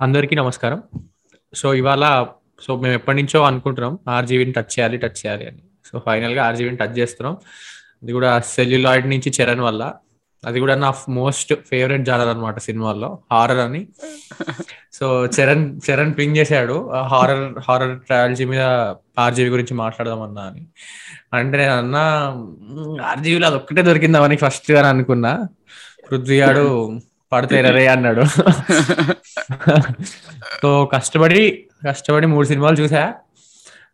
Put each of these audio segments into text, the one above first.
అందరికీ నమస్కారం. సో ఇవాళ సో మేము ఎప్పటి నుంచో అనుకుంటున్నాం ఆర్జీవీని టచ్ చేయాలి టచ్ చేయాలి అని. సో ఫైనల్గా ఆర్జీవీని టచ్ చేస్తున్నాం. అది కూడా సెల్యులాయిడ్ నుంచి చరణ్ వల్ల. అది కూడా నా మోస్ట్ ఫేవరెట్ జానర్ అనమాట సినిమాల్లో హారర్ అని. సో చరణ్ చరణ్ పింగ్ చేశాడు. హారర్ హారర్ ట్రావెల్జీ మీద ఆర్జీవీ గురించి మాట్లాడదామన్నా అని. అంటే నేను అన్నా ఆర్జీవీలో అది ఒక్కటే దొరికిందామని ఫస్ట్ అని అనుకున్నా. పృథ్వీగాడు పడితే రే అన్నాడు. సో కష్టపడి కష్టపడి మూడు సినిమాలు చూసా.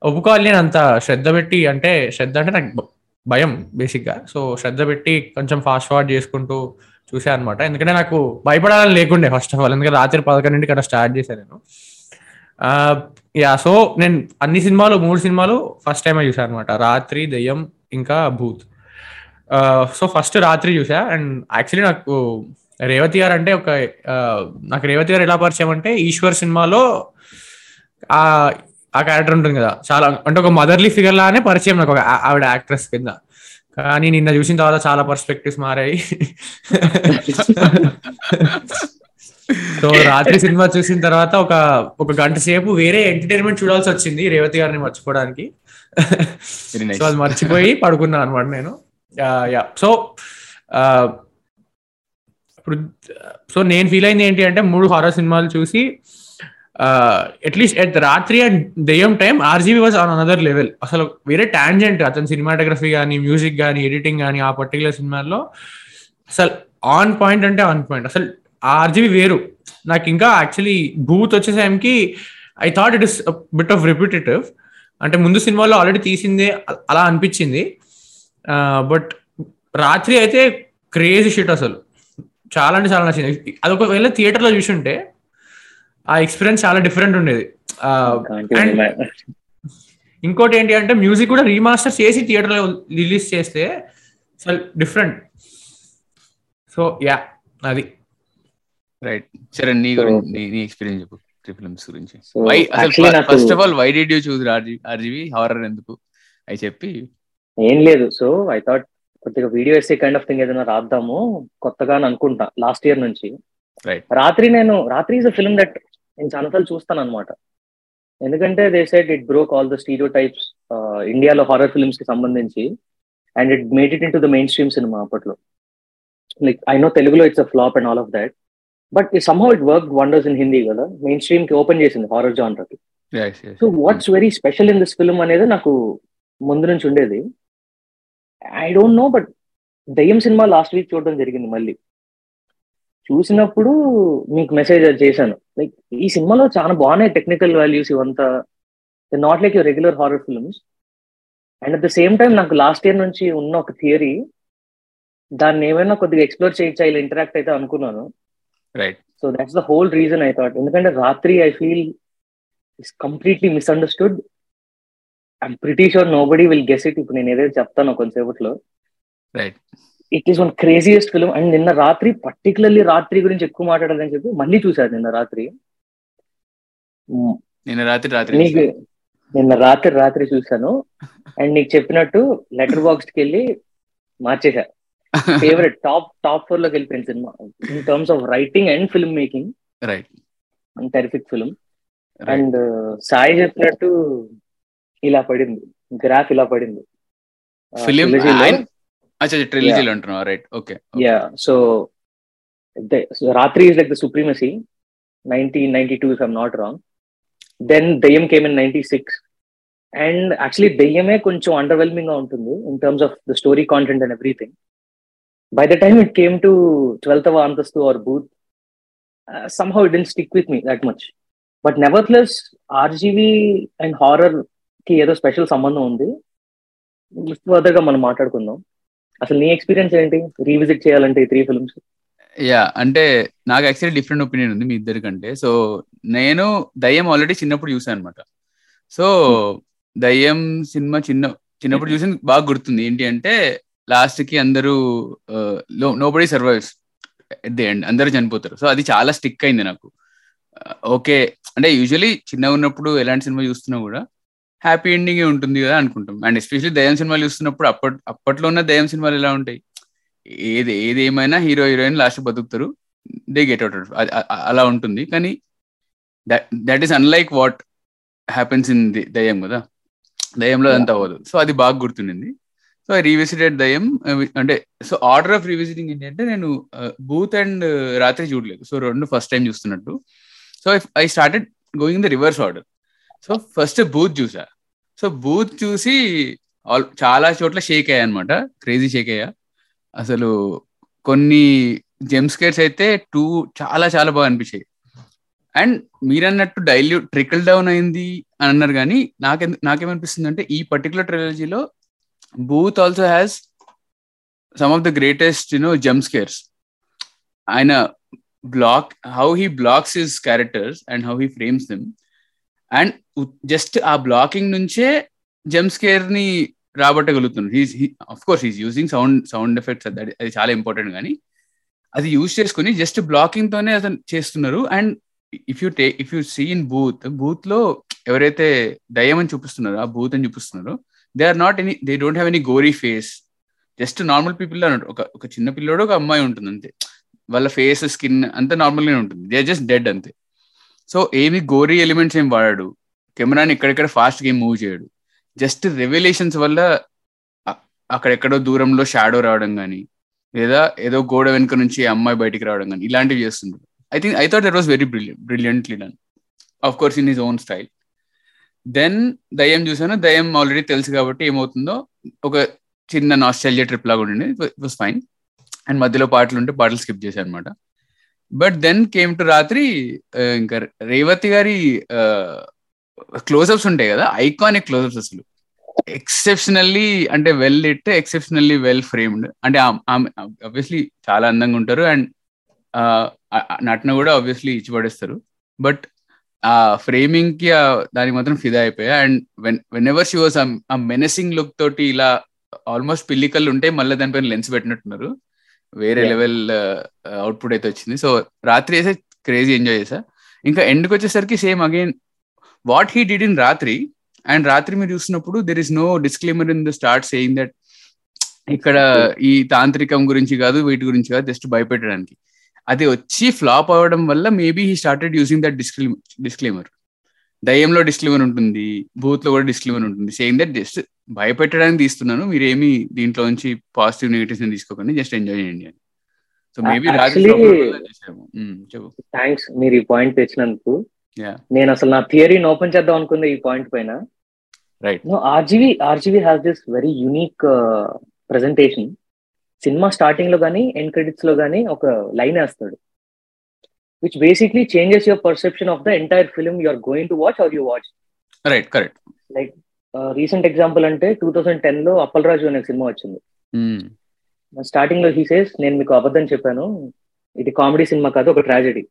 ఒప్పుకోవాలి నేను అంత శ్రద్ధ పెట్టి అంటే శ్రద్ధ అంటే నాకు భయం బేసిక్గా సో శ్రద్ధ పెట్టి కొంచెం ఫాస్ట్ ఫార్వర్డ్ చేసుకుంటూ చూసా అనమాట ఎందుకంటే నాకు భయపడాలని లేకుండే ఫస్ట్ ఆఫ్ ఆల్ ఎందుకంటే రాత్రి పదకొండింటికి అక్కడ స్టార్ట్ చేశాను నేను. యా సో నేను అన్ని సినిమాలు మూడు సినిమాలు ఫస్ట్ టైం చూసాను అనమాట రాత్రి దెయ్యం ఇంకా భూత్. సో ఫస్ట్ రాత్రి చూసా. అండ్ యాక్చువల్లీ నాకు రేవతి గారు అంటే ఒక నాకు రేవతి గారు ఎలా పరిచయం అంటే ఈశ్వర్ సినిమాలో ఆ ఆ క్యారెక్టర్ ఉంటుంది కదా. చాలా అంటే ఒక మదర్లీ ఫిగర్ లానే పరిచయం నాకు ఒక ఆవిడ యాక్ట్రెస్ కింద. కానీ నిన్న చూసిన తర్వాత చాలా పర్స్పెక్టివ్స్ మారాయి. సో రాత్రి సినిమా చూసిన తర్వాత ఒక ఒక గంట సేపు వేరే ఎంటర్టైన్మెంట్ చూడాల్సి వచ్చింది రేవతి గారిని మర్చిపోవడానికి. సో అది మర్చిపోయి పడుకున్నాను అనమాట నేను. యా సో సో నేను ఫీల్ అయింది ఏంటి అంటే మూడు హారర్ సినిమాలు చూసి అట్లీస్ట్ ఎట్ రాత్రి అండ్ దెయ్యం time RGV was on another level అసలు వేరే టాంజెంట్ అతని సినిమాటోగ్రఫీ కానీ మ్యూజిక్ కానీ ఎడిటింగ్ కానీ ఆ పర్టికులర్ సినిమాల్లో అసలు ఆన్ పాయింట్ అంటే ఆన్ పాయింట్ అసలు ఆర్జీబీ వేరు. నాకు ఇంకా యాక్చువల్లీ బూత్ వచ్చేసరికి I thought it is bit of repetitive అంటే ముందు సినిమాలో ఆల్రెడీ తీసిందే అలా అనిపించింది. బట్ రాత్రి అయితే క్రేజీ షిట్ అసలు. చాలా అంటే చాలా నచ్చింది. అది ఒకవేళ థియేటర్లో చూసుంటే ఆ ఎక్స్పీరియన్స్ చాలా డిఫరెంట్ ఉండేది. ఇంకోటి ఏంటి అంటే మ్యూజిక్ కూడా రీమాస్టర్ చేసి థియేటర్లో రిలీజ్ చేస్తే అసలు డిఫరెంట్ సో యా అది. రైట్ చరణ్ నీ గురించి నీ ఎక్స్పీరియన్స్ చెప్పు త్రీ ఫిల్మ్స్ గురించి. వై అసలు first of all why did you choose RGV horror ఎందుకు? అయి చెప్పి. ఏం లేదు. సో ఐ థాట్ కొద్దిగా video essay kind of thing ఏదైనా రాద్దాము కొత్తగా అనుకుంటా లాస్ట్ ఇయర్ నుంచి. రాత్రి నేను రాత్రి ఇస్ అ ఫిల్మ్ దట్ నేను చాలాసార్లు చూస్తాను అనమాట ఎందుకంటే they set it broke all the stereotypes ఇండియాలో హారర్ ఫిల్మ్స్కి సంబంధించి and it made it into the mainstream cinema అప్పట్లో. లైక్ ఐ నో తెలుగులో it's a flop and all of that but somehow it work wonders in Hindi కదా. మెయిన్ స్ట్రీమ్కి open చేసింది horror జాన్రకి so what's very special in this film అనేది నాకు ముందు నుంచి ఉండేది. I don't know but Deyyam cinema last week చూడడం జరిగింది మళ్ళీ. చూసినప్పుడు మీకు మెసేజ్ చేశాను. లైక్ ఈ సినిమాలో చాలా బాగున్నాయి టెక్నికల్ వాల్యూస్ ఇవంతా. Not like your regular horror films and at the same time నాకు లాస్ట్ ఇయర్ నుంచి ఉన్న ఒక థియరీ దాన్ని ఏమైనా కొద్దిగా ఎక్స్ప్లోర్ చేయొచ్చా ఇలా ఇంటరాక్ట్ అయితే అనుకున్నాను. Right so that's the whole reason I thought ఎందుకంటే Raatri I feel is completely misunderstood I'm pretty sure nobody will guess it ఇప్పుడు నేను ఏదైతే చెప్తాను కొంతసేపట్లో. Right it is one craziest film and నిన్న రాత్రి పర్టికులర్లీ రాత్రి గురించి ఎక్కువ మాట్లాడాలని చెప్పి మళ్ళీ చూసారు నిన్న రాత్రి. నిన్న రాత్రి రాత్రి నీకు నిన్న రాత్రి రాత్రి చూసాను అండ్ నీకు చెప్పినట్టు లెటర్ బాక్స్కి వెళ్ళి మార్చేసా ఫేవరెట్ టాప్ టాప్ ఫోర్లోకి వెళ్ళిపోయింది cinema. In terms of writing and film making right terrific film and Sai చెప్పినట్టు ఇలా పడింది. గ్రాఫ్ ఇలా పడింది. ఫిలిం అచ్చా ట్రిలజీలో అంటున్నావు? Right okay yeah so Raatri is like the supremacy nineteen ninety two if I'm not wrong then Deyyam came in ninety six and actually దెయ్యమే కొంచెం అండర్వెల్మింగ్గా ఉంటుంది in terms of the story content and everything by the time it came to twelfth అంతస్తు or Bhoot somehow it didn't stick with me that much but never plus RGV and horror కి ఏదో special సంబంధం ఉంది. ఫర్దర్గా మనం మాట్లాడుకుందాం. అసలు నీ ఎక్స్పీరియన్స్ ఏంటి? రీవిజిట్ చేయాలంటే ఈ త్రీ ఫిల్మ్స్. యా అంటే నాకు యాక్చువల్లీ డిఫరెంట్ ఒపీనియన్ ఉంది మీ ఇద్దరికంటే. సో నేను దయ్యం ఆల్రెడీ చిన్నప్పుడు చూసాను అనమాట సో దయ్యం సినిమా చిన్న చిన్నప్పుడు చూసింది బాగా గుర్తుంది. ఏంటి అంటే లాస్ట్కి అందరూ nobody survives at the end. అందరూ చనిపోతారు. సో అది చాలా స్టిక్ అయింది నాకు. ఓకే అంటే యూజువలీ చిన్నగా ఉన్నప్పుడు ఎలాంటి సినిమా చూస్తున్నా కూడా హ్యాపీ ఎండింగ్ ఉంటుంది కదా అనుకుంటాం. అండ్ ఎస్పెషల్లీ దయ్యం సినిమాలు చూస్తున్నప్పుడు అప్పట్ అప్పట్లో ఉన్న దయ్యం సినిమాలు ఎలా ఉంటాయి? ఏది ఏది ఏమైనా హీరో హీరోయిన్ లాస్ట్ బతుకుతారు. దే గెట్ అవుట్ అలా ఉంటుంది. కానీ that is unlike what happens in the Deyyam కదా. దయ్యంలో అంత అవ్వదు. సో అది బాగా గుర్తుండింది. సో ఐ రీవిజిటెడ్ దయ్యం. అంటే సో ఆర్డర్ ఆఫ్ రీవిజిటింగ్ ఏంటంటే నేను బూత్ అండ్ రాత్రి చూడలేదు. సో రెండు ఫస్ట్ టైం చూస్తున్నట్టు. So I started going the reverse order so first Bhoot చూసా. సో బూత్ చూసి చాలా చోట్ల షేక్ అయ్యా అనమాట క్రేజీ షేక్ అయ్యా. అసలు కొన్ని జెమ్ స్కేర్స్ అయితే టూ చాలా చాలా బాగా అనిపించాయి. అండ్ మీరన్నట్టు డైల్యూ ట్రికల్ డౌన్ అయింది అని అన్నారు కానీ నాకే నాకేమనిపిస్తుంది అంటే ఈ particular ట్రైలజీలో Bhoot also has some of the greatest you know jump scares. ఆయన block how he blocks his characters and how he frames them. And just ఆ బ్లాకింగ్ నుంచే జమ్ స్కేర్ని రాబట్టగలుగుతున్నాడు he's of course he's using sound sound effects అది చాలా important కానీ అది use చేసుకుని just blocking తోనే అతను చేస్తున్నారు. And if you take if you see in Bhoot బూత్లో ఎవరైతే దయ్యం అని చూపిస్తున్నారో ఆ బూత్ అని చూపిస్తున్నారో they are not any they don't have any gory face just normal people అన్నట్టు ఒక ఒక చిన్న పిల్లోడు ఒక అమ్మాయి ఉంటుంది అంతే వాళ్ళ ఫేస్ స్కిన్ అంతా నార్మల్ గానే ఉంటుంది. దే ఆర్ జస్ట్ డెడ్ అంతే. సో ఏమి గోరీ ఎలిమెంట్స్ ఏం వాడాడు? కెమెరాని ఎక్కడెక్కడ ఫాస్ట్గా మూవ్ చేయడు. జస్ట్ రెవల్యూషన్స్ వల్ల అక్కడెక్కడో దూరంలో షాడో రావడం కానీ లేదా ఏదో గోడ వెనుక నుంచి అమ్మాయి బయటికి రావడం కానీ ఇలాంటివి చేస్తుంటారు I think I thought that was very brilliant brilliantly done. Of course in his own style. Then Deyyam చూసాను దయ్యం ఆల్రెడీ తెలుసు కాబట్టి ఏమవుతుందో ఒక చిన్న నాస్టాలజియా ట్రిప్ లాగా ఉండింది. It was fine. అండ్ మధ్యలో పాటలు ఉంటే పాటలు స్కిప్ చేశాను అనమాట బట్ దెన్ కేమ్ టు రాత్రి ఇంకా రేవతి గారి క్లోజప్స్ ఉంటాయి కదా ఐకానిక్ క్లోజప్స్ అసలు. ఎక్సెప్షనల్లీ అంటే well it exceptionally well framed. అంటే ఆబ్వియస్లీ చాలా అందంగా ఉంటారు అండ్ నటన కూడా ఆబ్వియస్లీ ఇచ్చి పడేస్తారు బట్ ఆ ఫ్రేమింగ్కి దానికి మాత్రం ఫిదా అయిపోయా. And when whenever she was a menacing look తోటి ఇలా ఆల్మోస్ట్ పిల్లికల్ ఉంటే మళ్ళీ దానిపైన లెన్స్ పెట్టినట్టున్నారు. వేరే లెవెల్ అవుట్పుట్ అయితే వచ్చింది. సో రాత్రి అయితే క్రేజీ ఎంజాయ్ చేసా ఇంకా ఎండ్కి వచ్చేసరికి same again what he did in Raatri and Raatri మీరు చూసినప్పుడు there is no disclaimer in the start saying that ఇక్కడ ఈ తాంత్రికం గురించి కాదు వీటి గురించి కాదు జస్ట్ భయపెట్టడానికి. అది వచ్చి ఫ్లాప్ అవ్వడం వల్ల maybe he started using that disclaimer disclaimer దయ్యంలో disclaimer ఉంటుంది బూత్లో కూడా డిస్క్లైమర్ ఉంటుంది. సేయింగ్ దట్ జస్ట్ భయపెట్టడానికి తీస్తున్నాను మీరేమి దీంట్లో నుంచి పాజిటివ్ నెగిటివ్స్ తీసుకోకండి జస్ట్ ఎంజాయ్ చేయండి అని. సో మేబీ థ్యాంక్స్ మీరు ఈ పాయింట్ తెచ్చినందుకు. నేను అసలు నా థియరీని ఓపెన్ చేద్దాం అనుకుంది ఈ పాయింట్ పైన. Right no RGV RGV has this very unique presentation cinema స్టార్టింగ్లో కానీ ఎండ్ క్రెడిట్స్లో కానీ ఒక లైన్ వేస్తాడు. Which basically changes your perception of the entire film you are going to watch or you watch right correct like recent example అంటే two thousand టెన్లో అప్పల్ రాజు అనే cinema వచ్చింది. స్టార్టింగ్లో హీసేస్ నేను మీకు అబద్ధం చెప్పాను. ఇది కామెడీ సినిమా కాదు ఒక ట్రాజెడీ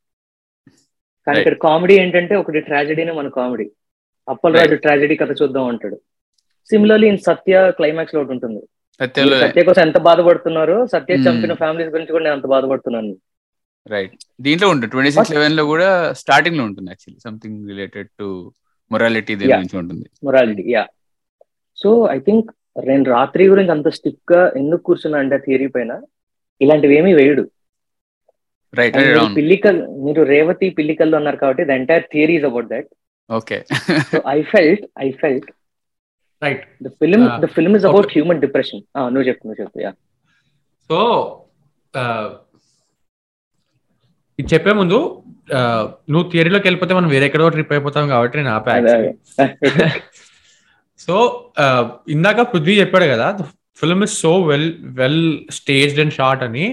కానీ ఇక్కడ కామెడీ ఏంటంటే ఒకటి ట్రాజెడీనే మన కామెడీ అప్పల్ రాజు ట్రాజెడీ కథ చూద్దాం అంటాడు. సిమిలర్లీ ఇన్ సత్య క్లైమాక్స్లో ఒకటి ఉంటుంది. సత్య కోసం ఎంత బాధపడుతున్నారో సత్య చంపిన ఫ్యామిలీస్ గురించి కూడా నేను అంత బాధపడుతున్నాను. రైట్ దీంట్లో ఉంటుంది ట్వంటీ సిక్స్ లెవెన్లో కూడా స్టార్టింగ్లో ఉంటుంది actually something related to morality దీని గురించి ఉంటుంది. Morality yeah so I think నేను రాత్రి గురించి అంత స్టిక్గా ఎందుకు కూర్చున్నా అంటే థియరీ పైన ఇలాంటివి ఏమీ వేయడు. రైట్ పిల్లికల్ మీరు రేవతి పిల్లికల్లో అన్నారు కాబట్టి the entire theory is about that okay so I felt I felt right the film the film is about human depression నువ్వు చెప్పు నువ్వు చెప్పు యా సో ఇది చెప్పే ముందు నువ్వు థియరీలోకి వెళ్ళిపోతే మనం వేరే ఎక్కడో ట్రిప్ అయిపోతాం కాబట్టి నేను ఆపా సో ఇందాక పృథ్వీ చెప్పాడు కదా film is so well well staged and shot అని.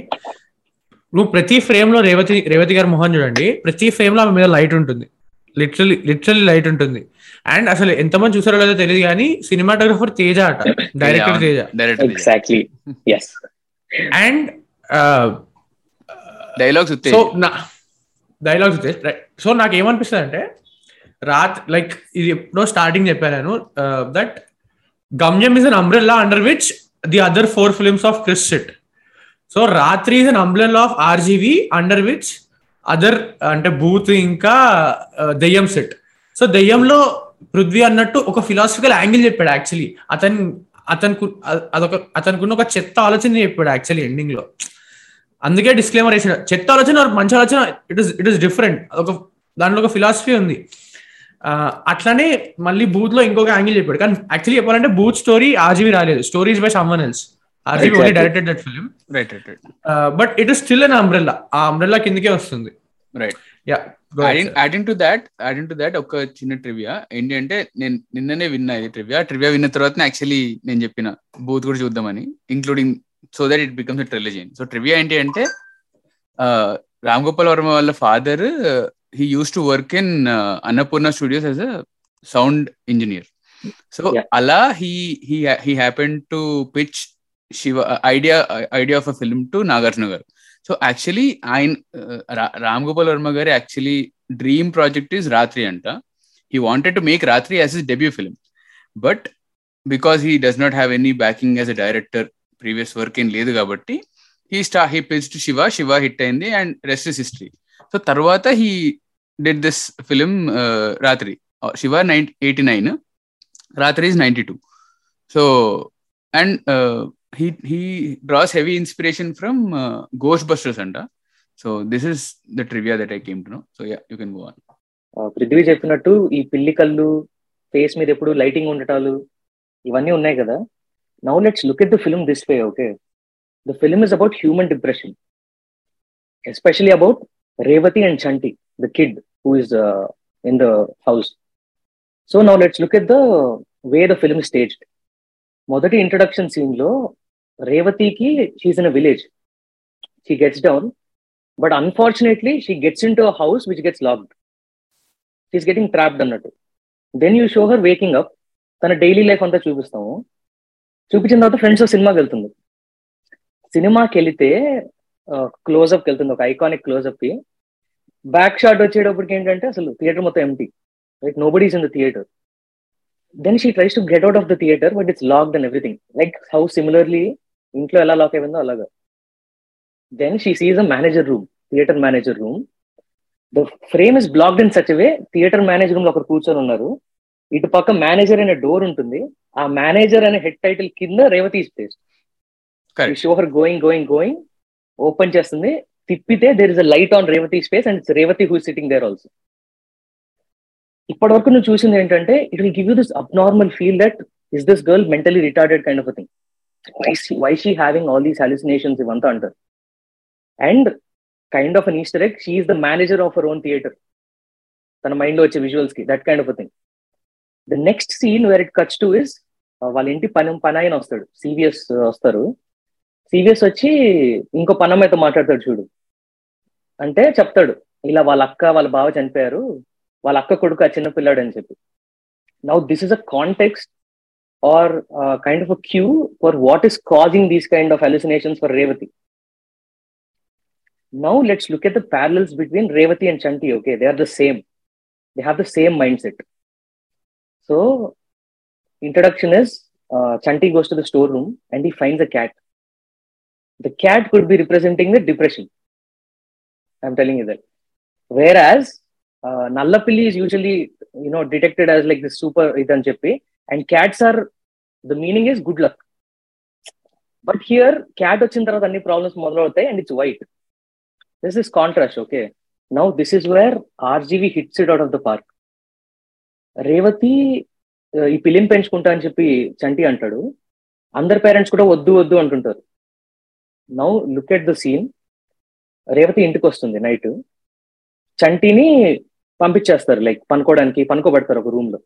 నువ్వు ప్రతి ఫ్రేమ్లో రేవతి రేవతి గారి మొహం చూడండి. ప్రతి ఫ్రేమ్లో ఆమె మీద లైట్ ఉంటుంది. లిటరలీ లిటరలీ లైట్ ఉంటుంది. అండ్ అసలు ఎంతమంది చూసారో లేదో తెలియదు కానీ సినిమాటోగ్రఫర్ తేజ అట director Teja. Exactly and dialogues so నా డైలాగ్స్ సో నాకు ఏమనిపిస్తుంది అంటే రాత్ లైక్ ఇది ఎప్పుడో స్టార్టింగ్ చెప్పాను. నేను that Gamyam is an umbrella under which the other four films of Chris set so Raatri is an umbrella of RGV under which other అంటే బూత్ ఇంకా దెయ్యం సెట్ సో దెయ్యంలో పృథ్వీ అన్నట్టు ఒక ఫిలాసఫికల్ యాంగిల్ చెప్పాడు యాక్చువల్లీ అతను అతనికి అదొక అతనుకున్న ఒక చెత్త ఆలోచన చెప్పాడు యాక్చువల్లీ ఎండింగ్లో. అందుకే డిస్క్లైమర్ వేసాడు. చెత్త ఆలోచన మంచి ఆలోచన it is it is different అదొక దాంట్లో ఒక ఫిలాసఫీ ఉంది. అట్లానే మళ్ళీ బూత్లో ఇంకొక యాంగిల్ చెప్పాడు. కానీ యాక్చువల్లీ చెప్పాలంటే బూత్ స్టోరీ ఆర్జీవి రాలేదు. Stories by someone else RGV only directed that film but it is still an umbrella ఆ అంబ్రెల్లా కిందకే వస్తుంది. Right yeah adding to that adding to that ఒక చిన్న ట్రివియా ఏంటి అంటే నేను నిన్ననే విన్నా ఇది ట్రివియా ట్రివియా విన్న తర్వాత యాక్చువల్లీ నేను చెప్పిన. బూత్ కూడా చూద్దామని including so that it becomes trilogy so trivia ఏంటి అంటే రామ్ గోపాల్ వర్మ వాళ్ళ father he used to work in Annapurna studios as a sound engineer so అలా he he he happen to pitch Shiva idea idea of a film to Nagarjuna garu so actually ఆయన రామ్ గోపాల్ వర్మ గారి actually dream project is Raatri అంట. He wanted to make Raatri as his debut film but because he does not have any backing as a director previous work ఏం లేదు కాబట్టి he స్టా he pitch to Shiva Shiva hit అయింది and rest is history so తర్వాత he did this film Raatri. Shiva nine eighty nine Raatri is ninety two so and he he draws heavy inspiration from uh, busters అంట. So this is the trivia that I came to know so yeah, you can go Prithvi uh, చెప్పినట్టు ఈ పిల్లి కళ్ళు face మీద ఎప్పుడు lighting ఉండటాలు ఇవన్నీ ఉన్నాయి కదా? now let's look at the film this way okay the film is about human depression especially about Revathi and Chanti the kid who is in the house so now let's look at the way the film staged మొదటి introduction scene లో రేవతికి she's in a village she gets down but unfortunately she gets in to house which gets locked she's getting trapped అన్నట్టు then you show her waking up తన daily life అంతా చూపిస్తాము చూపించిన తర్వాత friends సినిమాకి వెళ్తుంది సినిమాకి వెళితే క్లోజ్అప్ వెళ్తుంది ఒక ఐకానిక్ క్లోజ్అప్కి. బ్యాక్ షాట్ వచ్చేటప్పటికి ఏంటంటే అసలు థియేటర్ మొత్తం empty like nobody's in the theatre then she tries to get out of the theatre but it's locked and everything like how similarly ఇంట్లో ఎలా లాక్ అయిపోయిందో అలాగా. Then she sees a manager room theatre manager room the frame is blocked in such way theatre manager రూమ్లో ఒకరు కూర్చొని ఉన్నారు. ఇటు పక్క మేనేజర్ అనే డోర్ ఉంటుంది. ఆ మేనేజర్ అనే హెడ్ టైటిల్ కింద రేవతి ప్లేస్ షోహర్ గోయింగ్ గోయింగ్ గోయింగ్ ఓపెన్ చేస్తుంది. తిప్పితే there is a light on Revathi space and Revathi who sitting there also ఇప్పటి వరకు నువ్వు చూసింది ఏంటంటే it will give you this abnormal feel that is this girl mentally retarded kind of thing why she having all these hallucinations ఇవంతా అంటారు. And kind of an easter egg she's the manager of our own theatre తన మైండ్లో వచ్చే విజువల్స్కి that kind of thing the next scene where it cuts to is వాళ్ళ ఇంటి పని పని ఆయన వస్తాడు సివిఎస్ uh, వస్తారు. సివిఎస్ వచ్చి ఇంకో పనమ్మాయితో మాట్లాడతాడు చూడు. అంటే చెప్తాడు ఇలా వాళ్ళ అక్క వాళ్ళ బావ చనిపోయారు. వాళ్ళ అక్క కొడుకు ఆ చిన్న పిల్లాడు అని చెప్పి. Now this is a context or kind of a cue for what is causing these kind of hallucinations for Revathi now let's look at the parallels between Revathi and Chanti okay they are the same they have the same mind set so introduction is Chanti goes to the store room and he finds a cat the cat could be representing the depression I'm telling you that where as నల్లపిల్లి is usually you know detected as like this super ఇది అని చెప్పి and cats are the meaning is good luck but here cat వచ్చిన తర్వాత అన్ని problems మొదలవుతాయి and it's white this is contrast okay now this is where RGV hits it out off the park Revathi ఈ పిలిం పెంచుకుంటా అని చెప్పి చంటి అంటాడు. అందరి పేరెంట్స్ కూడా వద్దు వద్దు అంటుంటారు. Now look at the scene. Revathi ఇంటికి వస్తుంది నైట్. చంటిని పంపించేస్తారు లైక్ పనుకోవడానికి పనుకోబెడతారు ఒక రూమ్లో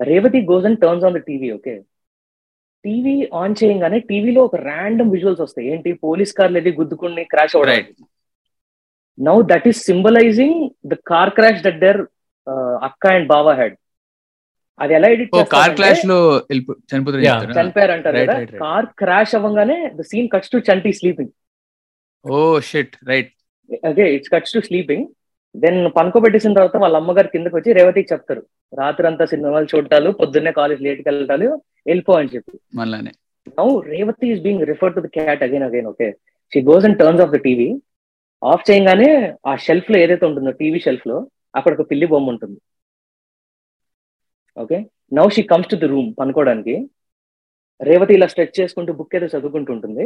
Revathi goes and turns on the TV okay? TV on చేయగానే టీవీలో ఒక ర్యాండమ్ విజువల్స్ వస్తాయి. ఏంటి? పోలీస్ కార్లు ఏది గుద్దుకుని క్రాష్ అవ్వడం. Now that is symbolizing the car crash that their akka and bava had. అది ఎలా ఎడిట్ కార్ క్రాష్లో చనిపోయారు అంటారు కదా? కార్ క్రాష్ అవ్వగానే the scene cuts to Chanti sleeping oh shit right అదే it's cuts to sleeping then పనుకోబెట్టేసిన తర్వాత వాళ్ళ అమ్మగారు కిందకి వచ్చి రేవతికి చెప్తారు. రాత్రి అంతా సినిమాలు చూడాలు పొద్దున్నే కాలేజ్ లేట్కి వెళ్ళటాలు వెళ్ళిపో అని చెప్పి. మళ్ళానే. Now Revathi is being refer to the cat again again okay she goes and turns off the TV off చేయగానే ఆ షెల్ఫ్లో ఏదైతే ఉంటుందో టీవీ షెల్ఫ్లో అక్కడ ఒక పిల్లి బొమ్మ ఉంటుంది. Okay now she comes to the room పనుకోవడానికి. Revathi ఇలా స్ట్రెచ్ చేసుకుంటూ బుక్ ఏదో చదువుకుంటుంటుంది.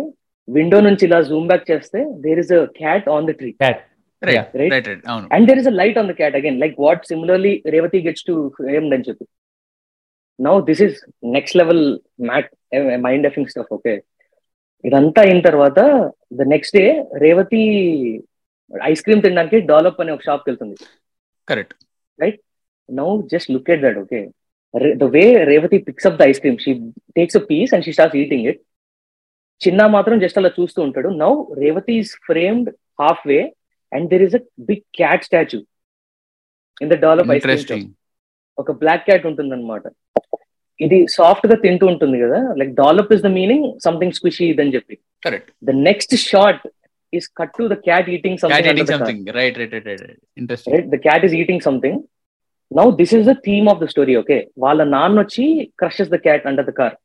విండో నుంచి ఇలా జూమ్ బ్యాక్ చేస్తే there is a cat on the tree right? Right right and there is a light on the cat again like what similarly Revathi gets to framed అని చెప్పి. Now this is next level mad mind effing stuff okay ఇదంతా అయిన తర్వాత the next day Revathi ice cream తినడానికి Dollop అనే ఒక షాప్కి వెళ్తుంది. Correct now just look at that okay the way Revathi picks up the ice cream she takes a piece and she starts eating it Chinna మాత్రం just అలా చూస్తూ ఉంటాడు. Now Revathi is framed halfway and there is a big cat statue in the Dollop ice cream ఒక black cat ఉంటుంది అనమాట ఇది సాఫ్ట్గా తింటూ ఉంటుంది కదా. Like Dollop is the meaning something squishy ఇదని చెప్పి. Correct the next short is cut to the cat eating something something right right right right interesting right the cat is eating something now this is the theme of the story okay వాళ్ళ నాన్న వచ్చి crushes the cat under the car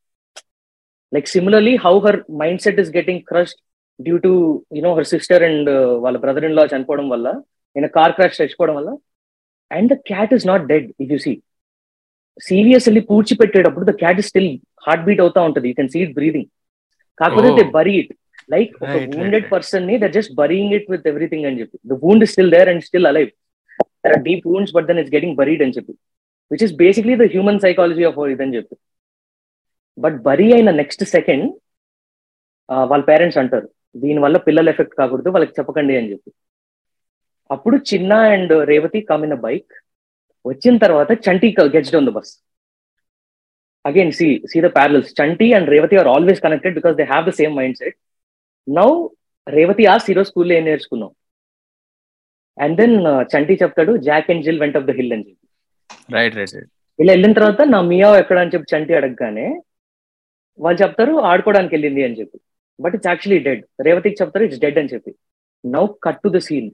like similarly how her mindset is getting crushed due to you know her sister and వాళ్ళ brother in law చనిపోవడం వల్ల నేను car crash చచ్చిపోవడం వల్ల and the cat is not dead if you see serious వెళ్ళి పూడ్చిపెట్టేటప్పుడు the cat is still heart beat అవుతా ఉంటుంది. You can see it breathing కాకపోతే. దే బరీ ఇట్ లైక్ ఒక వూండెడ్. పర్సన్ని they're just burying it with everything అని చెప్పి. The wound is still there and still alive there are deep wounds but then it's getting buried అని చెప్పి. Which is basically the human psychology of ఇదని చెప్పి. But bury అయిన next second వాళ్ళ parents అంటారు. దీనివల్ల పిల్లల ఎఫెక్ట్ కాకూడదు వాళ్ళకి చెప్పకండి అని చెప్పి. అప్పుడు Chinna and Revathi come in bike వచ్చిన తర్వాత Chanti gets down the bus again see see the parallels Chanti and Revathi are always connected because they have the same mind set now Revathi ఆ ఈరోజు స్కూల్లో ఏం నేర్చుకున్నాం and then Chanti చెప్తాడు Jack and Jill went off the hill అని చెప్పి right right ఇలా వెళ్ళిన తర్వాత నా మియా ఎక్కడ అని చెప్పి చంటి అడగగానే వాళ్ళు చెప్తారు ఆడుకోవడానికి వెళ్ళింది అని చెప్పి. బట్ ఇట్స్ యాక్చువల్లీ డెడ్ రేవతికి చెప్తారు ఇట్స్ డెడ్ అని చెప్పి. Now cut to the scene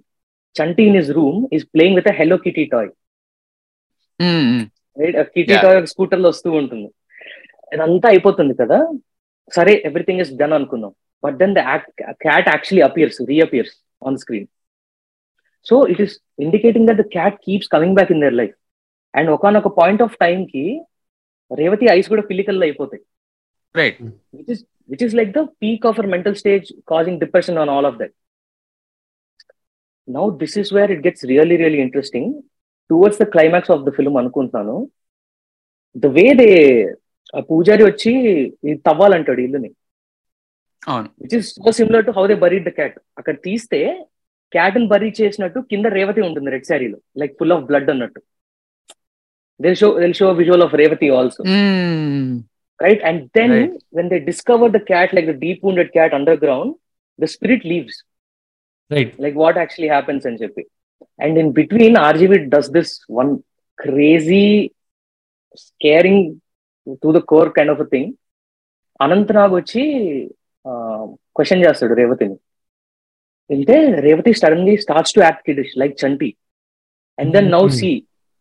Chanti in his room is playing with Hello Kitty toy kitty. Toy స్కూటర్లో వస్తూ ఉంటుంది. ఇదంతా అయిపోతుంది కదా? సరే ఎవ్రీథింగ్ ఇస్ డన్ అనుకుందాం. But then the cat actually appears reappears on screen so it is indicating that the cat keeps coming back in their life and ఒకనొక point of time కి Revathi eyes కూడా పిల్లికల్ అయిపోతాయి. Right which is which is like the peak of our mental stage causing depression on all of that now this is where it gets really really interesting towards the climax of the film అనుకుంటాను the way they ఆ పూజారి వచ్చి తవ్వాలంటాడు ఇల్లుని. Which is so similar to how they buried the cat అక్కడ తీస్తే cat క్యాటన్ bury చేసినట్టు కింద రేవతి ఉంటుంది రెడ్ శారీలో. లైక్ ఫుల్ ఆఫ్ బ్లడ్ అన్నట్టు. Then show then show visual of Revathi also right and then when they discover the cat like the deep wounded cat underground the spirit leaves right like what actually happens అని చెప్పి. And in between RGV does this one crazy scaring to the core kind of a thing Ananthnag వచ్చి question చేస్తాడు రేవతిని. అంటే Revathi suddenly starts to act kiddish like Chanti and then now see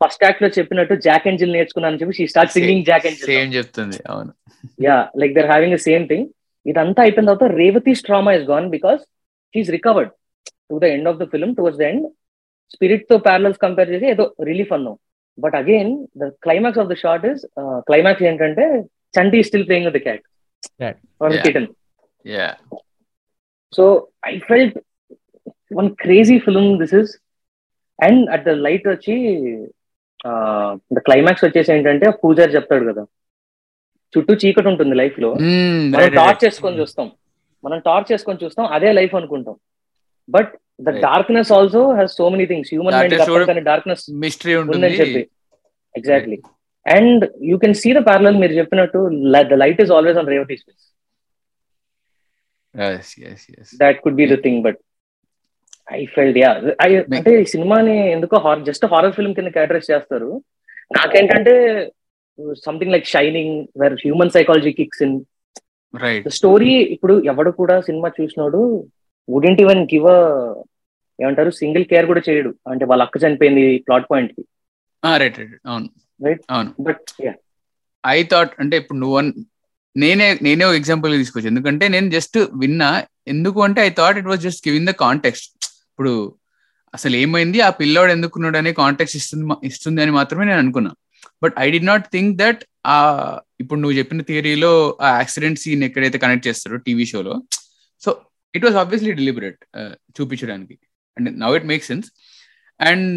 first యాక్ట్లో చెప్పినట్టు Jack and Jill నేర్చుకున్నాను చెప్పి she start singing Jack and Jill same చెప్తుంది అవును. Yeah like they're having the same thing ఇదంతా అయిపోయిన తర్వాత Revathi trauma is gone because he's recovered to the end of the film towards the end స్పిరిట్తో parallels compare చేసి ఏదో relief అన్నాం. But again the climax of the short is climax ఏంటంటే Chanti still playing the cat. Kitten so I felt one crazy film this is and at the light వచ్చి the climax వచ్చేసి ఏంటంటే పూజారి చెప్తాడు కదా. చుట్టూ చీకటి ఉంటుంది లైఫ్లో. మనం టార్చ్ చేసుకొని చూస్తాం. మనం టార్చ్ చేసుకొని చూస్తాం అదే లైఫ్ అనుకుంటాం. But the. Darkness also has so many things human mind darkness mystery ఉందని చెప్పి. Exactly and you can see the parallel మీరు చెప్పినట్టు the light is always on Revathi space Yes, yes, yes. That could be the thing but I felt yeah అంటే ఈ సినిమాని ఎందుకో hour just horror film కింద categorize చేస్తారు. నాకేంటంటే something like Shining where human psychology kicks in. The story ఇప్పుడు ఎవడు కూడా సినిమా చూసినోడు వుడెంట్ ఈవెన్ గివ్ ఏమంటారు సింగిల్ కేర్ కూడా చేయడు. అంటే వాళ్ళ అక్క చనిపోయింది ప్లాట్ పాయింట్కి. right, right. అవును. Right. అవును. బట్ ఐ థాట్ అంటే ఇప్పుడు నువ్వు నేనే నేనే ఒక ఎగ్జాంపుల్ తీసుకొచ్చు ఎందుకంటే నేను జస్ట్ విన్నా. ఎందుకు అంటే I thought it was just giving the context ఇప్పుడు అసలు ఏమైంది ఆ పిల్లోడు ఎందుకున్నాడు అనే కాంటాక్ట్ ఇస్తుంది ఇస్తుంది అని మాత్రమే నేను అనుకున్నా. But I did not think that ఆ ఇప్పుడు నువ్వు చెప్పిన థియరీలో ఆ యాక్సిడెంట్ సీన్ ఎక్కడైతే కనెక్ట్ చేస్తారో టీవీ షోలో so it was obviously deliberate చూపించడానికి. And now it make sense and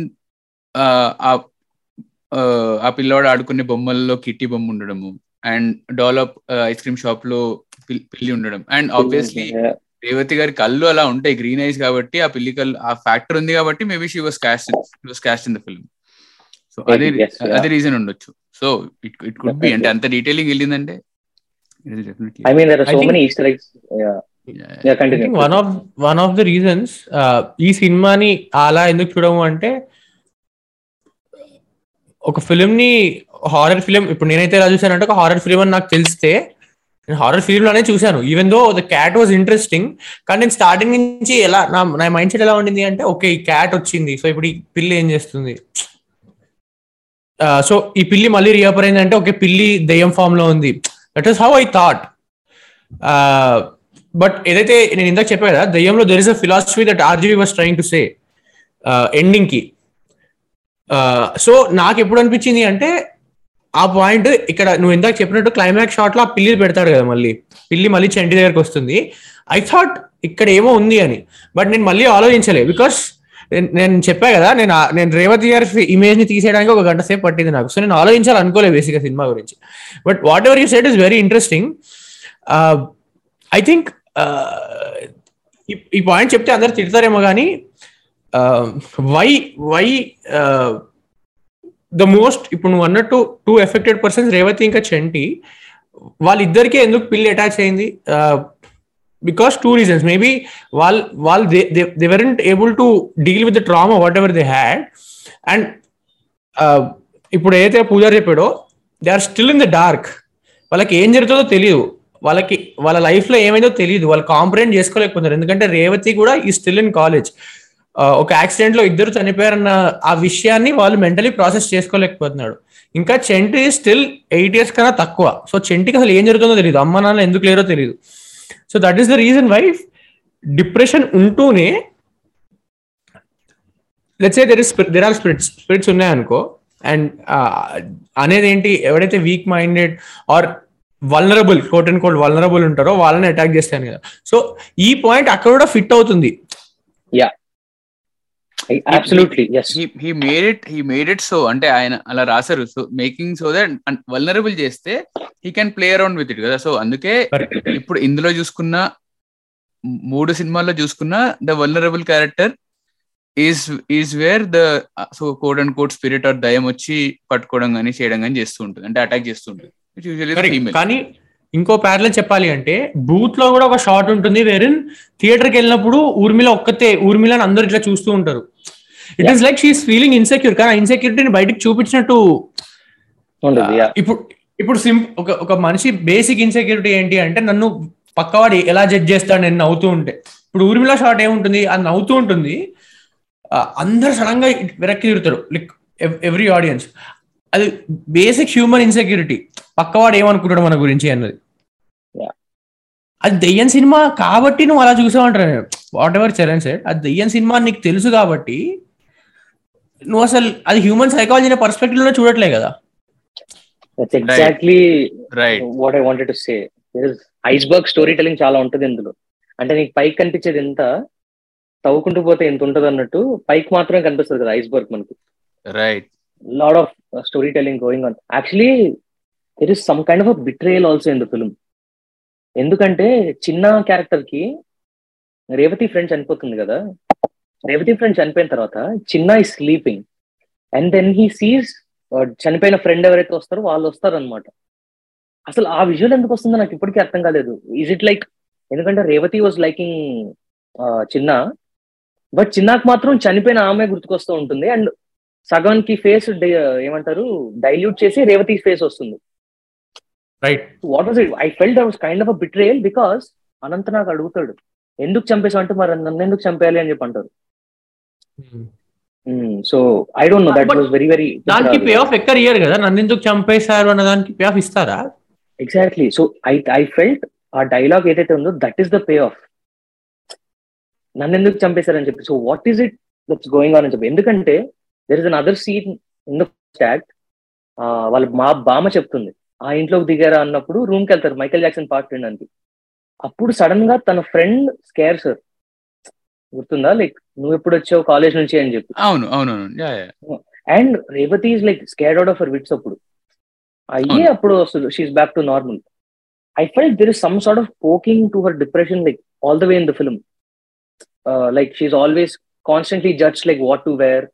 ఆ పిల్లోడు ఆడుకునే బొమ్మల్లో కిట్టి బొమ్మ ఉండడము. అండ్ డెవలప్ ఐస్ క్రీమ్ షాప్లో పిల్లి ఉండడం. అండ్ ఆబ్వియస్లీ రేవతి గారి కళ్ళు అలా ఉంటాయి గ్రీన్ ఐస్ కాబట్టి ఆ పిల్లి కళ్ళు ఆ ఫ్యాక్టర్ ఉంది కాబట్టి maybe she was cast was cast in the film so అదే అదే రీజన్ ఉండొచ్చు. So it it could be అంటే అంత డీటెయిలింగ్ వెళ్ళిందంటే I mean there are so many Easter eggs one of one of the reasons ఈ సినిమాని అలా ఎందుకు చూడము అంటే ఒక ఫిలిం ని హారర్ ఫిలిం ఇప్పుడు నేనైతే ఎలా చూసానంటే ఒక హారర్ ఫిలిం అని నాకు తెలిస్తే నేను హారర్ ఫిలిం లోనే చూశాను. Even though the cat was interesting కానీ నేను స్టార్టింగ్ నుంచి ఎలా నా నా మైండ్ సెట్ ఎలా ఉండింది అంటే ఓకే ఈ క్యాట్ వచ్చింది. సో ఇప్పుడు ఈ పిల్లి ఏం చేస్తుంది? Uh, సో ఈ పిల్లి మళ్ళీ రీఅపర్ అయిందంటే ఓకే పిల్లి దెయ్యం ఫామ్లో ఉంది. That is how I thought but ఏదైతే నేను ఇందాక చెప్పా కదా దెయ్యంలో there is a philosophy that RGV was trying to say ఎండింగ్కి. Uh, so నాకు ఎప్పుడు అనిపించింది అంటే ఆ పాయింట్ ఇక్కడ నువ్వు ఇందాక చెప్పినట్టు క్లైమాక్స్ షాట్లో ఆ పిల్లి పెడతాడు కదా మళ్ళీ. పిల్లి మళ్ళీ చెంటి దగ్గరకు వస్తుంది. ఐ థాట్ ఇక్కడ ఏమో ఉంది అని. బట్ నేను మళ్ళీ ఆలోచించలే బికాస్ నేను చెప్పా కదా నేను నేను రేవతి గారి ఇమేజ్ని తీసేయడానికి ఒక గంట సేపు పట్టింది నాకు. సో నేను ఆలోచించాలి అనుకోలేదు బేసిక్ సినిమా గురించి. But whatever you said is very interesting I think ఈ పాయింట్ చెప్తే అందరు తిడతారేమో కానీ uh, why why the most ఇప్పుడు నువ్వు అన్నట్టు టూ ఎఫెక్టెడ్ పర్సన్స్ రేవతి ఇంకా చెంటి వాళ్ళిద్దరికీ ఎందుకు పిల్లి అటాచ్ అయింది? బికాస్ టూ రీజన్స్ మేబీ వాళ్ళు వాళ్ళు they weren't able to deal with the trauma whatever they had and and ఇప్పుడు ఏదైతే పూజారి చెప్పాడో they are still in the dark వాళ్ళకి ఏం జరుగుతుందో తెలియదు. వాళ్ళకి వాళ్ళ లైఫ్లో ఏమైందో తెలియదు. వాళ్ళు కాంప్రహెండ్ చేసుకోలేకపోతున్నారు. ఎందుకంటే రేవతి కూడా ఈ స్టిల్ ఇన్ కాలేజ్ ఒక యాక్సిడెంట్లో ఇద్దరు చనిపోయారన్న ఆ విషయాన్ని వాళ్ళు మెంటలీ ప్రాసెస్ చేసుకోలేకపోతున్నాడు. ఇంకా చెంటి స్టిల్ ఎయిట్ ఇయర్స్ కన్నా తక్కువ. సో చెంటికి అసలు ఏం జరుగుతుందో తెలియదు అమ్మ నాన్న ఎందుకు లేరో తెలియదు so that is the reason why depression ఉంటూనే let's there is there are spirits spirits ఉన్నాయనుకో and అనేది ఏంటి? ఎవరైతే weak minded are vulnerable quote and quote vulnerable ఉంటారో వాళ్ళని అటాక్ చేస్తాను కదా. సో ఈ పాయింట్ అక్కడ కూడా ఫిట్ అవుతుంది. Yeah absolutely he made it he made it so అంటే ఆయన అలా రాశారు. So making so that vulnerable చేస్తే he can play around with it కదా. సో అందుకే ఇప్పుడు ఇందులో చూసుకున్న మూడు సినిమాల్లో చూసుకున్న the vulnerable character is is where the so quote and quote spirit are దయం వచ్చి పట్టుకోవడం కానీ చేయడం కానీ చేస్తూ ఉంటుంది. అంటే అటాక్ చేస్తూ ఉంటుంది. కానీ ఇంకో ప్యారలో చెప్పాలి అంటే బూత్లో కూడా ఒక షార్ట్ ఉంటుంది వేరిన్ థియేటర్కి వెళ్ళినప్పుడు ఊర్మిళ ఒక్కతే ఊర్మిళని అందరు ఇట్లా చూస్తూ ఉంటారు. It is like she's feeling insecure కానీ ఇన్సెక్యూరిటీని బయటకు చూపించినట్టు ఇప్పుడు ఇప్పుడు సింప్ ఒక ఒక మనిషి బేసిక్ ఇన్సెక్యూరిటీ ఏంటి అంటే నన్ను పక్కవాడు ఎలా జడ్జ్ చేస్తాడు నేను నవ్వుతూ ఉంటే. ఇప్పుడు ఊర్మిళ షార్ట్ ఏముంటుంది? అది నవ్వుతూ ఉంటుంది. అందరు సడన్గా వెనక్కి తిరుగుతారు. లైక్ ఎవ్రీ ఆడియన్స్ అది బేసిక్ హ్యూమన్ ఇన్సెక్యూరిటీ పక్కవాడు ఏమనుకుంటాడు మన గురించి అన్నది. అది దెయ్యం సినిమా కాబట్టి నువ్వు అలా చూసావంటారు వాట్ ఎవర్ చరణ్ సెట్ అది దెయ్యం సినిమా నీకు తెలుసు కాబట్టి నువ్వు అసలు అది హ్యూమన్ సైకాలజీ అనే పర్స్పెక్టివ్లో చూడట్లే కదా. Exactly what I wanted to say iceberg storytelling చాలా ఉంటుంది ఇందులో. అంటే నీకు పైకి కనిపించేది ఎంత? తవ్వుకుంటూ పోతే ఎంత ఉంటుంది అన్నట్టు పైకి మాత్రమే కనిపిస్తుంది కదా ఐస్బర్గ్ మనకి. Right lot of storytelling going on actually there is some kind of betrayal also in the film ఎందుకంటే చిన్న క్యారెక్టర్కి రేవతి ఫ్రెండ్ చనిపోతుంది కదా. రేవతి ఫ్రెండ్ చనిపోయిన తర్వాత చిన్న ఈ sleeping and then he sees చనిపోయిన ఫ్రెండ్ ఎవరైతే వస్తారో వాళ్ళు వస్తారు అనమాట అసలు ఆ విజువల్ ఎందుకు వస్తుందో నాకు ఇప్పటికీ అర్థం కాలేదు. ఈజ్ ఇట్ లైక్ ఎందుకంటే Revathi was liking uh, Chinna. But చిన్నకు మాత్రం చనిపోయిన ఆమె గుర్తుకొస్తూ ఉంటుంది. అండ్ సగానికి ఫేస్ ఏమంటారు డైల్యూట్ చేసి రేవతి ఫేస్ వస్తుంది. Right what was it I felt was kind of a betrayal because Anantha నాకు అడుగుతాడు ఎందుకు చంపేసావు అంటే మరి నన్ను ఎందుకు చంపేయాలి అని చెప్పి అంటారు so I don't know that was very very దానికి పే ఆఫ్ ఎక్కడ ఇయర్ కదా? నన్ను ఎందుకు చంపేశారు అన్న దానికి పే ఆఫ్ ఇస్తారా? Exactly so I I felt ఆ డైలాగ్ ఏదైతే ఉందో that is the pay off నన్ను ఎందుకు చంపేశారని చెప్పి. So what is it that's going on అని చెప్పి. ఎందుకంటే there is another scene in the act వాళ్ళ మా బామ చెప్తుంది. ఆ ఇంట్లోకి దిగారా అన్నప్పుడు రూమ్కి వెళ్తారు. మైకేల్ జాక్సన్ పార్ట్ వినడానికి అప్పుడు సడన్గా తన ఫ్రెండ్ స్కేర్ సార్ గుర్తుందా? లైక్ నువ్వు ఎప్పుడు వచ్చావు? కాలేజ్ నుంచి అని చెప్పి. అవును అవును and Revathi is like scared out of her wits అప్పుడు. అయ్యి. అప్పుడు వస్తుంది. She's back to normal I felt there is some sort of poking to her depression like all the way in the film like she's always constantly judge like what to wear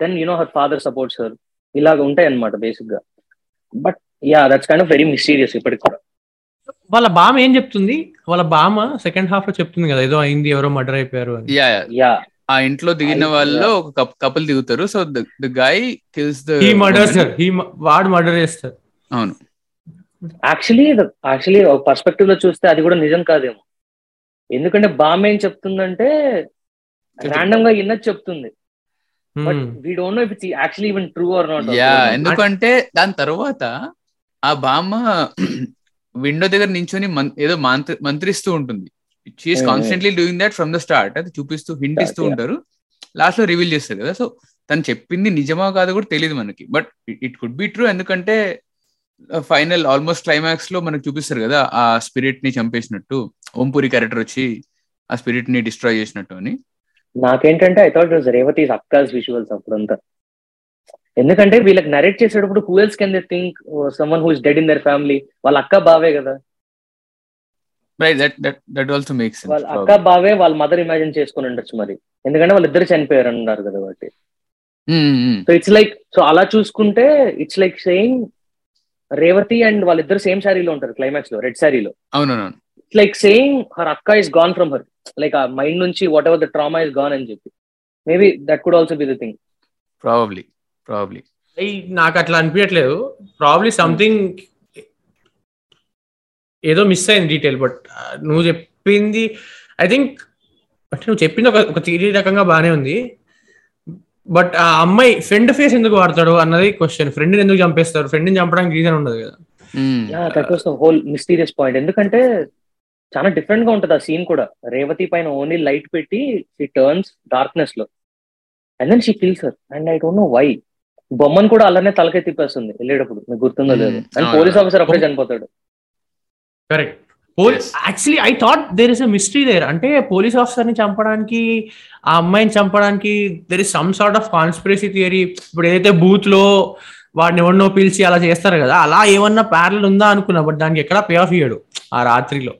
then you know her father supports her ఇలాగ ఉంటాయి అనమాట బేసిక్గా. But yeah that's kind of very mysterious ఇప్పటికి కూడా. వాళ్ళ బామ్మ ఏం చెప్తుంది? వాళ్ళ బామ్మ సెకండ్ హాఫ్లో చెప్తుంది కదా ఏదో అయింది ఎవరో మర్డర్ అయిపోయారు అని. యా యా ఆ ఇంట్లో దిగిన వాళ్ళలో ఒక కపుల్ దిగుతారు. So the guy kills the he murders he వాడు మర్డర్ చేస్తారు అవును. యాక్చువల్లీ యాక్చువల్లీ ఒక పర్స్పెక్టివ్లో చూస్తే అది కూడా నిజం కాదేమో. ఎందుకంటే బామ్మ ఏం చెప్తుందంటే రాండమ్గా ఇన్నది చెప్తుంది. But we don't know if it's actually even true or not yeah ఎందుకంటే దాని తర్వాత ఆ బామ్మ విండో దగ్గర నించొని ఏదో మంత్రి మంత్రిస్తూ ఉంటుంది. She's Hmm. Constantly doing that from the start అది చూపిస్తూ హింట్ ఇస్తూ. ఉంటారు. లాస్ట్లో రివీల్ చేస్తారు కదా. సో తను చెప్పింది నిజమా కాదో కూడా తెలియదు మనకి. But it could be true ఎందుకంటే ఫైనల్ ఆల్మోస్ట్ క్లైమాక్స్లో మనకు చూపిస్తారు కదా ఆ స్పిరిట్ని చంపేసినట్టు. ఓంపూరి క్యారెక్టర్ వచ్చి ఆ స్పిరిట్ని డిస్ట్రాయ్ చేసినట్టు అని. నాకేంటంటే ఐ థాట్ రేవతి అక్కాస్ విజువల్స్ అప్పుడంతా. ఎందుకంటే వీళ్ళకి నరేట్ చేసేటప్పుడు who else can they think someone who is dead in their family వాళ్ళ అక్క బావే కదా. వాళ్ళ అక్క బావే వాళ్ళ మదర్ ఇమాజిన్ చేసుకుని ఉండొచ్చు మరి. ఎందుకంటే వాళ్ళిద్దరు చనిపోయారు అన్నారు కదా కాబట్టి సో ఇట్స్ లైక్ సో అలా చూసుకుంటే it's like saying Revathi and వాళ్ళిద్దరు సేమ్ శారీలో ఉంటారు క్లైమాక్స్లో రెడ్ శారీలో. అవునవును. ఇట్స్ లైక్ సేయింగ్ హర్ అక్క is gone from her like ఆ మైండ్ నుంచి whatever the trauma is gone అని చెప్పి. Maybe that could also be the thing probably probably నాకు అట్లా అనిపించట్లేదు ప్రాబ్లీ సంథింగ్ ఏదో మిస్ అయింది డీటెయిల్ బట్ నువ్వు చెప్పింది ఐ థింక్ అంటే నువ్వు చెప్పింది ఒక ఒక థియరీ రకంగా బాగానే ఉంది. బట్ ఆ అమ్మాయి ఫ్రెండ్ ఫేస్ ఎందుకు వాడతాడు అన్నది క్వశ్చన్ ఫ్రెండ్ ఎందుకు చంపేస్తారు? ఫ్రెండ్ చంపడానికి రీజన్ ఉండదు కదా. Yeah that was the whole mysterious point ఎందుకంటే చాలా డిఫరెంట్గా ఉంటది ఆ సీన్ కూడా. రేవతి పైన ఓన్లీ లైట్ పెట్టి she turns డార్క్నెస్లో. And then she feels her and I don't know why బొమ్మను కూడా అలానే తలకే తిప్పేస్తుంది వెళ్ళేటప్పుడు. మీకు గుర్తుందో లేదు. అండ్. పోలీస్ ఆఫీసర్ అప్పుడే చనిపోతాడు. Correct police Yes. Actually I thought there is a mystery there అంటే పోలీస్ ఆఫీసర్ని చంపడానికి ఆ అమ్మాయిని చంపడానికి there is some sort of conspiracy theory ఇప్పుడు ఏదైతే బూత్లో వాడిని ఎవరినో పిలిచి అలా చేస్తారు కదా అలా ఏమన్నా ప్యారల్ ఉందా అనుకున్నా బట్ దానికి ఎక్కడా పే ఆఫ్ ఇయ్యాడు ఆ రాత్రిలో.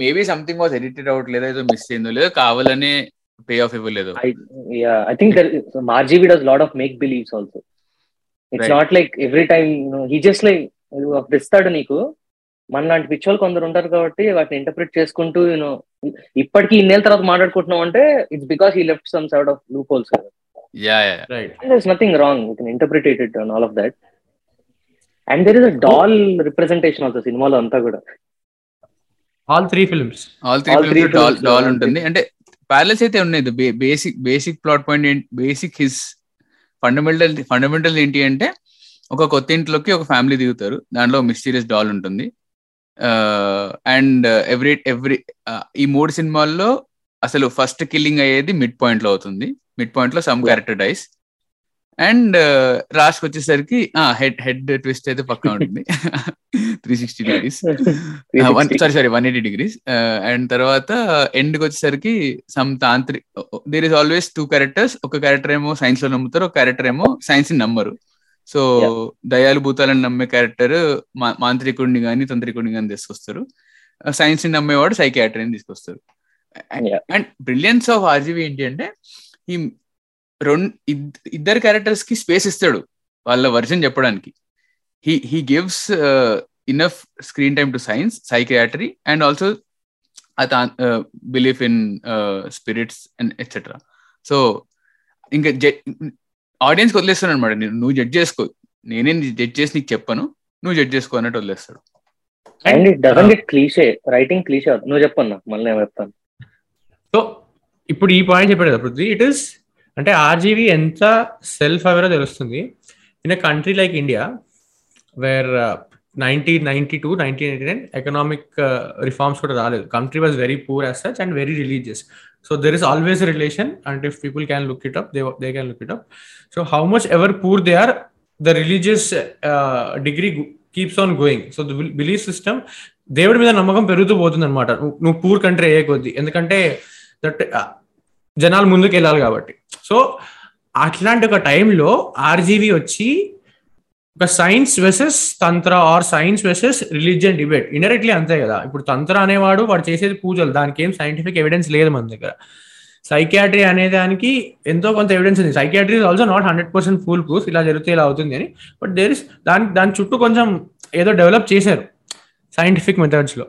Maybe something was edited out లేదా ఏదో మిస్ అయిందో లేదో కావాలనే పే ఆఫ్ ఇవ్వలేదు. I think మార్జీ does lot of make believes also it's not like every time he just like ఇస్తాడు నీకు. మన లాంటి పిచ్చి వాళ్ళు కొందరు ఉంటారు కాబట్టి వాటిని ఇంటర్ప్రిట్ చేసుకుంటూ యూనో ఇప్పటికి ఇన్ని నెలల తర్వాత మాట్లాడుకుంటున్నావు అంటే it's because he left some side of loopholes nothing wrong it interpretated all of that and there is a doll representation of the సినిమాలో అంతా కూడా. All three films all three All three films doll films, doll all ఉంటుంది. అంటే parallels అయితే ఉన్నాయి. Basic basic plot point ఏంటి basic his fundamental fundamental ఏంటి అంటే ఒక కొత్త ఇంట్లోకి ఒక ఫ్యామిలీ దిగుతారు. దాంట్లో మిస్టీరియస్ డాల్ ఉంటుంది. అండ్ ఎవ్రీ ఎవ్రీ ఈ మూడు సినిమాల్లో అసలు ఫస్ట్ కిల్లింగ్ అయ్యేది మిడ్ పాయింట్లో అవుతుంది. మిడ్ పాయింట్లో some character dies and last వచ్చేసరికి హెడ్ హెడ్ ట్విస్ట్ అయితే పక్కా ఉంటుంది. Three sixty degrees sorry sorry one eighty degrees and తర్వాత ఎండ్కి వచ్చేసరికి some tantrik there is always two characters ఒక క్యారెక్టర్ ఏమో సైన్స్లో నమ్ముతారు ఒక క్యారెక్టర్ ఏమో సైన్స్ని నమ్మరు. సో దయాలు భూతాలను నమ్మే క్యారెక్టర్ మాంత్రికుడిని గాని తంత్రికుడిని గాని తీసుకొస్తారు. సైన్స్ని నమ్మేవాడు సైకియాట్రీని తీసుకొస్తారు. Yeah. And brilliance of RGV ఏంటి అంటే ఈ రెండు ఇద్దరు క్యారెక్టర్స్కి స్పేస్ ఇస్తాడు వాళ్ళ వర్జన్ చెప్పడానికి. He he gives enough screen time to science psychiatry and also belief in spirits and etcetera so ఇంకా ఆడియన్స్ వదిలేస్తాను అనమాట నేను నువ్వు జడ్జ్ చేసుకో. నేనే జడ్జ్ చేసి నీకు చెప్పను. నువ్వు జడ్జ్ చేసుకో అన్నట్టు వదిలేస్తాడు. And it get cliche writing cliche నువ్వు చెప్పన్నా మళ్ళీ నేను చెప్తాను? సో ఇప్పుడు ఈ పాయింట్ చెప్పాడు కదా పృథ్వీ. ఇట్ ఇస్ అంటే ఆర్జీవి ఎంత సెల్ఫ్ అవేరో తెలుస్తుంది? In a country like India where nineteen ninety two nineteen eighty nine economic reforms uh, కూడా రాలేదు. Country was very poor as such and very religious so there is always relation and if people can look it up they they can look it up so how much ever poor they are the religious degree keeps on going so the belief system దేవుడి మీద నమ్మకం పెరుగుతూ పోతుంది అనమాట నువ్వు poor country అయ్యే కొద్దీ. ఎందుకంటే దట్ జనాలు ముందుకు వెళ్ళాలి కాబట్టి. సో అట్లాంటి ఒక టైంలో ఆర్జీవి వచ్చి ఒక science versus tantra or science versus religion debate indirectly అంతే కదా. ఇప్పుడు తంత్ర అనేవాడు వాడు చేసేది పూజలు. దానికి ఏం సైంటిఫిక్ ఎవిడెన్స్ లేదు మన దగ్గర. సైకియాట్రీ అనే దానికి ఎంతో కొంత ఎవిడెన్స్ ఉంది. Psychiatry is also not hundred percent full proof ఇలా జరిగితే ఇలా అవుతుంది అని. బట్ దేర్ ఇస్ దాని దాని చుట్టూ కొంచెం ఏదో డెవలప్ చేశారు సైంటిఫిక్ మెథడ్స్లో.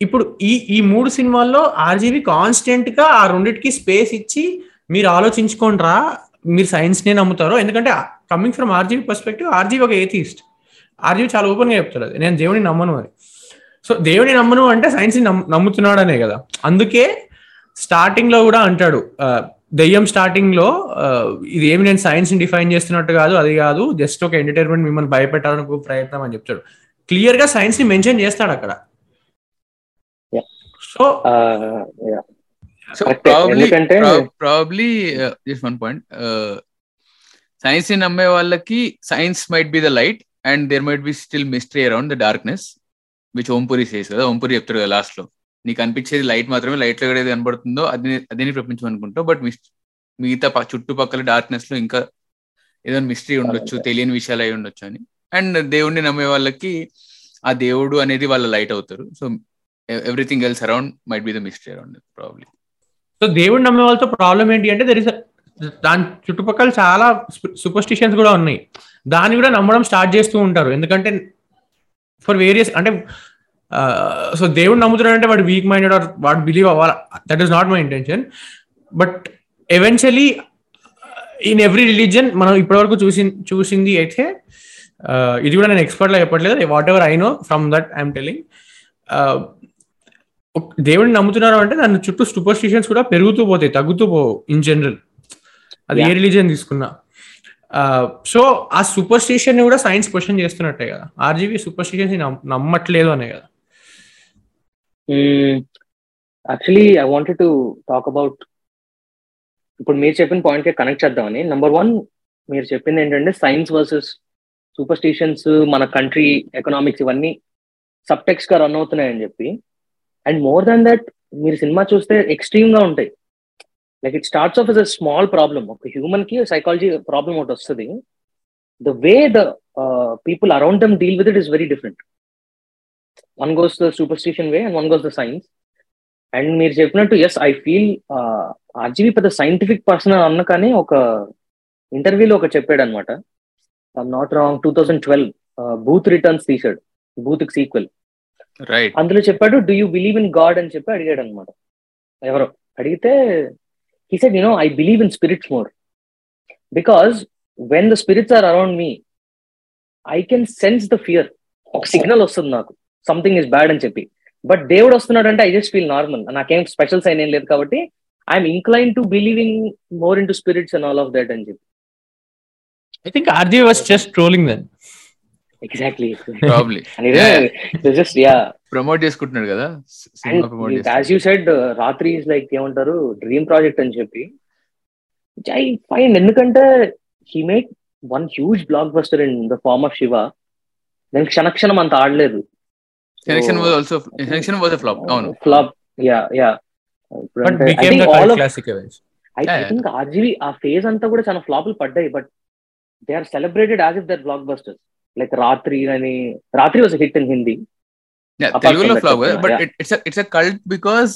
ఇప్పుడు ఈ ఈ మూడు సినిమాల్లో ఆర్జీవి కాన్స్టెంట్గా ఆ రెండింటికి స్పేస్ ఇచ్చి మీరు ఆలోచించుకోండి రా మీరు సైన్స్ నే నమ్ముతారో. ఎందుకంటే coming from RGV perspective RGV ఒక ఏథీస్ట్ ఆర్జీవి చాలా ఓపెన్గా చెప్తాడు అది. నేను దేవుని నమ్మను అని. సో దేవుని నమ్మను అంటే సైన్స్ని నమ్ముతున్నాడనే కదా. అందుకే స్టార్టింగ్లో కూడా అంటాడు దెయ్యం స్టార్టింగ్లో ఇది ఏమి నేను సైన్స్ని డిఫైన్ చేస్తున్నట్టు కాదు అది కాదు జస్ట్ ఒక ఎంటర్టైన్మెంట్ మిమ్మల్ని భయపెట్టాలని ప్రయత్నం అని చెప్తాడు. క్లియర్గా సైన్స్ని మెన్షన్ చేస్తాడు అక్కడ. So so probably probably just one point సైన్స్ని నమ్మే వాళ్ళకి science might be the light and there might be still mystery around the darkness which Om Puri says కదా. ఓంపురి చెప్తాడు కదా లాస్ట్లో. నీకు అనిపించేది లైట్ మాత్రమే లైట్లో ఏది కనబడుతుందో అది అదేని ప్రపంచం అనుకుంటావు. బట్ మిగతా చుట్టుపక్కల డార్క్నెస్లో ఇంకా ఏదో మిస్టరీ ఉండొచ్చు తెలియని విషయాలు అయి ఉండొచ్చు అని. అండ్ దేవుడిని నమ్మే వాళ్ళకి ఆ దేవుడు అనేది వాళ్ళ లైట్ అవుతారు. So everything else around might be the mystery around probably so దేవుడు నమ్మే వాళ్ళతో ప్రాబ్లం ఏంటి అంటే దర్ ఇస్ దాని చుట్టుపక్కల చాలా సూపర్స్టిషన్స్ కూడా ఉన్నాయి. దాన్ని కూడా నమ్మడం స్టార్ట్ చేస్తూ ఉంటారు. ఎందుకంటే ఫర్ వేరియస్ అంటే సో దేవుడు నమ్ముతున్నాడు అంటే వాడు వీక్ మైండెడ్ ఆర్ వాడు బిలీవ్ అవ్వాలి? That is not my intention but eventually in every religion మనం ఇప్పటివరకు చూసి చూసింది అయితే ఇది కూడా నేను ఎక్స్పర్ట్లో చెప్పట్లేదు. Whatever I know from that I'm telling దేవుడిని నమ్ముతున్నారు అంటే దాని చుట్టూ సూపర్స్టిషన్స్ కూడా పెరుగుతూ పోతాయి తగ్గుతూ పోవు ఇన్ జనరల్ అది ఏ రిలీజన్ తీసుకున్నా. సో ఆ సూపర్స్టిషన్ని కూడా సైన్స్ క్వశ్చన్ చేస్తున్నట్టే కదా. ఆర్జీబీ సూపర్స్టిషన్స్ నమ్మట్లేదు అనే కదా. Actually I wanted to talk about ఇప్పుడు మీరు చెప్పిన పాయింట్కి కనెక్ట్ చేద్దామని. నెంబర్ వన్ మీరు చెప్పింది ఏంటంటే సైన్స్ వర్సెస్ సూపర్స్టిషన్స్ మన కంట్రీ ఎకనామిక్స్ ఇవన్నీ సబ్టెక్స్గా రన్ అవుతున్నాయని చెప్పి. అండ్ మోర్ దాన్ దట్ మీరు సినిమా చూస్తే ఎక్స్ట్రీమ్గా ఉంటాయి. Like it starts off as a small problem ఒక హ్యూమన్కి సైకాలజీ ప్రాబ్లమ్ ఒకటి వస్తుంది. The way the people around them deal with it is very different one goes the superstition way and one goes the science and మీరు చెప్పినట్టు yes I feel RGV పెద్ద scientific person అన్న కానీ ఒక ఇంటర్వ్యూలో ఒక చెప్పాడు అనమాట I'm not wrong two thousand twelve Bhoot returns తీసాడు బూత్ సీక్వెల్ అందులో చెప్పాడు do you believe in God అని చెప్పి అడిగాడు అనమాట ఎవరో. అడిగితే he said you know I believe in spirits more because when the spirits are around me I can sense the fear ఒక సిగ్నల్ వస్తుంది నాకు. సంథింగ్ ఇస్ బ్యాడ్ అని చెప్పి. బట్ దేవుడు వస్తున్నాడు అంటే ఐ జస్ట్ ఫీల్ నార్మల్ నాకేం స్పెషల్ సైన్ ఏం లేదు కాబట్టి I'm incline to believing more in to spirits and all of that అని చెప్పి. I think RGV was just trolling then exactly probably just yeah promote చేసుకుంటున్నాడు కదా as you said Raatri is like ఏమంటారు dream project అని చెప్పి. I fine ఎందుకంటే he make one huge blockbuster in the form of Shiva నేను క్షణక్షణం అంత ఆడలేదు. Selection was also selection was flop అవును. Flop yeah yeah but became the classic events I think RGV ఆ phase అంతా కూడా చాలా ఫ్లాపులు పడ్డాయి but they are celebrated as if their blockbusters like Raatri అని Raatri was hit in Hindi తెలుగులో flop but it's it's a cult because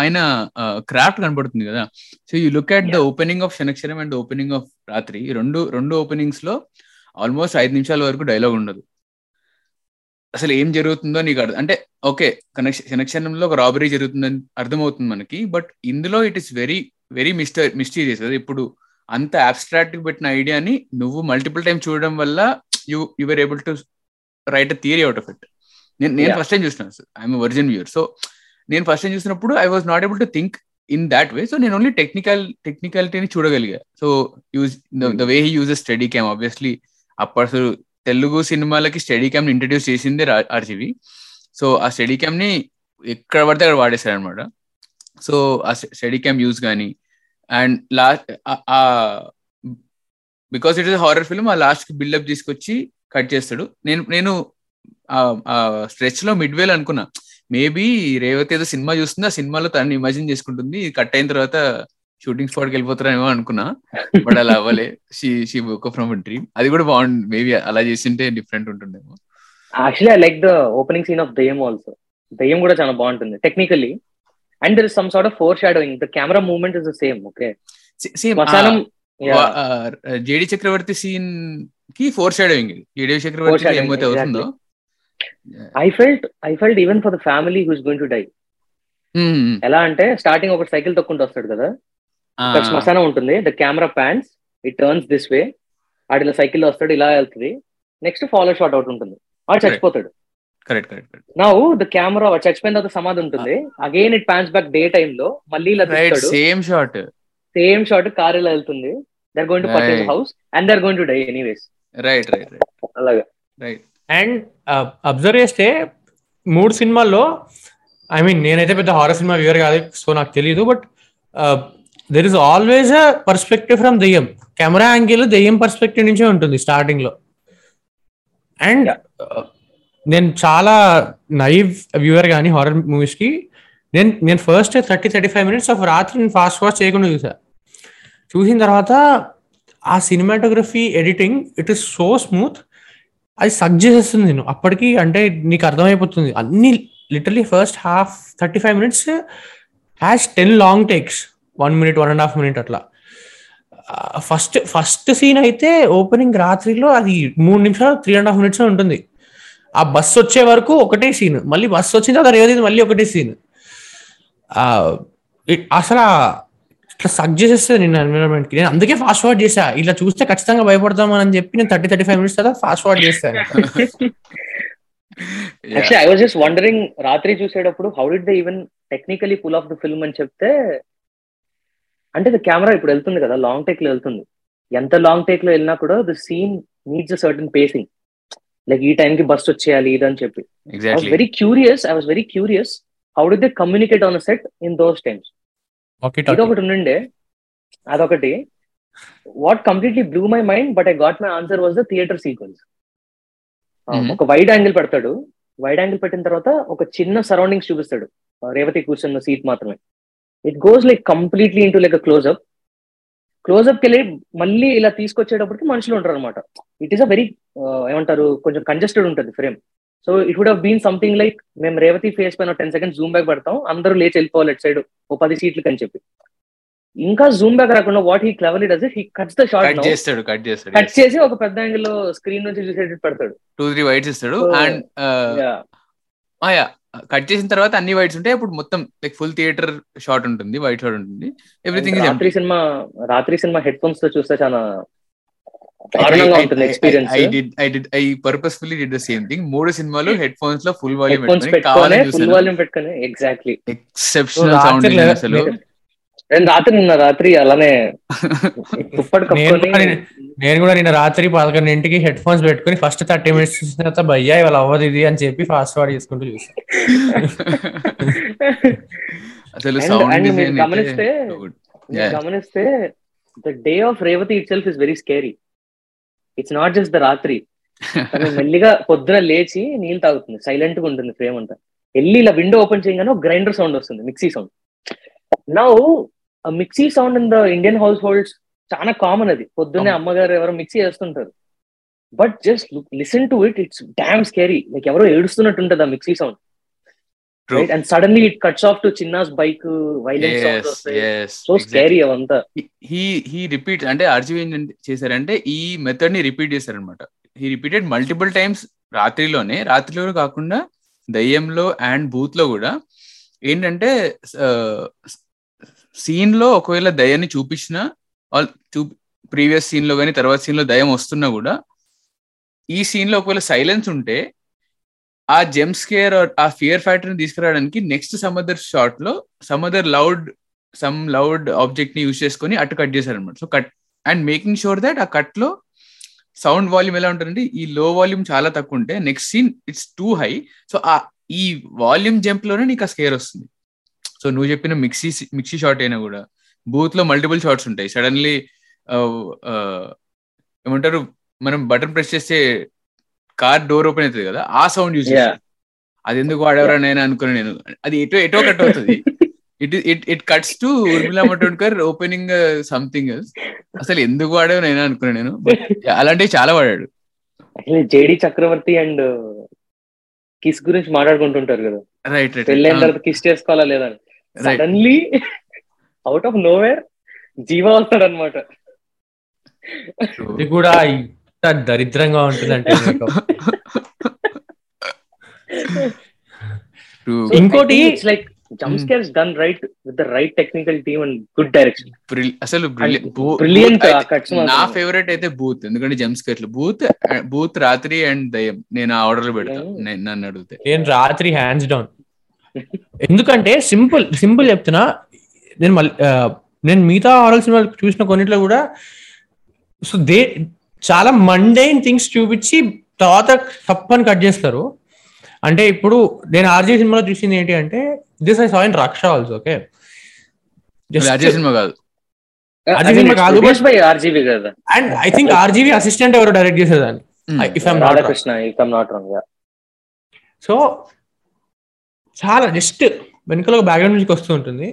ఆయన craft కనబడుతుంది కదా. So you look at the opening of Kshanakshanam and opening of Raatri రెండు రెండు ఓపెనింగ్స్లో almost ఐదు నిమిషాల వరకు డైలాగ్ ఉండదు. అసలు ఏం జరుగుతుందో నీకు అర్థం అంటే ఓకే శనక్షణంలో ఒక రాబరీ జరుగుతుందని అర్థమవుతుంది మనకి బట్ ఇందులో it is very very mister mysterious కదా ఇప్పుడు అంత అబ్స్ట్రాక్ట్ పెట్టిన ఐడియాని నువ్వు మల్టిపుల్ టైం చూడడం వల్ల you your able to write a theory out of it నేను నేను ఫస్ట్ టైం చూస్తున్నాను ఐఎమ్ వర్జన్ వ్యూర్ సో నేను ఫస్ట్ టైం చూసినప్పుడు I was not able to think in that way so నేను ఓన్లీ టెక్నికల్ టెక్నికాలిటీని చూడగలిగా. So use the way he uses steadicam obviously అప్పుడు తెలుగు సినిమాలకి study cam introduce చేసిందే RGV so ఆ స్టడీ క్యామ్ని ఎక్కడ పడితే అక్కడ వాడేశారు అనమాట సో ఆ స్టడీ క్యామ్ యూజ్ కానీ and last because it is horror film ఆ లాస్ట్కి బిల్డప్ తీసుకొచ్చి కట్ చేస్తాడు. నేను నేను స్ట్రెచ్లో మిడ్ వేల్ అనుకున్నా. మేబీ రేవతి ఏదో సినిమా చూస్తుంది ఆ సినిమాలో తనని ఇమాజిన్ చేసుకుంటుంది. కట్ అయిన తర్వాత షూటింగ్ స్పాట్కి వెళ్ళిపోతారేమో అనుకున్నా. బట్ అలా అవ్వలే. She she book from dream అది కూడా బాగుంది మేబీ అలా చేసింటే different ఉంటుండేమో. Actually I like the opening scene of Deyyam also Deyyam కూడా చాలా బాగుంటుంది technically and there is some sort of foreshadowing the camera movement is the same okay same JD Chakravarthi సీన్కి foreshadowing JD చక్రవర్తి ఏమైతే అవుతుందో. I felt I felt even for the family who's going to die. ఎలా అంటే starting ఒక cycle తొక్కుంటూ వస్తాడు కదా? శ్మశానం ఉంటుంది. The camera pans it turns this way ఆడిలో cycle వస్తాడు. ఇలా వెళ్తుంది. నెక్స్ట్ ఫాలో షాట్ అవుట్ ఉంటుంది. ఆడు చచ్చిపోతాడు. కరెక్ట్ కరెక్ట్ కరెక్ట్ నా ద కెమెరా చచ్చిపోయిన తర్వాత సమాధి ఉంటుంది. Again it pans back day టైమ్లో. మళ్ళీ ఇలా same shot same shot car ఇలా వెళ్తుంది there going to purchase. House and there going to die anyways right right right అలాగా. రైట్ అండ్ అబ్జర్వ్ చేస్తే మూడు సినిమాల్లో ఐ మీన్ నేనైతే పెద్ద హారర్ సినిమా వ్యూవర్ కాదు సో నాకు తెలియదు but there is always a perspective from deyyam camera angle దెయ్యం పర్స్పెక్టివ్ నుంచే ఉంటుంది స్టార్టింగ్లో. అండ్ నేను చాలా నైవ్ వ్యూవర్ కానీ హారర్ మూవీస్కి నేను నేను first thirty thirty five minutes of Raatri నేను ఫాస్ట్ ఫాస్ట్ చేయకుండా చూసా. చూసిన తర్వాత ఆ cinematography editing it is so smooth అది సగ్ చేసేస్తుంది నేను అప్పటికి అంటే నీకు అర్థమైపోతుంది. అన్ని literally first half thirty five minutes has ten long takes one minute one and half minute అట్లా. ఫస్ట్ ఫస్ట్ సీన్ అయితే ఓపెనింగ్ రాత్రిలో అది మూడు నిమిషాలు త్రీ అండ్ హాఫ్ మినిట్స్ ఉంటుంది. ఆ బస్ వచ్చే వరకు ఒకటే సీన్ మళ్ళీ బస్ వచ్చిన తర్వాత రేవతి మళ్ళీ ఒకటే సీన్ అసలు ఇట్లా సగ్ చేసేస్తుంది నేను ఎన్విరాన్మెంట్కి. నేను అందుకే ఫాస్ట్ ఫార్వర్డ్ చేసా ఇలా చూస్తే ఖచ్చితంగా భయపడతామని చెప్పి నేను థర్టీ థర్టీ ఫైవ్ మినిట్స్ తర్వాత ఫాస్ట్ ఫార్వర్డ్ చేస్తాను actually I was just wondering Raatri చూసేటప్పుడు how did the even technically pull off the film అని చెప్తే అంటే ద కెమెరా ఇప్పుడు వెళ్తుంది కదా లాంగ్ టేక్లో వెళ్తుంది. ఎంత లాంగ్ టేక్లో వెళ్ళినా కూడా the scene needs a certain pacing like ఈ టైం కి బస్ వచ్చేయాలి ఇదని చెప్పి. I was exactly very curious I was very curious how did they communicate on set in those times ఇదొకటి ఉండే అదొకటి. What completely blew my mind but I got my answer was the theatre sequence. ఒక wide angle పెడతాడు. Wide angle పెట్టిన తర్వాత ఒక చిన్న surroundings చూపిస్తాడు. రేవతి కూర్చున్న సీట్ మాత్రమే. It goes like completely into like close up క్లోజ్అప్కి వెళ్ళి మళ్ళీ ఇలా తీసుకొచ్చేటప్పటికి మనుషులు ఉంటారు అనమాట ఇట్ ఈస్ అ వెరీ ఏమంటారు కొంచెం కంజెస్టెడ్ ఉంటుంది frame so it would been something like మేము రేవతి ఫేస్ పైన టెన్ సెకండ్స్ జూమ్ బ్యాక్ పెడతాం అందరూ లేచి వెళ్ళిపోవాలి ఎట్ సైడ్ ఓ పది సీట్లకి అని చెప్పి. ఇంకా జూమ్ బ్యాక్ రాకుండా what he cleverly does it he cuts the shot cut చేస్తాడు కట్ చేస్తాడు కట్ చేసి ఒక పెద్ద యాంగిల్లో స్క్రీన్ నుంచి చూసేటట్టు పెడతాడు. టూ త్రీ వైట్స్ ఇస్తాడు అండ్ Yeah. కట్ చేసిన తర్వాత అన్ని వైట్స్ ఉంటాయి అప్పుడు మొత్తం లైక్ ఫుల్ థియేటర్ షాట్ ఉంటుంది వైట్ షాట్ ఉంటుంది. Everything Raatri cinema Raatri cinema head ఫోన్స్తో చూస్తే చాలా దారుణంగా ఉంటుంది experience I did I did I purposefully did the same thing మూడు సినిమాలు హెడ్ ఫోన్స్లో ఫుల్ వాల్యూమ్ పెట్టుకొని ఫుల్ వాల్యూమ్ పెట్టుకొని ఎగ్జాక్ట్లీ ఎక్సెప్షనల్ సౌండ్ అసలు. నేను రాత్రి నిన్న రాత్రి అలానే నేను కూడా నిన్న- రాత్రి పదకొండింటికి హెడ్ ఫోన్స్ పెట్టుకుని ఫస్ట్ థర్టీ మినిట్స్ చూసిన తర్వాత భయ్యా ఇవాళ అవ్వదు ఇది అని చెప్పి ఫాస్ట్ ఫార్వర్డ్ చేసుకుంటూ చూసాను అసలు సౌండ్ గమనిస్తే గమనిస్తే the day of Revathi itself is very scary it's not just the raatri. తను మెల్లిగా పొద్దున లేచి నీళ్ళు తాగుతుంది. సైలెంట్గా ఉంటుంది ఫ్రేమ్ అంతా. వెళ్ళి ఇలా విండో ఓపెన్ చేయగానే ఒక గ్రైండర్ సౌండ్ వస్తుంది mixie sound now mixie sound in the Indian households చాలా కామన్ అది. పొద్దున్నే. అమ్మగారు ఎవరో మిక్సీ చేస్తుంటారు but just listen to it it's damn scary like ఎవరో ఏడుస్తున్నట్టు ఉంటుంది ఆ mixie sound right and suddenly it cuts off to Chinna's bike violence sound వస్తాయి సో స్కేరీ అవంతా. హీ హీ రిపీట్ అంటే ఆర్జీవి ఏం చేశారంటే ఈ మెథడ్ని రిపీట్ చేశారనమాట హీ రిపీటెడ్ మల్టిపుల్ టైమ్స్ రాత్రిలోనే రాత్రిలో కాకుండా దయ్యంలో అండ్ బూత్లో కూడా. ఏంటంటే సీన్లో ఒకవేళ దయ్యాన్ని చూపించిన చూ ప్రీవియస్ సీన్లో కానీ తర్వాత సీన్లో దయ్యం వస్తున్నా కూడా ఈ సీన్లో ఒకవేళ సైలెన్స్ ఉంటే ఆ జెమ్ స్కేర్ ఆ ఫియర్ ఫ్యాక్టర్ని తీసుకురావడానికి నెక్స్ట్ సమ్ అదర్ షాట్లో some other loud some loud ఆబ్జెక్ట్ని use చేసుకొని అటు కట్ చేశారనమాట so cut and making sure that ఆ కట్లో సౌండ్ వాల్యూమ్ ఎలా ఉంటుందంటే ఈ లో వాల్యూమ్ చాలా తక్కువ ఉంటే next scene it's too high. So ఆ ఈ వాల్యూమ్ జంప్లోనే నీకు ఆ స్కేర్ వస్తుంది. సో నువ్వు చెప్పిన మిక్సీ మిక్సీ షాట్ అయినా కూడా బూత్లో మల్టిపుల్ షాట్స్ ఉంటాయి. సడన్లీ ఏమంటారు? మనం బటన్ ప్రెస్ చేస్తే కార్ డోర్ ఓపెన్ అవుతుంది కదా ఆ సౌండ్ యూజ్. అది ఎందుకు వాడేవరా నేను అనుకుని నేను. అది ఎటో ఎటో కట్ అవుతుంది. It it it cuts to Urmila Matondkar opening something అసలు ఎందుకు వాడావు నేను అనుకున్నాను నేను But అలాంటివి చాలా వాడాడు. జేడి చక్రవర్తి అండ్ కిస్ గురించి మాట్లాడుకుంటుంటారు కదా. రైట్ పెళ్ళైన రైట్ తర్వాత కిస్ చేసుకోవాలా లేదా suddenly out of nowhere Jeeva వస్తాడు అనమాట ఇది కూడా దరిద్రంగా ఉంటుందంటే. ఇంకోటి- it's like jump scares done right with the right technical team and good direction అసలు బ్రిలియంట్ నా ఫేవరెట్ అయితే బూత్ ఎందుకంటే జంప్ స్కేర్లు బూత్ బూత్ రాత్రి అండ్ దయ్యం. నేను ఆ ఆర్డర్లో పెడతా. Yeah. నేను- నన్ను అడిగితే. నేను రాత్రి హ్యాండ్స్ డౌన్ ఎందుకంటే సింపుల్ సింపుల్ చెప్తున్నా. నేను మళ్ళీ నేను మిగతా హారర్ సినిమాలు చూసిన కొన్నిట్లో కూడా సో దే చాలా మండైన్ థింగ్స్ చూపించి తర్వాత తప్పని కట్ చేస్తారు. అంటే ఇప్పుడు నేను ఆర్జీ సినిమాలో చూసింది ఏంటి అంటే this I saw in Raksha also okay cinema కాదు. And I think RGV assistant ఎవరు డైరెక్ట్ చేసేదాన్ని. If I'm not Radhakrishna if I'm not wrong so చాలా జస్ట్ వెనకాల బ్యాక్గ్రౌండ్ మ్యూజిక్ వస్తూ ఉంటుంది.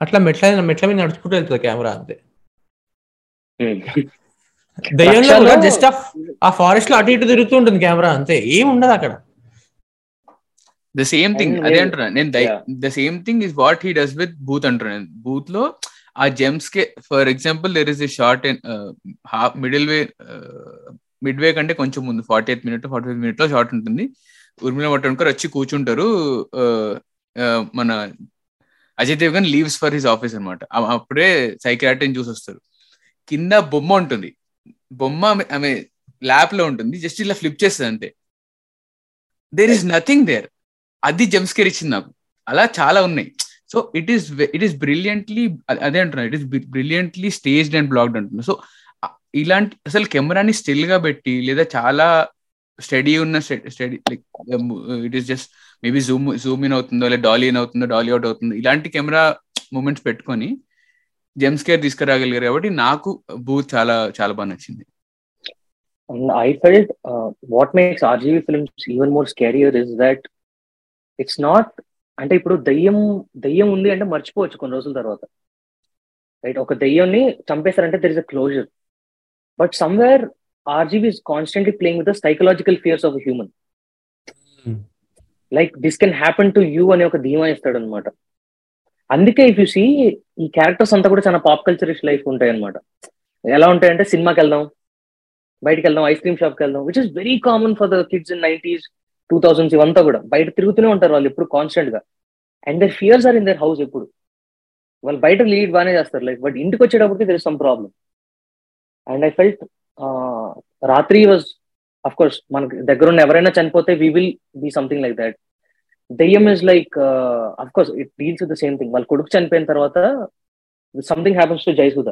అట్లా మెట్ల మెట్ల మీద నడుచుకుంటూ వెళ్తుంది కెమెరా అంతే. దయ్యంలో కూడా జస్ట్ ఆ ఫారెస్ట్లో అటు ఇటు తిరుగుతూ ఉంటుంది కెమెరా అంతే. ఏం ఉండదు అక్కడ. ద సేమ్ థింగ్ And అదే అంటున్నా నేను. The same thing is what he does with Bhoot అంటున్నా నేను. బూత్లో ఆ jump K for example there is a shot half middle way midway కంటే కొంచెం ముందు forty eighth minute forty five మినిట్లో షార్ట్ ఉంటుంది. ఉర్మిళ మట్టోన్కర్ వచ్చి కూర్చుంటారు uh, uh, మన Ajay Devgan leaves for his office అనమాట అప్పుడే సైకియాట్రిని చూసి వస్తారు. కింద బొమ్మ ఉంటుంది. బొమ్మ ఆమె- ల్యాప్లో ఉంటుంది జస్ట్ ఇలా ఫ్లిప్ చేస్తుంది అంతే దేర్ ఇస్ నథింగ్ దేర్ అది జంప్స్కేర్ ఇచ్చింది నాకు. అలా చాలా ఉన్నాయి. So it is it is brilliantly అదే అంటున్నా it is brilliantly staged and blocked అంటున్నా. సో ఇలాంటి అసలు కెమెరాని స్టిల్గా పెట్టి లేదా చాలా స్టడీ ఉన్న steady like it is just maybe zoom zoom in అవుతుందో లేదా డాలీ ఇన్ అవుతుందో డాలీ అవుట్ అవుతుందో ఇలాంటి కెమెరా మూమెంట్స్ పెట్టుకొని జెమ్స్ కేర్ తీసుకురాగలిగారు కాబట్టి నాకు బూత్ చాలా చాలా బాగా నచ్చింది. Felt uh, what makes RGV films even more scarier is that it's not అంటే ఇప్పుడు దయ్యం దయ్యం ఉంది అంటే మర్చిపోవచ్చు కొన్ని రోజుల తర్వాత. రైట్ ఒక దయ్యంని చంపేశారంటే there is a closure but somewhere RGV is constantly playing with the psychological fears of human. Like this can happen to you అనే ఒక ధీమా ఇస్తాడు అనమాట అందుకే ఇఫ్ యూ సీ ఈ క్యారెక్టర్స్ అంతా కూడా చాలా పాప్ కల్చరిష్ లైఫ్ ఉంటాయి అనమాట ఎలా ఉంటాయంటే సినిమాకి వెళ్దాం బయటకు వెళ్దాం ఐస్ క్రీమ్ షాప్కి వెళ్దాం which is very common for the kids in nineties two thousands ఇవంతా కూడా. బయట తిరుగుతూనే ఉంటారు వాళ్ళు ఎప్పుడు కాన్స్టెంట్గా. And their fears are in their house ఎప్పుడు. వాళ్ళు బయట లీడ్ బాగానే చేస్తారు లైక్ బట్ ఇంటికి వచ్చేటప్పటికి there is some problem and I felt Raatri was of course మనకి దగ్గర ఉన్న ఎవరైనా చనిపోతే we will be something like that Deyyam is like of course it deals with the same thing వాళ్ళ కొడుకు చనిపోయిన తర్వాత something happens to Jayasudha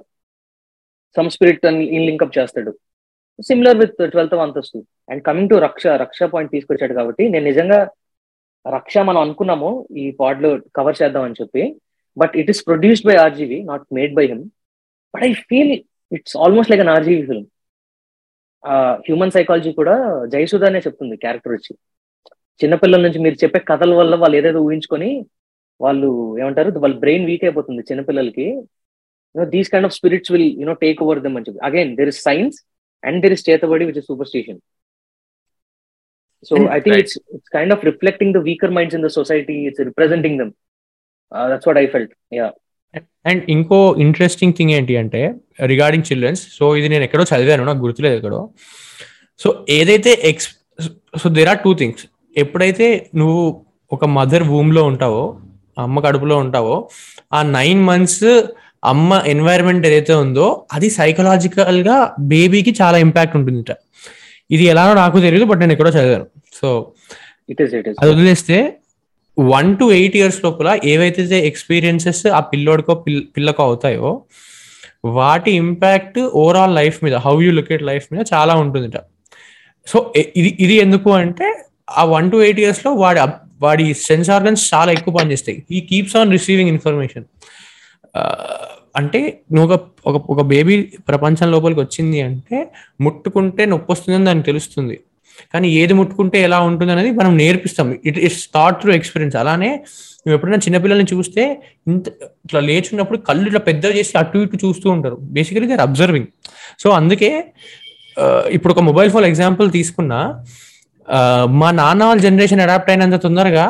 some spirit in link up చేస్తాడు. సిమిలర్ విత్ ట్వెల్త్ అంతస్తు and coming to Raksha Raksha point తీసుకొచ్చాడు కాబట్టి నేను నిజంగా రక్ష మనం అనుకున్నాము ఈ పాడ్లో కవర్ చేద్దాం అని చెప్పి. But it is produced by RGV not made by him but I feel it's almost like an RGV film human psychology కూడా జయసుధానే చెప్తుంది క్యారెక్టర్ వచ్చి. చిన్నపిల్లల నుంచి మీరు చెప్పే కథల వల్ల వాళ్ళు ఏదేదో ఊహించుకొని వాళ్ళు ఏమంటారు వాళ్ళ బ్రెయిన్ వీక్ అయిపోతుంది చిన్నపిల్లలకి. These kind of spirits will you know take over them చెప్పి. Again there is science and there is చేతబడి which is superstition so I think. It's it's kind of reflecting the weaker minds in the society it's representing them that's what I felt yeah and ఇంకో interesting thing ఏంటి అంటే regarding children's so ఇది నేను ఎక్కడో చదివాను నాకు గుర్తులేదు ఎక్కడో. సో ఏదైతే X so there are two things ఎప్పుడైతే నువ్వు ఒక మదర్ వూమ్లో ఉంటావో అమ్మ కడుపులో ఉంటావో ఆ నైన్ మంత్స్ అమ్మ ఎన్వైరన్మెంట్ ఏదైతే ఉందో అది సైకలాజికల్గా బేబీకి చాలా ఇంపాక్ట్ ఉంటుందిట. ఇది ఎలానో నాకు తెలియదు బట్ నేను ఎక్కడో చదివాను. సో అది వదిలేస్తే వన్ టు ఎయిట్ ఇయర్స్ లోపల ఏవైతే ఎక్స్పీరియన్సెస్ ఆ పిల్లోడికో పిల్ పిల్లకో అవుతాయో వాటి ఇంపాక్ట్ ఓవరాల్ లైఫ్ మీద how you look at life మీద చాలా ఉంటుందిట. సో ఇది ఇది ఎందుకు అంటే ఆ వన్ టు ఎయిట్ ఇయర్స్లో వాడి వాడి సెన్స్ ఆర్గన్స్ చాలా ఎక్కువ పనిచేస్తాయి. ఈ కీప్స్ ఆన్ రిసీవింగ్ ఇన్ఫర్మేషన్ అంటే నువ్వు ఒక ఒక ఒక బేబీ ప్రపంచం లోపలికి వచ్చింది అంటే ముట్టుకుంటే నొప్పి వస్తుందని దానికి తెలుస్తుంది. కానీ ఏది ముట్టుకుంటే ఎలా ఉంటుంది అనేది మనం నేర్పిస్తాం. It it's thought through experience అలానే నువ్వు ఎప్పుడైనా చిన్నపిల్లల్ని చూస్తే ఇంత ఇట్లా లేచున్నప్పుడు కళ్ళు ఇట్లా పెద్ద చేసి అటు ఇటు చూస్తూ ఉంటారు. Basically they are observing so అందుకే ఇప్పుడు ఒక మొబైల్ ఫోన్ ఎగ్జాంపుల్ తీసుకున్నా మా నాన్న వాళ్ళ జనరేషన్ అడాప్ట్ అయినంత తొందరగా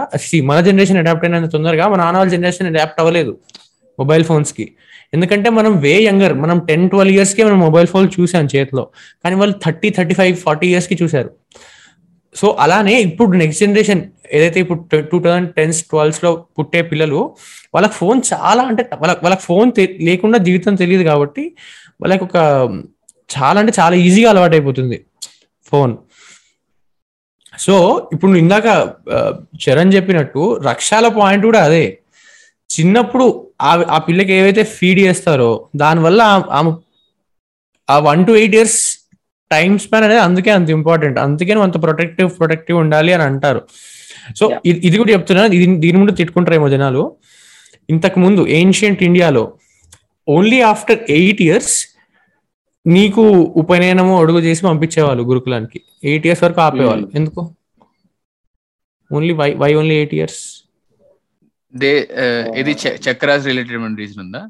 మన జనరేషన్ అడాప్ట్ అయినంత తొందరగా మా నాన్న వాళ్ళ జనరేషన్ అడాప్ట్ అవ్వలేదు మొబైల్ ఫోన్స్కి. ఎందుకంటే మనం వే యంగర్ మనం టెన్ ట్వెల్వ్ ఇయర్స్కి మనం మొబైల్ ఫోన్ చూసాం చేతిలో. కానీ వాళ్ళు థర్టీ థర్టీ ఫైవ్ ఫార్టీ ఇయర్స్కి చూశారు. సో అలానే ఇప్పుడు నెక్స్ట్ జనరేషన్ ఏదైతే ఇప్పుడు టూ థౌజండ్ టెన్స్ ట్వెల్వ్స్లో పుట్టే పిల్లలు వాళ్ళకి ఫోన్ చాలా అంటే వాళ్ళ వాళ్ళకి ఫోన్ లేకుండా జీవితం తెలియదు కాబట్టి వాళ్ళకి ఒక చాలా అంటే చాలా ఈజీగా అలవాటు అయిపోతుంది ఫోన్ సో ఇప్పుడు ఇందాక చరణ్ చెప్పినట్టు రక్షాల పాయింట్ కూడా అదే. చిన్నప్పుడు ఆ ఆ పిల్లకి ఏవైతే ఫీడ్ చేస్తారో దానివల్ల ఆమె ఆ one to eight years time span అనేది అందుకే అంత ఇంపార్టెంట్ అందుకే అంత ప్రొటెక్టివ్ ప్రొటెక్టివ్ ఉండాలి అని అంటారు. సో ఇది కూడా చెప్తున్నాను ఇది దీని ముందు తిట్టుకుంటారేమో జనాలు. ఇంతకు ముందు ఏన్షియంట్ ఇండియాలో ఓన్లీ ఆఫ్టర్ ఎయిట్ ఇయర్స్ నీకు ఉపనయనము అడుగు చేసి పంపించేవాళ్ళు గురుకులానికి. ఎయిట్ ఇయర్స్ వరకు ఆపేవాళ్ళు. ఎందుకు? Only why why only eight years they ఇది చక్రాస్ రిలేటెడ్ రీజన్ ఉందా?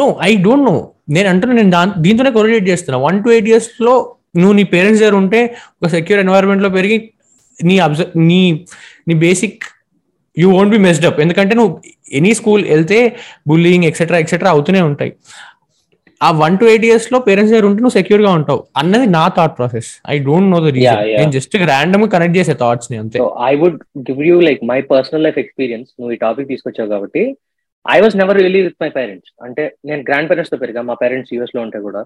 నో ఐ డోంట్ నో నేను అంటున్నా నేను దాని దీంతోనే కొరిలేట్ చేస్తున్నా. వన్ టు ఎయిట్ ఇయర్స్లో నువ్వు నీ పేరెంట్స్ దగ్గర ఉంటే ఒక సెక్యూర్ ఎన్వైరన్మెంట్లో పెరిగి నీ అబ్జర్వ్ నీ నీ basic you won't be messed up ఎందుకంటే నువ్వు ఎనీ స్కూల్ వెళ్తే బుల్లింగ్ ఎక్సెట్రా ఎక్సెట్రా అవుతూనే ఉంటాయి. ఆ వన్ టు ఎయిట్ ఇయర్స్లో పేరెంట్స్ దగ్గర ఉంటే నువ్వు సెక్యూర్గా ఉంటావు. అన్నది నా thought process I don't know the reason నేను జస్ట్ ర్యాండమ్ కనెక్ట్ చేసే థాట్స్ని అంతే. I would give you like my personal life experience నువ్వు ఈ టాపిక్ తీసుకొచ్చావు కాబట్టి. I was never really with my parents అంటే నేను గ్రాండ్ పేరెంట్స్తో పెరిగా మా పేరెంట్స్ యూఎస్లో ఉంటే కూడా.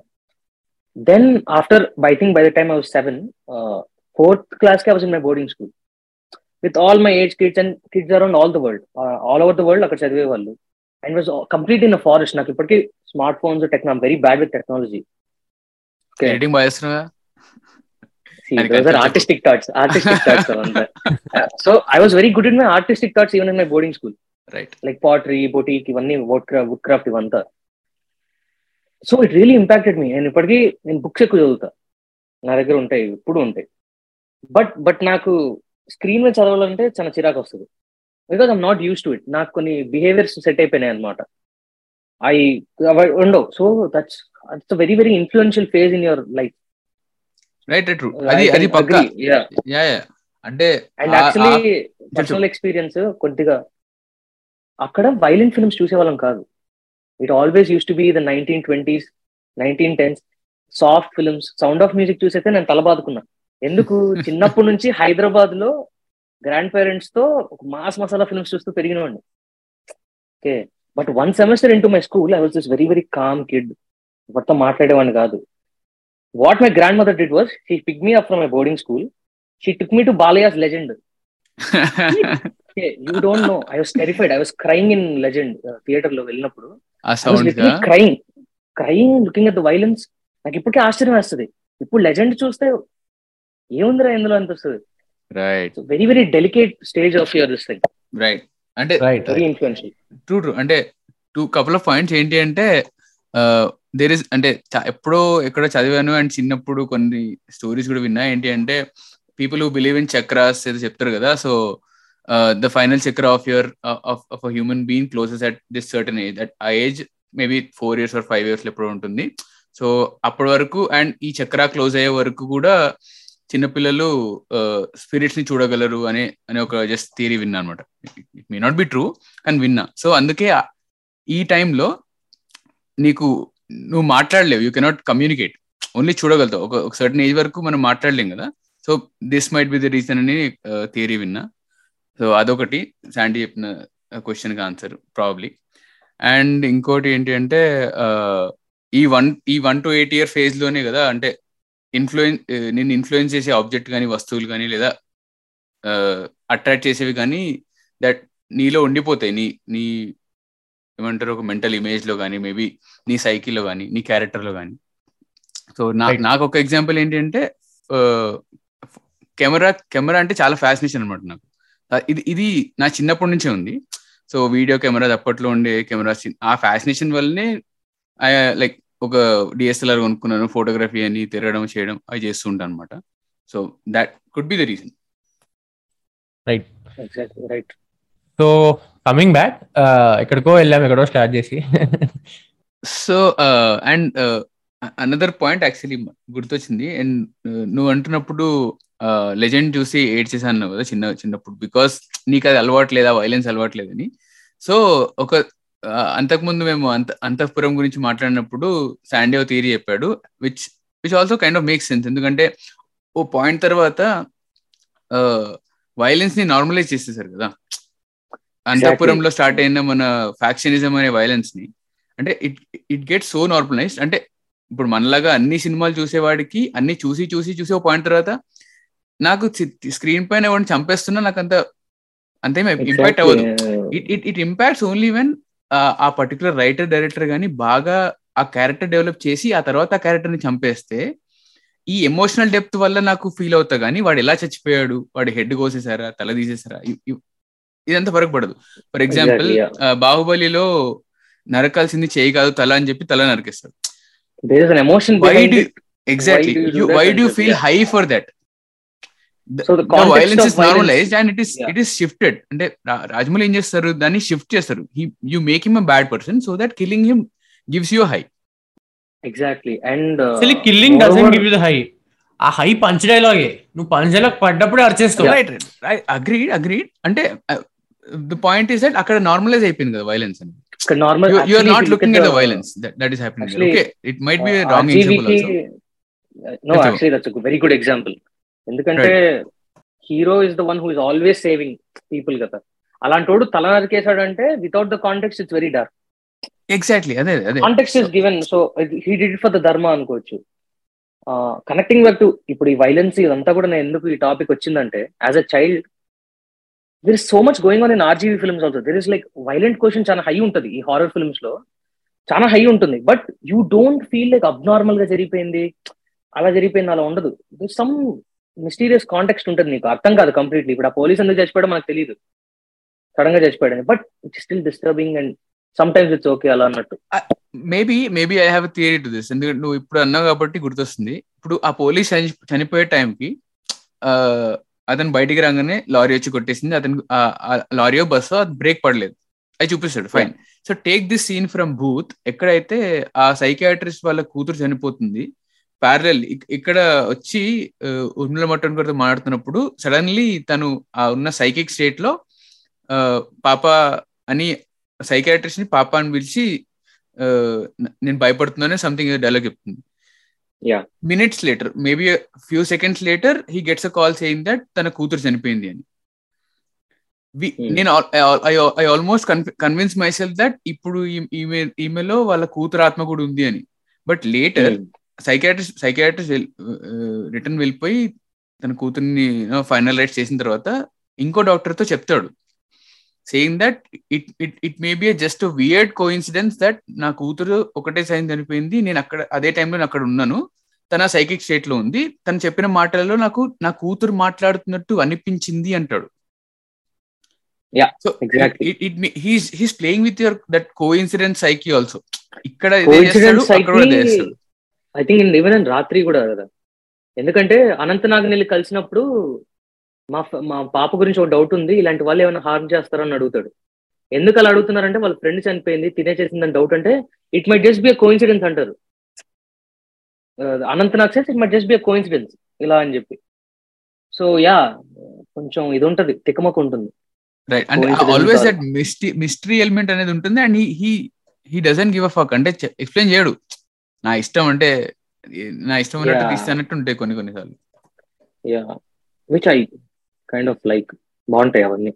Then after I think by the time I was seven fourth క్లాస్కి I was in my boarding school with all my age kids and kids around all the world all over the world అక్కడ చదివే వాళ్ళు and was complete in forest నాకు ఇప్పటికీ smart phones techno very bad with technology. Editing artistic thoughts artistic thoughts so I was very good in my artistic thoughts even in my boarding school right like pottery boutique ఇవన్నీ wood craft ఇవంతా. So it really impacted me నేను ఇప్పటికీ నేను books ఎక్కువ చదువుతా. నా దగ్గర ఉంటాయి ఇప్పుడు ఉంటాయి. బట్ బట్ నాకు స్క్రీన్ మీద చదవాలంటే చాలా చిరాకు వస్తుంది. Because I'm not used to it నాకు కొన్ని బిహేవియర్స్ సెట్ అయిపోయినాయి అనమాట ఐ ఉండవు so that's very very influential phase in your life right true అది అది పక్క. యా యా అంటే అండ్ యాక్చువల్లీ పర్సనల్ ఎక్స్పీరియన్స్ కొద్దిగా అక్కడ వైలెంట్ ఫిల్మ్స్ చూసేవాళ్ళం కాదు. It always used to be the nineteen twenties nineteen tens soft films sound of music చూసైతే నేను తలబాదుకున్నా ఎందుకు? చిన్నప్పటి నుంచి హైదరాబాద్లో గ్రాండ్ పేరెంట్స్తో ఒక మాస్ మసాలా ఫిల్మ్స్ చూస్తూ పెరిగినవాడిని. Okay but one semester in to my school I was this very very calm kid మొత్తం మాట్లాడేవాడిని కాదు. What my grand mother did was she pick me up from my boarding school she took me to Balayya's Legend you don't know I was terrified I was crying in Legend థియేటర్లో వెళ్ళినప్పుడు. Crying crying looking at the violence నాకు ఇప్పటికే ఆశ్చర్యం వేస్తుంది. ఇప్పుడు legend చూస్తే ఏముందిరా ఇందులో అనిపిస్తుంది? Right very very delicate stage of your this thing right అంటే వెరీ ఇన్ఫ్లుయెన్షియల్ ట్రూ ట్రూ అంటే టూ కపుల్ ఆఫ్ పాయింట్స్ ఏంటి అంటే దేర్ ఇస్ అంటే ఎప్పుడో ఎక్కడో చదివాను అండ్ చిన్నప్పుడు కొన్ని స్టోరీస్ కూడా విన్నా. ఏంటి అంటే people who believe in chakras ఏదో చెప్తారు కదా so the final chakra of your of human being closes at this certain age that ఆ age maybe four years or five years ఎప్పుడు ఉంటుంది. సో అప్పటి వరకు అండ్ ఈ చక్ర క్లోజ్ అయ్యే వరకు కూడా చిన్నపిల్లలు స్పిరిట్స్ని చూడగలరు అనే అనే ఒక జస్ట్ థియరీ విన్నా అనమాట it may not be true అని విన్నా. సో అందుకే ఈ టైంలో నీకు నువ్వు మాట్లాడలేవు. యూ కెనాట్ కమ్యూనికేట్ ఓన్లీ చూడగలుగుతావు. ఒక ఒక సర్టన్ ఏజ్ వరకు మనం మాట్లాడలేం కదా. So this might be the reason అని థియరీ విన్నా. సో అదొకటి. శాండీ చెప్పిన క్వశ్చన్కి ఆన్సర్ ప్రాబ్లీ అండ్ ఇంకోటి ఏంటి అంటే ఈ వన్ ఈ వన్ టు ఎయిట్ ఇయర్ ఫేజ్లోనే కదా అంటే ఇన్ఫ్లుయెన్స్ నిన్ను ఇన్ఫ్లుయెన్స్ చేసే ఆబ్జెక్ట్ కానీ వస్తువులు కానీ లేదా అట్రాక్ట్ చేసేవి కానీ దట్ నీలో ఉండిపోతాయి. నీ నీ ఏమంటారు ఒక మెంటల్ ఇమేజ్లో కానీ మేబీ నీ సైకిల్లో కానీ నీ క్యారెక్టర్లో కానీ సో నా నాకు ఒక ఎగ్జాంపుల్ ఏంటి అంటే కెమెరా కెమెరా అంటే చాలా ఫ్యాసినేషన్ అనమాట నాకు. ఇది ఇది నా చిన్నప్పటి నుంచే ఉంది. సో వీడియో కెమెరా అప్పట్లో ఉండే కెమెరా ఆ ఫ్యాసినేషన్ వల్లనే లైక్ ఒక డిఎస్ఎల్ఆర్ కొనుక్కున్నాను ఫోటోగ్రఫీ అని తిరగడం చేయడం అవి చేస్తూ ఉంటాను అనమాట so that could be the reason right right so coming back ఎక్కడికో వెళ్ళాం ఎక్కడో స్టార్ట్ చేసి. So and another point actually గుర్తొచ్చింది. అండ్ నువ్వు అంటున్నప్పుడు లెజెండ్ చూసి ఏడ్చేసాను కదా చిన్న చిన్నప్పుడు. బికాస్ నీకు అది అలవాటు లేదా వైలెన్స్ అలవాటు లేదని. సో ఒక అంతకుముందు మేము అంత అంతఃపురం గురించి మాట్లాడినప్పుడు శాండియో థియరీ చెప్పాడు which which also kind of make sense ఎందుకంటే ఓ పాయింట్ తర్వాత వైలెన్స్ని నార్మలైజ్ చేసేసారు కదా. అంతఃపురంలో స్టార్ట్ అయిన మన ఫ్యాక్షనిజం అనే వైలెన్స్ని అంటే it it get so normalized అంటే ఇప్పుడు మనలాగా అన్ని సినిమాలు చూసేవాడికి అన్ని చూసి చూసి చూసి ఒక పాయింట్ తర్వాత నాకు స్క్రీన్ పైన ఎవరిని చంపేస్తున్నా నాకు అంత అంతేం ఇంపాక్ట్ అవ్వదు. It it it impacts only when ఆ పర్టికులర్ రైటర్ డైరెక్టర్ కానీ బాగా ఆ క్యారెక్టర్ డెవలప్ చేసి ఆ తర్వాత ఆ క్యారెక్టర్ని చంపేస్తే ఈ ఎమోషనల్ డెప్త్ వల్ల నాకు ఫీల్ అవుతా కానీ వాడు ఎలా చచ్చిపోయాడు వాడి హెడ్ కోసేసారా తల తీసేసారా ఇదంతా ఫరక్ పడదు. ఫర్ ఎగ్జాంపుల్ బాహుబలిలో నరకాల్సింది చేయి కాదు తల అని చెప్పి తల నరికేస్తాడు. Exactly why do feel high for that violence is normalized and it is it is shifted అంటే రాజమౌళి ఏం చేస్తారు? దాన్ని షిఫ్ట్ చేస్తారు. You make him a bad person so that killing him gives you high exactly and killing doesn't give the high ఆ high punch డైలాగే నువ్వు punch dialogue పడ్డప్పుడు అరిచేస్తావు రైట్ అగ్రీడ్ అగ్రీడ్ అంటే ద పాయింట్ ఇస్ దట్ అక్కడ normalize అయిపోయింది కదా violence అని. Normal you are not looking at the violence that is happening okay it might be wrong example also no actually that's very good example ఎందుకంటే hero is the one who is always saving people కదా. అలాంటి వాడు తల నరికేశాడంటే without the context it's very dark. Exactly అదే అదే. Context is given so he did for the dharma అనుకోవచ్చు. Connecting back to ఇప్పుడు ఈ వైలెన్స్ ఇదంతా కూడా నేను ఎందుకు ఈ టాపిక్ వచ్చిందంటే as a child there is so much going on in RGV films also there is like violent question చాలా హై ఉంటుంది ఈ హారర్ ఫిల్మ్స్లో. చాలా హై ఉంటుంది. But you don't feel like అబ్నార్మల్గా జరిగిపోయింది. అలా జరిగిపోయింది అలా ఉండదు. సమ్ మిస్టీరియస్ కాంటెక్స్ట్ ఉంటుంది నీకు. అర్థం కాదు కంప్లీట్లీ. ఇప్పుడు ఆ పోలీస్ ఎందుకు చచ్చిపోయాడో మనకు తెలియదు సడన్గా చచ్చిపోయాడని. But it's still disturbing and sometimes it's okay అలా అన్నట్టు. Maybe maybe I have theory to this ఎందుకంటే నువ్వు ఇప్పుడు అన్నావు కాబట్టి గుర్తొస్తుంది. ఇప్పుడు ఆ పోలీస్ చనిపోయే టైంకి అతను బయటికి రాగానే లారీ వచ్చి కొట్టేసింది. అతను లారీయో బస్సు అది బ్రేక్ పడలేదు. అది చూపిస్తాడు. Fine so take this scene from Bhoot ఎక్కడైతే ఆ సైకియాట్రిస్ట్ వాళ్ళ కూతురు చనిపోతుంది ప్యారల్ ఇక్కడ వచ్చి ఉర్మిల మట్టన్ గారితో మాట్లాడుతున్నప్పుడు సడన్లీ తను ఆ ఉన్న సైకిక్ స్టేట్లో పాప అని సైకాట్రిస్ట్ని పాప అని పిలిచి నేను భయపడుతున్నానే సంథింగ్ డైలాగ్ చెప్తుంది. Minutes later maybe few seconds later he gets a call saying that తన కూతురు చనిపోయింది అని. నేను I almost convince myself that ఇప్పుడు ఈమె ఈమెలో వాళ్ళ కూతురు ఆత్మ కూడా ఉంది అని. But later psychiatrist psychiatrist return వెళ్ళిపోయి తన కూతుర్ని ఫైనల్ రైట్స్ చేసిన తర్వాత ఇంకో డాక్టర్తో చెప్తాడు saying that it it it may be just weird coincidence that నా కూతురు ఒకటే సైన్ చనిపోయింది నేను అక్కడ అదే టైంలో నేను అక్కడ ఉన్నాను. తన సైకిక్ స్టేట్లో ఉంది. తను చెప్పిన మాటలలో నాకు నా కూతురు మాట్లాడుతున్నట్టు అనిపించింది అంటాడు. So it he's playing with your that coincident psyche also ఇక్కడ ఐ థింక్ ఈవెన్ రాత్రి కూడా కదా. ఎందుకంటే అనంత నాగనెల్లి కలిసినప్పుడు మా మా పాప గురించి ఒక డౌట్ ఉంది ఇలాంటి వాళ్ళు ఏమైనా హార్మ్ చేస్తారని అడుగుతాడు. ఎందుకు అలా అడుగుతున్నారంటే వాళ్ళ ఫ్రెండ్ చనిపోయింది తినే చేసిందని డౌట్ అంటే it may just be a coincidence అంటారు. అనంత నాకు sense it may just be a coincidence ఇలా అని చెప్పి. సో యా కొంచెం ఇది ఉంటది తికమక ఉంటుంది. రైట్ అంటే always that mystery mystery element అనేది ఉంటుంది and he he doesn't give a fuck అంటే ఎక్స్ప్లెయిన్ చేయడు. నా ఇష్టం అంటే నా ఇష్టం అన్నట్టు తీస్తానట్టు ఉంటాయి కొన్ని కొన్నిసార్లు yeah which I kind of like బాగుంటాయి అవన్నీ.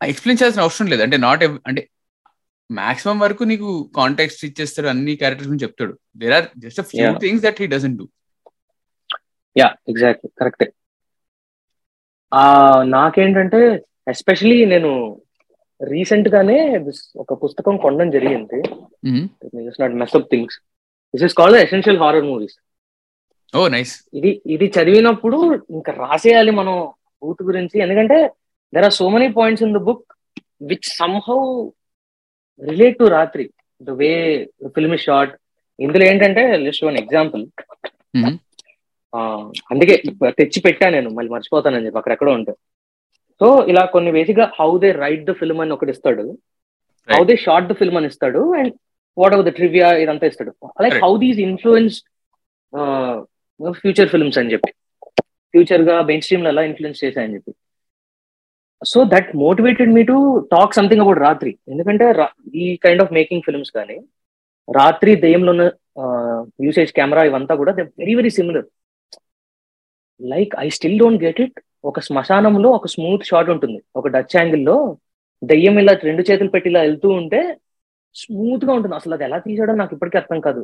ఎక్స్ప్లెయిన్ చేయాల్సిన అవసరం లేదు. అంటే నాట్ అంటే మాక్సిమం వరకు నీకు కాంటాక్ట్స్ ఇచ్చేస్తాడు అన్ని క్యారెక్టర్స్ గురించి చెప్తాడు. There are just few things that he doesn't do yeah exactly కరెక్టే నాకేంటంటే ఎస్పెషలీ నేను రీసెంట్ గానే ఒక పుస్తకం కొనడం జరిగింది. Not mess up things this is called essential horror movies oh nice. ఇది ఇది చదివినప్పుడు ఇంకా రాసేయాలి మనం బూత్ గురించి. ఎందుకంటే there are so many points in the book which somehow relate to Raatri. The way film shot ఇందులో ఏంటంటే జస్ట్ వన్ ఎగ్జాంపుల్ అందుకే తెచ్చి పెట్టా నేను మళ్ళీ మర్చిపోతానని చెప్పి అక్కడెక్కడో ఉంటే. సో ఇలా కొన్ని బేసిక్గా how they write the film అని ఒకటి ఇస్తాడు. How they shoot the film అని ఇస్తాడు. And whatever the trivia ఇదంతా ఇస్తాడు. Like how these influence future films అని చెప్పి. ఫ్యూచర్గా మెయిన్ స్ట్రీమ్లో ఎలా ఇన్ఫ్లుయెన్స్ చేశాయని చెప్పి. So that motivated me to talk something about Raatri. ఎందుకంటే ఈ కైండ్ ఆఫ్ మేకింగ్ ఫిల్మ్స్ కానీ రాత్రి దెయ్యంలో ఉన్న యూసేజ్ కెమెరా ఇవంతా కూడా they very very similar. Like I still don't get it. ఒక శ్మశానంలో ఒక స్మూత్ షాట్ ఉంటుంది. ఒక డచ్ యాంగిల్లో దెయ్యం ఇలా రెండు చేతులు పెట్టి ఇలా వెళ్తూ ఉంటే స్మూత్గా ఉంటుంది. అసలు అది ఎలా తీసాడో నాకు ఇప్పటికీ అర్థం కాదు.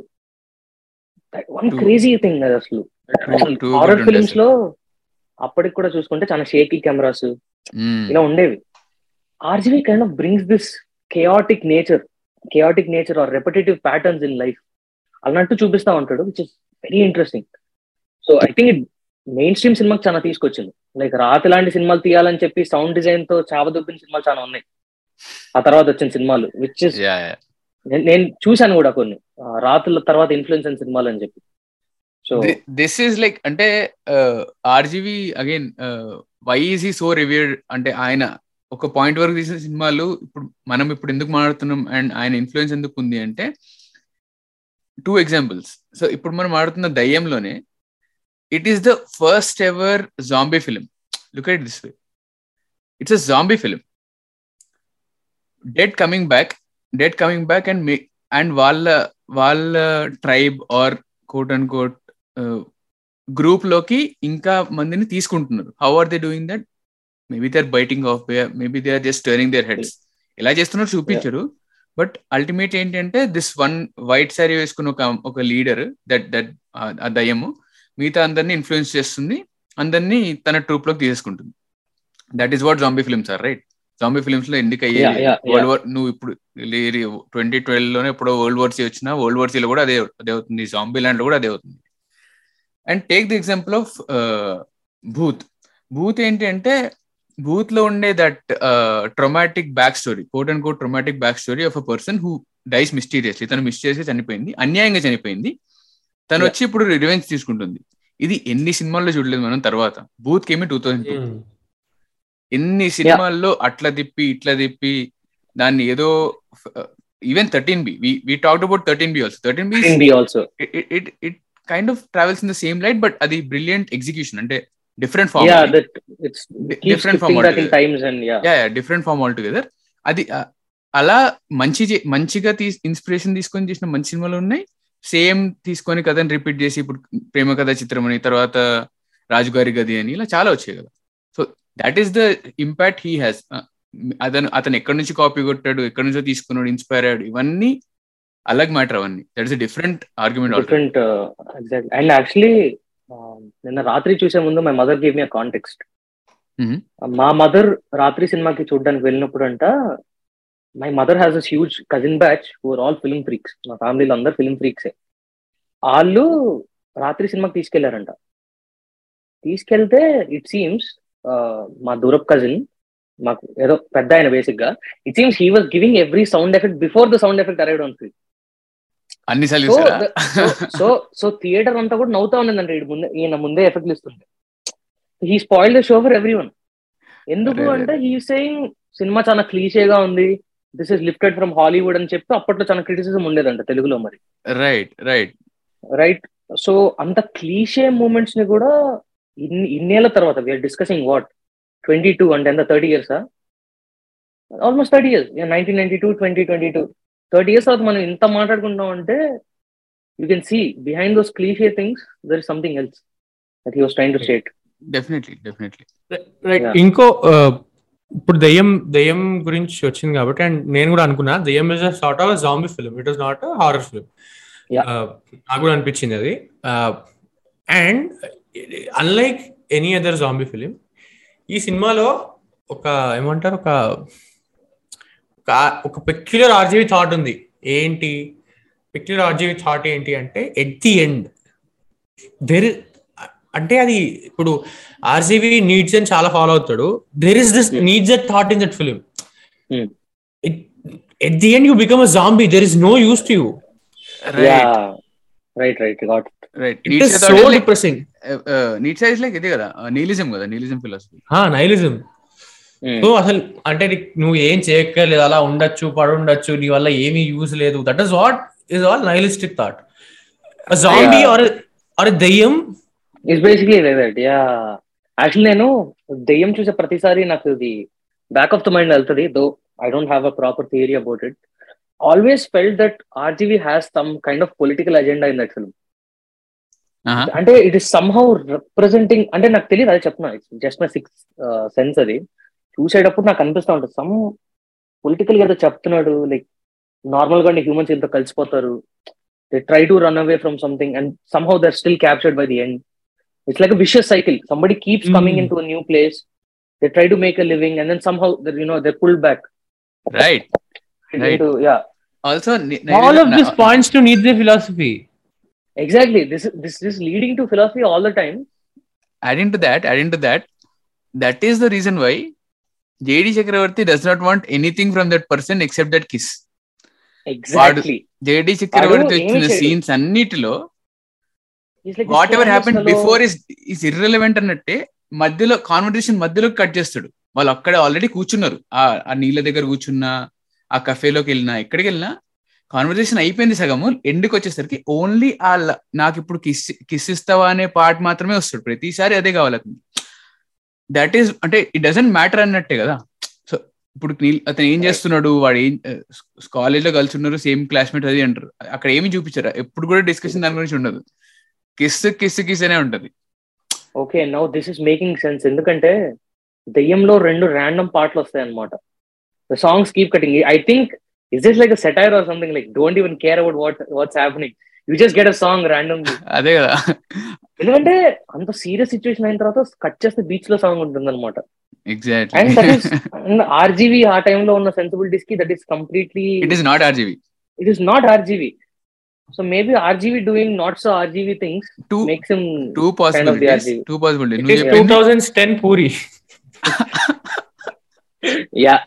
వన్ క్రేజీ థింగ్ అది అసలు. హారర్ ఫిల్మ్స్లో అప్పటికి కూడా చూసుకుంటే చాలా షేకీ కెమెరాస్ ఇలా ఉండేవి. RGV kind of brings this chaotic nature chaotic nature or repetitive patterns in life అన్నట్టు చూపిస్తా ఉంటాడు which is very interesting so I think it mainstream సినిమాకి చాలా తీసుకొచ్చింది. లైక్ రాతి లాంటి సినిమాలు తీయాలని చెప్పి సౌండ్ డిజైన్తో చావదొబ్బిన సినిమాలు చాలా ఉన్నాయి. ఆ తర్వాత వచ్చిన సినిమాలు విచ్ ఇస్ నేను చూశాను కూడా కొన్ని. రాతుల తర్వాత ఇన్ఫ్లుయెన్స్ అయిన సినిమాలు అని చెప్పి. సో దిస్ ఈస్ లైక్ అంటే RGV again why is so reviewed అంటే ఆయన ఒక పాయింట్ వరకు తీసిన సినిమాలు ఇప్పుడు మనం ఇప్పుడు ఎందుకు మాట్లాడుతున్నాం అండ్ ఆయన ఇన్ఫ్లుయెన్స్ ఎందుకు ఉంది అంటే టూ ఎగ్జాంపుల్స్ సో ఇప్పుడు మనం ఆడుతున్న దయ్యంలోనే it is the first ever zombie film look at this way it's a zombie film dead coming back dead coming back and and వాళ్ళ వాళ్ళ tribe or quote and quote గ్రూప్లోకి ఇంకా మందిని తీసుకుంటున్నారు. How are they doing that maybe they are biting off maybe they are just turning their heads ఎలా చేస్తున్నారు చూపించరు. But ultimate ఏంటంటే this one white sari వేసుకున్న ఒక ఒక లీడర్ దట్ దట్ ఆ దయ్యము మిగతా అందరినీ ఇన్ఫ్లుయెన్స్ చేస్తుంది. అందరినీ తన ట్రూప్లోకి తీసేసుకుంటుంది. That is what zombie films are right zombie ఫిల్మ్స్లో ఎందుకు అయ్యేది వరల్డ్ వార్ నువ్వు ఇప్పుడు ట్వంటీ ట్వెల్వ్లోనే ఎప్పుడో వరల్డ్ వార్ సి వచ్చినా వరల్డ్ వార్ సిలో కూడా అదే అదే అవుతుంది. జాంబీ ల్యాండ్లో కూడా అదే అవుతుంది. And take the example of Bhoot Bhoot ఏంటి అంటే భూత్లో ఉండే that traumatic back story quote and quote traumatic back story of a person who dies mysteriously తను మిస్టీరియస్గా చనిపోయింది అన్యాయంగా చనిపోయింది. తను వచ్చి ఇప్పుడు రివెంజ్ తీసుకుంటుంది. ఇది ఎన్ని సినిమాల్లో చూడలేదు మనం తర్వాత. బూత్ కేమి టూ థౌసండ్ టూ ఎన్ని సినిమాల్లో అట్లా తిప్పి ఇట్లా తిప్పి దాన్ని ఏదో even thirteen B we talked about thirteen B also thirteen B also it it kind of travels in the same light but అది బ్రిలియంట్ ఎగ్జిక్యూషన్ అంటే different form different form different form all together అది అలా మంచి మంచిగా తీ inspiration తీసుకొని చేసిన మంచి సినిమాలు ఉన్నాయి. సేమ్ తీసుకొని కథని రిపీట్ చేసి ఇప్పుడు ప్రేమ కథ చిత్రం అని తర్వాత రాజుగారి గది అని ఇలా చాలా వచ్చాయి కదా. So that is the impact he has అతను అతను ఎక్కడి నుంచి కాపీ కొట్టాడు ఎక్కడి నుంచో తీసుకున్నాడు ఇన్స్పైర్ అయ్యాడు ఇవన్నీ అలాగ్ మ్యాటర్ అవన్నీ. That is different argument different and actually నిన్న రాత్రి చూసే ముందు my mother give me context మా మదర్ రాత్రి సినిమాకి చూడడానికి వెళ్ళినప్పుడు అంట my mother has a huge cousin batch who're all film freaks మా ఫ్యామిలీలో అందరు ఫిల్మ్ ఫ్రీక్సే వాళ్ళు రాత్రి సినిమాకి తీసుకెళ్ళారంట. తీసుకెళ్తే ఇట్ సీమ్స్ మా దూరప్ కజిన్ మాకు ఏదో పెద్ద ఆయన బేసిక్గా. It seems he was giving every sound effect before the sound effect arrived on screen అన్ని సో సో థియేటర్ అంతా కూడా నవ్వుతా ఉండిందంటే ముందే ఈయన ముందే ఎఫెక్ట్లు ఇస్తుండే he spoil the show for everyone ఎందుకు అంటే హీ సేయింగ్ సినిమా చాలా క్లీషేగా ఉంది. This is lifted from Hollywood అని చెప్పి అప్పట్లో చాలా క్రిటిసిజం ఉండేదంట తెలుగులో మరి. రైట్ రైట్ రైట్ సో అంత క్లీషే మూమెంట్స్ని కూడా ఇన్ని ఇన్నేళ్ళ తర్వాత we're discussing what twenty two అంటే ఎంత thirty ఇయర్సా almost thirty years nineteen ninety two twenty twenty two thirty years తర్వాత మనం ఇంత మాట్లాడుకుంటాం అంటే you can see behind those cliche things there is something else that he was trying to state definitely definitely right ఇంకో ఇప్పుడు దయ్యం దయ్యం గురించి వచ్చింది కాబట్టి అండ్ నేను కూడా అనుకున్నా Deyyam is a sort of zombie film it is not horror film నాకు కూడా అనిపించింది అది. And unlike any other zombie film ఈ సినిమాలో ఒక ఏమంటారు ఒక ఒక పెక్యులర్ ఆర్జీవి థాట్ ఉంది. ఏంటి? పెక్యులర్ ఆర్జీవి థాట్ ఏంటి అంటే ఎట్ ది ఎండ్ దెర్ అంటే అది ఇప్పుడు ఆర్జీవి నీడ్స్ అని చాలా ఫాలో అవుతాడు. There is this needs that thought in that film at the end you become a zombie there is no use to you right right got right it is so depressing neat size like ఇదే కదా? నీలిజం కదా నీలిజం philosophy నైలిజం. So అసలు అంటే నీకు నువ్వు ఏం చేయక్కర్లేదు అలా ఉండొచ్చు పడి ఉండొచ్చు నీ వల్ల ఏమీ యూజ్ లేదు. That is what is all nihilistic thought zombie or or Deyyam? It's basically that yeah actually నేను దెయ్యం చూసే ప్రతిసారి నాకు ఇది బ్యాక్ ఆఫ్ ద మైండ్ వెళ్తుంది though I don't have a proper theory about it always felt that RGV has some kind of political agenda in that film అంటే it is somehow representing అంటే నాకు తెలియదు అదే చెప్తున్నా జస్ట్ మై సిక్స్ సెన్స్ అది. చూసేటప్పుడు నాకు అనిపిస్తా ఉంటుంది సమ్ పొలిటికల్ ఏదో చెప్తున్నాడు లైక్ నార్మల్గా హ్యూమన్స్ ఎంతో కలిసిపోతారు. They try to run away from something and somehow they're still captured by the end it's like vicious cycle somebody keeps coming into new place they try to make a living and then somehow you know they pull back right yeah also all of this points to Nietzsche philosophy. Exactly this is this is leading to philosophy all the time adding to that adding to that that is the reason why jd chakravarti does not want anything from that person except that kiss exactly jd chakravarti వచ్చిన scenes అన్నిటిలో whatever happen before is is irrelevant అన్నట్టే మధ్యలో conversation మధ్యలో cut చేస్తాడు వాళ్ళు అక్కడ already కూర్చున్నారు ఆ నీళ్ళ దగ్గర కూర్చున్నా ఆ కఫేలోకి వెళ్ళినా ఎక్కడికి వెళ్ళినా కాన్వర్సేషన్ అయిపోయింది సగము ఎండ్కి వచ్చేసరికి ఓన్లీ ఆ నాకు ఇప్పుడు కిస్ కిస్ ఇస్తావా అనే పార్ట్ మాత్రమే వస్తాడు. ప్రతిసారి అదే కావాలి దట్ ఈస్ అంటే ఇట్ డజంట్ మ్యాటర్ అన్నట్టే కదా. సో ఇప్పుడు అతను ఏం చేస్తున్నాడు? వాడు ఏం కాలేజ్లో కలిసి ఉన్నారు సేమ్ క్లాస్మేట్ అది అంటారు. అక్కడ ఏమి చూపించారు. ఎప్పుడు కూడా డిస్కషన్ దాని గురించి ఉండదు. కిస్ కిస్ కిస్ అనే ఉంటది. Okay now this is making sense ఎందుకంటే దెయ్యంలో రెండు ర్యాండమ్ పాటలు వస్తాయి అనమాట songs keep cutting I think is this like satire or something like don't even care about what what's happening you just get a song random అదే కదా. ఎందుకంటే అంత సీరియస్ సిచ్యువేషన్ అయిన తర్వాత కట్ చేస్తే బీచ్లో సాంగ్ ఉంటుంది అనమాట అండ్ ఆర్జీవి ఆ టైంలో ఉన్న సెన్సిబిలిటీస్కి that is completely it is not RGV it is not RGV so maybe RGV doing not so RGV things two makes him two possibilities two possibility it is 2010 puri. Yeah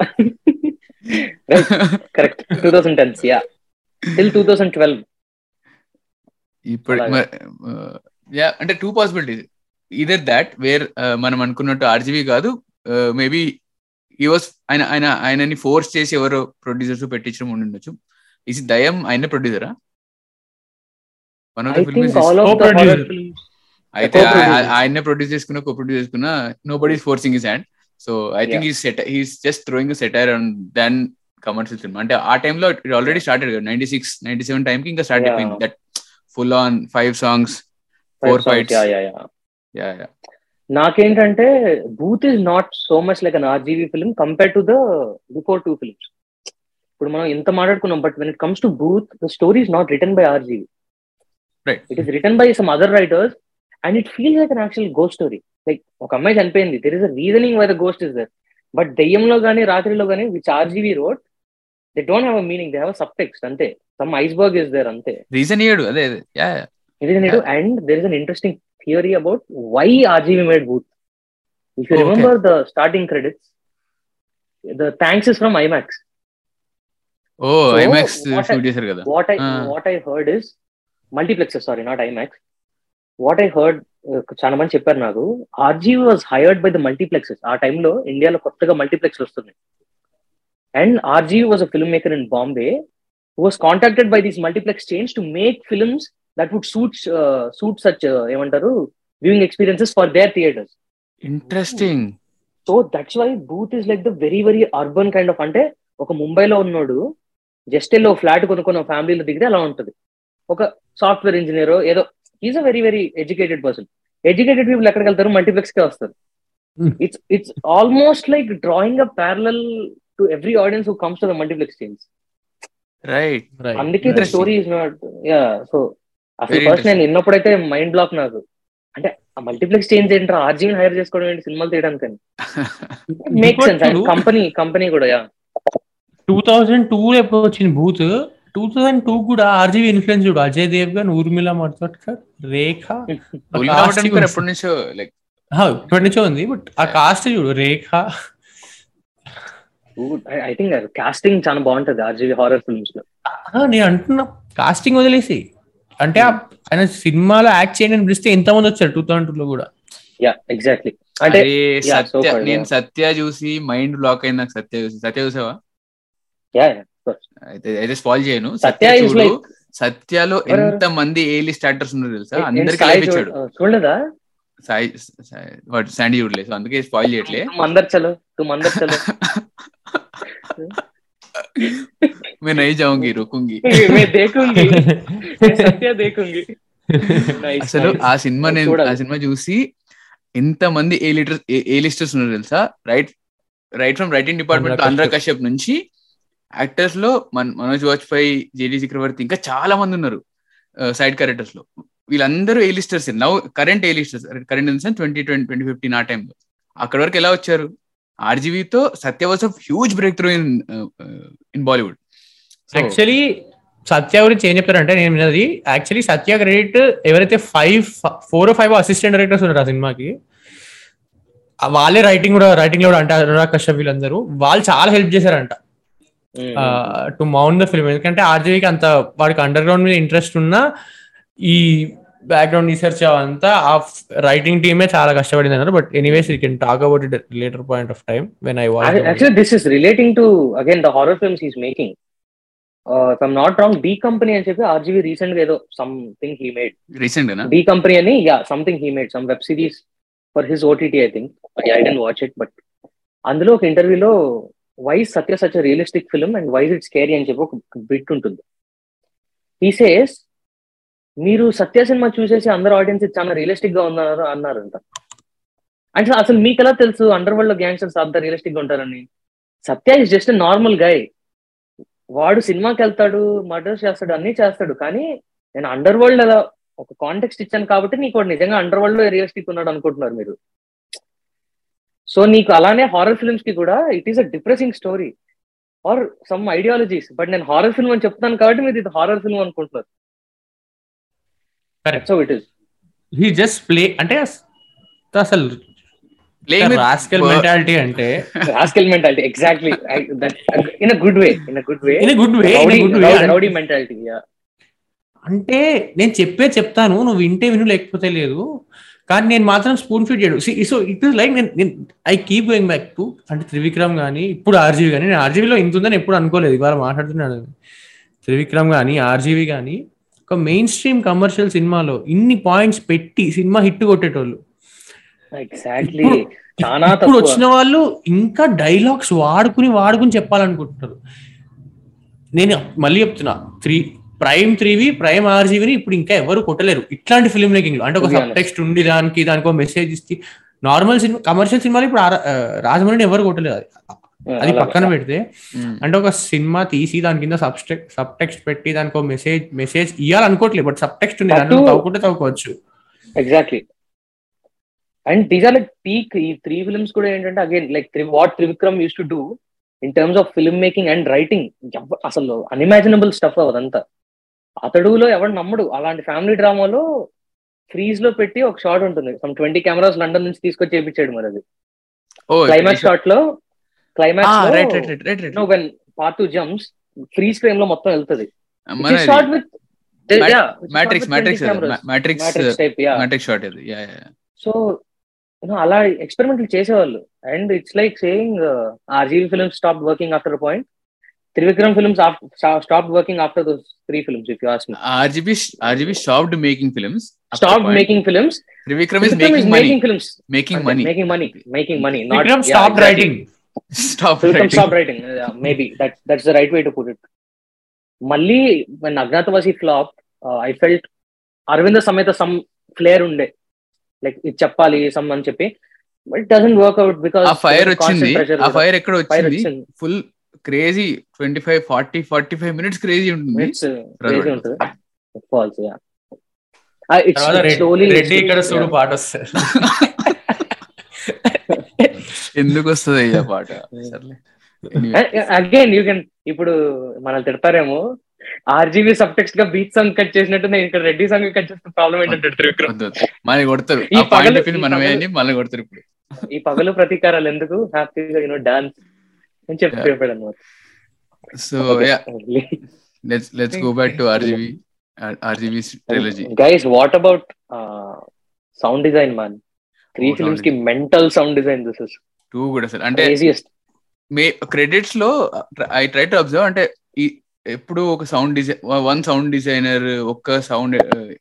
ఇప్పుడు yeah అంటే two possibilities either that where మనం అనుకున్నట్టు RGV కాదు maybe ఈ was ఆయన ఆయన ఆయనని force చేసి ఎవరో ప్రొడ్యూసర్స్ పెట్టించడం ఉండి ఉండొచ్చు. ఇది దయం ఆయన ప్రొడ్యూసరా వన్ ఆఫ్ ద ఫిల్మ్ అయితే ఆయన్నే ప్రొడ్యూస్ చేసుకున్న కో ప్రొడ్యూస్ చేసుకున్న nobody forcing his hand so I think is set he's just throwing satire and then commercial film అంటే ఆ టైంలో ఇట్ ఆల్రెడీ స్టార్టెడ్ కదా ninety six ninety seven time కి ఇంకా స్టార్ట్ అయిపోయింది. That full on five songs four fights నాకేంటంటే Bhoot is not so much like an RGV film compare to the before two films ఇప్పుడు మనం ఎంత మాట్లాడుకున్నాం but when it comes to Bhoot the story is not written by RGV it is written by some other writers and it feels like an actual ghost story like ఒక అమ్మాయి చనిపోయింది. There is a reasoning why the ghost is there but దెయ్యంలో కానీ రాత్రిలో కానీ which RGV wrote they don't have meaning they have subtext అంతే. Some iceberg is there అంతే. Reason ఇయ్యాడు అదే reason ఇయ్యాడు and there is an interesting theory about why RGV made Bhoot if you remember the starting credits the thanks is from IMAX oh IMAX shoot చేశారు కదా. What I what I heard is multiplexes sorry not IMAX what I heard చాలా మంది చెప్పారు నాకు RGV was hired by the multiplexes ఆ టైంలో ఇండియాలో కొత్తగా మల్టీప్లెక్స్ వస్తున్నాయి. And RGV was a filmmaker in Bombay was contacted by these multiplex chain to make films that would suit suit such ఏమంటారు viewing experiences for their theatres interesting so that's why Bhoot is like the very very urban kind of అంటే ఒక ముంబైలో ఉన్నాడు just వెళ్ళి flat కొనుక్కున్న ఫ్యామిలీలో దిగితే అలా ఉంటుంది. ఒక సాఫ్ట్వేర్ ఇంజనీర్ ఏదో is a very very educated person educated people ఎక్కడికి వెళ్తారు? మల్టీప్లెక్స్ కే వస్తారు it's it's almost like drawing a parallel to every audience who comes to the multiplex chain right అందుకే the story is not yeah so అసలు first నేను విన్నప్పుడైతే mind block నాకు. అంటే ఆ మల్టీప్లెక్స్ చేంజ్ ఏంటో ఆర్జీని హైర్ చేసుకోవడం ఏంటి సినిమాలు తీయడానికి make sense and Company Company కూడా యా టూ థౌజండ్ టూ ఎప్పుడు వచ్చింది బూత్ టూ థౌసండ్ టూ కూడా ఆర్జీవీ ఇన్ఫ్లుయెన్స్ చూడు. అజయ్ దేవ్ గాన్ ఊర్మిళ మట్కర్ రేఖ ఎప్పటి నుంచో లైక్ ఇప్పటి నుంచో ఉంది బట్ ఆ కాస్ట్ చూడు రేఖ ఐ థింక్ కాస్టింగ్ చాలా బాగుంటది ఆర్జీవి హారర్ ఫిల్మ్స్లో. నేను అంటున్నా కాస్టింగ్ వదిలేసి. అంటే ఆయన సినిమాలో యాక్ట్ చేయండి పిలిస్తే ఎంతమంది వచ్చారు టూ థౌసండ్ టూ లో కూడా? యా ఎగ్జాక్ట్లీ అంటే సత్య నేను సత్య చూసి మైండ్ బ్లాక్ అయింది నాకు సత్య చూసి. సత్య చూసావా? యా అయితే అయితే స్పాయిల్ చేయను. సత్య చూడు. సత్యలో ఎంత మంది ఏలి స్టార్టర్స్ ఉన్నారు తెలుసా? అందరికి లేపించాడు చూడలేదా? సాయి వాటి శాండీ చూడలేదు. అందుకే స్పాయిల్ చేయట్లే. మందర్ చలో మందర్ చలో मैं नहीं जाऊंगी रुकूंगी मैं देखूंगी मैं सत्य देखूंगी Nice, అసలు nice. ఆ సినిమా నేను చూడాలి. ఆ సినిమా చూసి ఎంత మంది ఏ లీటర్ ఏ లిస్టర్స్ ఉన్నారు తెలుసా right right from writing department Anurag Anurag Kashyap నుంచి యాక్టర్స్ లో మన మనోజ్ వాజ్పేయి జేడి చక్రవర్తి ఇంకా చాలా మంది ఉన్నారు సైడ్ క్యారెక్టర్స్ లో వీళ్ళందరూ A listers now current A listers current in twenty twenty twenty fifteen ఆ టైంలో అక్కడ వరకు ఎలా వచ్చారు ఆర్జీవీతో Satya was of huge breakthrough in in Bollywood actually Satya గురించి ఏం చెప్తారంటే నేను విన్నది యాక్చువల్లీ సత్య క్రెడిట్ ఎవరైతే five four five assistant directors ఉన్నారు ఆ సినిమాకి వాళ్ళే రైటింగ్ కూడా రైటింగ్లో కూడా అంటే అనురాగ్ కశ్యప్ వీళ్ళందరూ వాళ్ళు చాలా హెల్ప్ చేశారంట. టు మౌంట్ ద ఫిల్మ్ ఎందుకంటే ఆర్జీవికి అంత వాడికి అండర్ గ్రౌండ్ మీద ఇంట్రెస్ట్ ఉన్నా ఈ బ్యాక్గ్రౌండ్ రీసెర్చ్ అంతా ఆ రైటింగ్ టీమే చాలా కష్టపడింది అన్నారు. But anyways you can talk about it later point of time when I watch Actually, this is relating to again the horror films he's making. Uh, if I'm not wrong, D Company అని చెప్పి ఆర్జీవి రీసెంట్గా ఏదో something he made రీసెంట్గా D Company అని yeah something he made some web series for his OTT I think I didn't watch it but అందులో ఒక ఇంటర్వ్యూలో why Satya such realistic film and why it scary అని చెప్పి ఒక bit ఉంటుంది. ఈ సేస్ మీరు సత్య సినిమా చూసేసి అందరు ఆడియన్స్ చాలా రియలిస్టిక్గా ఉన్నారు అన్నారంట. అంటే అసలు మీకు ఎలా తెలుసు అండర్ వరల్డ్లో గ్యాంగ్స్టర్స్ అంత రియలిస్టిక్గా ఉంటారని? Satya is just normal guy వాడు సినిమాకి వెళ్తాడు మర్డర్స్ చేస్తాడు అన్ని చేస్తాడు. కానీ నేను అండర్ వరల్డ్ అలా ఒక కాంటెక్స్ట్ ఇచ్చాను కాబట్టి నీకు వాడు నిజంగా అండర్ వరల్డ్లో రియలిస్టిక్ ఉన్నాడు అనుకుంటున్నారు మీరు. సో నీకు అలానే హారర్ ఫిల్మ్స్కి కూడా it is a depressing story or some ideologies but నేను హారర్ ఫిల్మ్ అని చెప్తాను కాబట్టి మీరు ఇది హారర్ ఫిల్మ్ అనుకుంటున్నారు. Correct. So it is he just play అంటే అస్- అసలు రాస్కెల్ మెంటాలిటీ అంటే rascal mentality exactly in a good way in a good way in good way good way rowdy mentality అంటే నేను చెప్పే చెప్తాను నువ్వు వింటే విను లేకపోతే లేదు. కానీ నేను మాత్రం స్పూన్ ఫీడ్ చేయడు సో ఇట్ ఇస్ లైక్ నేను I keep going back to అంటే త్రివిక్రమ్ కానీ ఇప్పుడు ఆర్జీవి కానీ నేను ఆర్జీవీలో ఇంత ఉందని ఎప్పుడు అనుకోలేదు ఇవాళ మాట్లాడుతున్నాడు త్రివిక్రమ్ కానీ ఆర్జీవి కానీ ఒక మెయిన్ స్ట్రీమ్ కమర్షియల్ సినిమాలో ఇన్ని పాయింట్స్ పెట్టి సినిమా హిట్ కొట్టేటోళ్ళు. ఎగ్జాక్ట్లీ చాలా ఇప్పుడు వచ్చిన వాళ్ళు ఇంకా డైలాగ్స్ వాడుకుని వాడుకుని చెప్పాలనుకుంటున్నారు. నేను మళ్ళీ చెప్తున్నా త్రీ ప్రైమ్ త్రీవి ప్రైమ్ ఆర్జీవిని ఇప్పుడు ఇంకా ఎవరు కొట్టలేరు. ఇట్లాంటి ఫిల్మ్ మేకింగ్ అంటే ఒక సబ్ టెక్స్ట్ ఉండి దానికి దానికి ఒక మెసేజ్ ఇచ్చి. నార్మల్ సినిమా కమర్షియల్ సినిమాలు ఇప్పుడు రాజమౌళిని ఎవరు కొట్టలేదు అది. పక్కన పెడితే అంటే ఒక సినిమా తీసి దాని కింద సబ్ టెక్స్ట్ పెట్టి దానికి ఒక మెసేజ్ మెసేజ్ ఇవ్వాలనుకోవట్లేదు బట్ సబ్ టెక్స్ట్ తవ్వుకుంటే తవ్వుకోవచ్చు. Exactly and these are like peak ఈ త్రీ ఫిల్మ్స్ కూడా ఏంటంటే again like what Trivikram used to do in terms of filmmaking and writing అసలు అన్ఇమాజినబుల్ స్టఫ్ అదంతా. అతడులో ఎవడు నమ్మడు. అలాంటి ఫ్యామిలీ డ్రామాలో ఫ్రీజ్లో పెట్టి ఒక షాట్ ఉంటుంది. సమ్ ట్వంటీ కెమెరాస్ లండన్ నుంచి తీసుకొచ్చి చేపించాడు మరి అది. క్లైమాక్స్ షాట్లో climax right right right right right no when part two jumps freeze ఫ్రేమ్లో మొత్తం వెళ్తుంది. Shot with Matrix Matrix Matrix Matrix type yeah Matrix shot ఇది యా సో యూనో అలా ఎక్స్పెరిమెంట్లు చేసేవాళ్ళు. And it's like saying RGV films stop working after point Trivikram films stop working after those three films if you ask me RGV RGV stopped making films stop making films Trivikram is making money making films making money making money making money Vikram stop writing stop stop writing maybe that that's the right way to put it మళ్ళీ when Agnyaathavaasi flop I felt Aravinda Sametha some flair ఉండే. Like ఇది చెప్పాలి some అని చెప్పి. But it doesn't work out because ఆ fire వచ్చింది. ఆ fire ఎక్కడ వచ్చింది? Full crazy twenty five forty forty five minutes crazy ఉంటుంది. క్రేజీ ఉంటుంది ఫాల్స్ యా రెడ్డి ఇక్కడ చూడు పాట వస్తుంది. ఎందుకు వస్తుంది అయ్యా పాట. అగైన్ యూ కెన్ ఇప్పుడు మనల్ని తిడతారేమో ఆర్జీబీ సబ్ టెక్స్ట్గా బీచ్ సాంగ్ కట్ చేసినట్టు నేను ఇక్కడ రెడ్డి సాంగ్ కట్ చేస్తే ప్రాబ్లం ఏంటంటే త్రివిక్రమ్. మనకి కొడతారు. ఈ పగలు- మనమే మళ్ళీ కొడతారు ఇప్పుడు. ఈ పగలు ప్రతీకారాలు ఎందుకు? హ్యాపీగా యూనో డాన్స్ అని చెప్పి చెప్పాడు అనమాట so let's let's go back to RGV RGV trilogy guys what about sound design man three ఫిల్మ్స్కి mental sound design this is too కూడా అసలు అంటే మే క్రెడిట్స్లో ఐ ట్రై టు అబ్జర్వ్ అంటే ఈ ఎప్పుడు ఒక sound design one sound designer ఒక్క సౌండ్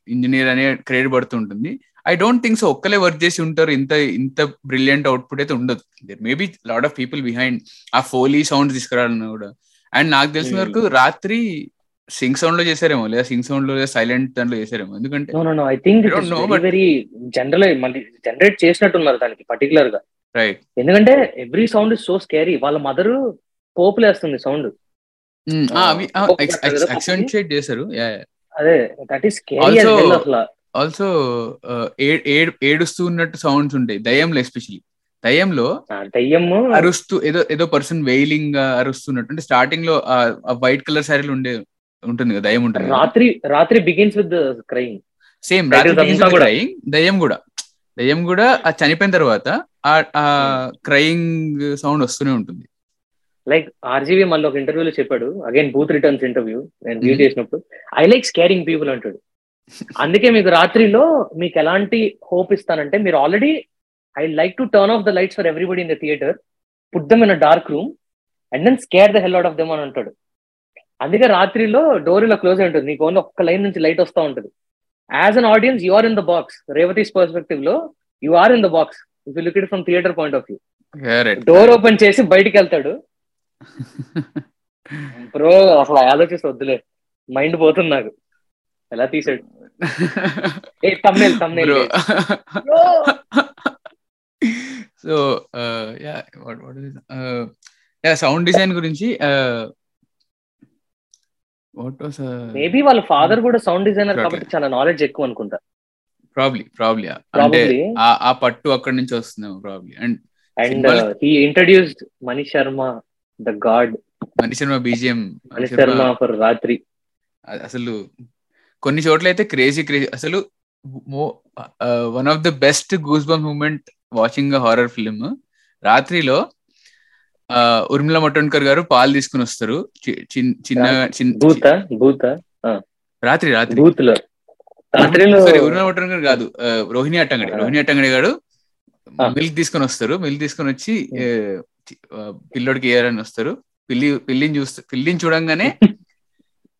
ఇంజనీర్ అనే క్రెడిట్ పడుతుంటుంది. ఐ డోంట్ థింక్ సో ఒక్కలే వర్క్ చేసి ఉంటారు ఇంత ఇంత బ్రిలియంట్ అవుట్పుట్ అయితే ఉండదు. Maybe lot of people behind ఆ ఫోలీ సౌండ్ తీసుకురావాలన్నా కూడా. అండ్ నాకు తెలిసిన Hmm. వరకు రాత్రి సింగ్ సౌండ్లో చేశారేమో లేదా సింగ్ సౌండ్లో లేదా సైలెంట్ దాంట్లో చేశారేమో. ఎందుకంటే ఐ థింక్ వెరీ జనరల్ మళ్ళీ జనరేట్ చేసినట్టున్నారు దానికి పర్టికులర్గా. రైట్ ఎందుకంటే every sound is so scary వాళ్ళ మదర్ పోపులేస్తుంది సౌండ్ చేశారు. అదే దట్ ఈస్ స్కేరీ అసలు. ఆల్సో ఏడుస్తూ ఉన్నట్టు సౌండ్స్ ఉంటాయి. దయ్యంలో ఎస్పెషలీ దయ్యంలో దయ్యము అరుస్తూ ఏదో ఏదో పర్సన్ వెయిలింగ్గా అరుస్తున్నట్టు. అంటే స్టార్టింగ్లో వైట్ కలర్ శారీలు ఉండే ఉంటుంది కదా దయ్యం ఉంటుంది రాత్రి రాత్రి begins with crime same. Crying దయ్యం కూడా. దయ్యం కూడా ఆ చనిపోయిన తర్వాత ఆ క్రయింగ్ సౌండ్ వస్తూనే ఉంటుంది. లైక్ ఆర్జీవి మళ్ళీ ఒక ఇంటర్వ్యూలో చెప్పాడు. అగైన్ బూత్ రిటర్న్స్ ఇంటర్వ్యూ నేను వ్యూ Mhm. చేసినప్పుడు. ఐ లైక్ స్కేరింగ్ పీపుల్ అంటాడు. అందుకే మీకు రాత్రిలో మీకు ఎలాంటి హోప్ ఇస్తానంటే మీరు already I like to turn off the lights for everybody in the theatre put them in a dark room and then scare the hell out of them అని అంటాడు. అందుకే రాత్రిలో డోర్ ఇలా క్లోజ్ అయి ఉంటుంది. నీకు ఓన్లీ ఒక్క లైన్ నుంచి లైట్ వస్తూ ఉంటుంది. As an audience you are in the box Revathi's పర్స్పెక్టివ్లో you are in the box if look it from theatre point of view door open చేసి బయటికి వెళ్తాడు. బ్రో అసలు ఆలోచిస్తే వద్దులే. మైండ్ పోతుంది నాకు. ఎలా తీసాడు? ఏ thumbnail thumbnail so ya what what is ya sound design గురించి వాట్ వాస్ మేబీ వాళ్ళ ఫాదర్ కూడా సౌండ్ డిజైనర్. కాబట్టి చాలా నాలెడ్జ్ ఎక్కువ అనుకుంటా. ప్రాబ్లీ ప్రాబ్లీ అంటే Probably. ఆ- పట్టు అక్కడి నుంచి వస్తుందేమో probably and and he introduced Manish Sharma the god Mani Sharma BGM Manish Sharma for Raatri అసలు కొన్ని చోట్ల అయితే క్రేజీ క్రేజీ అసలు one of the best goose bump moment watching horror film రాత్రిలో ఉర్మిళ మటోన్కర్ గారు పాలు తీసుకుని వస్తారు. చిన్న చిన్న రాత్రి రాత్రి. రాత్రిలో కాదు. రోహిణి అట్టంగడి. రోహిణి అట్టంగడి గారు. మిల్క్ తీసుకొని వస్తారు. మిల్క్ తీసుకొని వచ్చి పిల్లోడికి ఇయ్యారని వస్తారు. పిల్లి పిల్లిని చూస్తే పిల్లిని చూడంగానే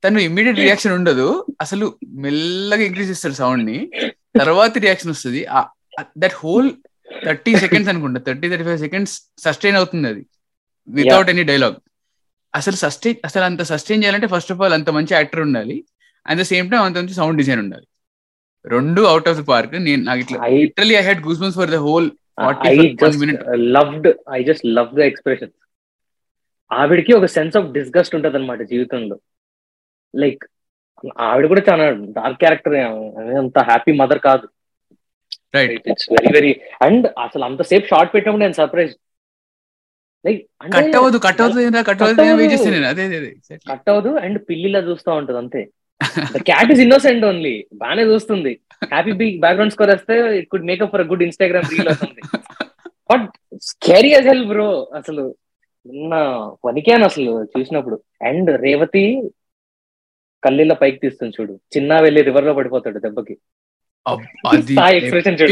తను ఇమ్మీడియట్ రియాక్షన్ ఉండదు. అసలు మెల్లగా ఇంక్రీజ్ చేస్తాడు సౌండ్ని తర్వాత రియాక్షన్ వస్తుంది. దట్ హోల్ థర్టీ సెకండ్స్ అనుకుంటా. Thirty thirty five seconds sustain అవుతుంది అది. Without any dialogue. అసలు సస్టైన్ అసలు అంత సస్టైన్ చేయాలంటే ఫస్ట్ ఆఫ్ ఆల్ అంత మంచి యాక్టర్ ఉండాలి. అట్ ద సేమ్ టైం అంత మంచి సౌండ్ డిజైన్ ఉండాలి. రెండు అవుట్ ఆఫ్ ద పార్క్ నేను నాకు ఇట్లా I literally I had goose bumps for the whole I 40 for one just minute. Loved I just love the expression ఆవిడకి ఒక సెన్స్ ఆఫ్ డిస్గస్ట్ ఉంటది అనమాట జీవితంలో. లైక్ ఆవిడ కూడా చాలా డార్క్ క్యారెక్టర్ అంత హ్యాపీ మదర్ కాదు. Right it's very very and అసలు అంతసేపు షార్ట్ పెట్టినప్పుడు నేను సర్ప్రైజ్ లైక్ కట్ అవ్వదు కట్ అవుతుంది కట్ అవుతుంది. కట్ అవ్వదు అండ్ పిల్లిలా చూస్తూ ఉంటది అంతే. క్యాట్ ఇస్ ఇన్నోసెంట్ ఓన్లీ బాగానే చూస్తుంది. హ్యాపీ బీ బ్యాక్గ్రౌండ్ స్కోర్ వస్తే it could make up for good Instagram reel అవుతుంది but scary as hell bro అసలు నిన్న వనికాను అసలు చూసినప్పుడు. అండ్ రేవతి కళ్ళీల పైకి తీస్తుంది చూడు. చిన్న వెళ్ళి రివర్లో పడిపోతాడు దెబ్బకి. expression చూడు.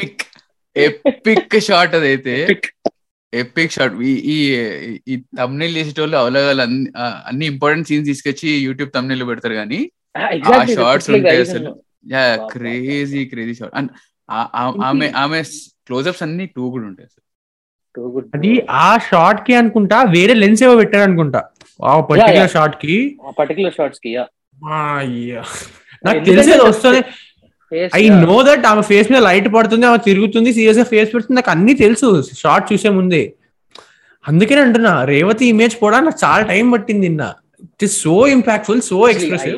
ఎపిక్ షాట్ అదైతే. Epic. ఎపిక్ షాట్ ఈ ఈ- తమ్నెల్ చేసేటోళ్ళు అవలగాలు అన్ని ఇంపార్టెంట్ సీన్స్ తీసుకొచ్చి యూట్యూబ్ తమ్నెల్ పెడతారు కానీ Like ఉంటాయి అసలు. క్రేజీ క్రేజీ షాట్ అండ్ ఆమె ఆమె క్లోజ్అప్స్ అన్ని టూ కూడా ఉంటాయి అసలు. అది ఆ షార్ట్కి అనుకుంటా వేరే లెన్స్ ఏవో పెట్టారు అనుకుంటా ఆ పర్టికులర్. షార్ట్కి ఆ పర్టికులర్ షార్ట్స్కి. నాకు తెలిసేది వస్తుంది Face, ఐ. నో దట్ ఆమె ఫేస్ మీద లైట్ పడుతుంది ఆమె తిరుగుతుంది సీరియస్గా ఫేస్ పెడుతుంది నాకు అన్ని తెలుసు షార్ట్ చూసే ముందే అందుకనే అంటున్నా రేవతి ఇమేజ్ కూడా నాకు చాలా టైం పట్టింది నిన్న it is so impactful so expressive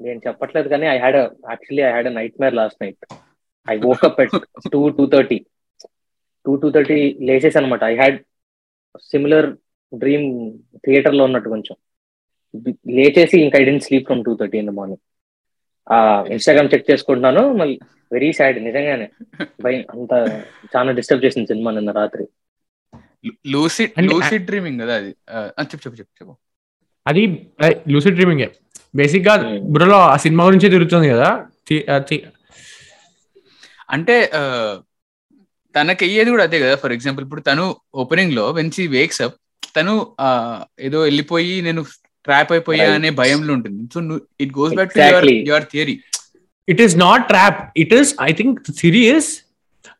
నేను చెప్పట్లేదు కానీ I had actually I had a nightmare last night I woke up at two two thirty two two thirty లేచేసి అనమాట ఐ హ్యాడ్ సిమిలర్ డ్రీమ్ థియేటర్లో ఉన్నట్టు కొంచెం. లేచేసి ఇంకా I didn't sleep from two thirty in the morning ఆ Instagram check చేసుకుంటున్నాను. మళ్ళీ very sad నిజంగానే. భయం అంత చాలా డిస్టర్బ్ చేసింది సినిమా నిన్న రాత్రి. లూసిడ్ లూసిడ్ డ్రీమింగ్ కదా అది. చెప్పు చెప్పు చెప్పు చెప్పు. అది లూసిడ్ డ్రీమింగ్ బేసిక్గా Hmm. బుర్రలో ఆ సినిమా గురించే తిరుగుతుంది కదా? అంటే తనకి అయ్యేది కూడా అదే కదా? ఫర్ ఎగ్జాంపుల్ ఇప్పుడు తను ఓపెనింగ్లో వెన్ షీ వేక్స్ అప్ తను ఏదో వెళ్ళిపోయి నేను ట్రాప్ అయిపోయా. అనే భయంలో ఉంటుంది. So it goes back to your Exactly. Your theory it is not trap it is I think series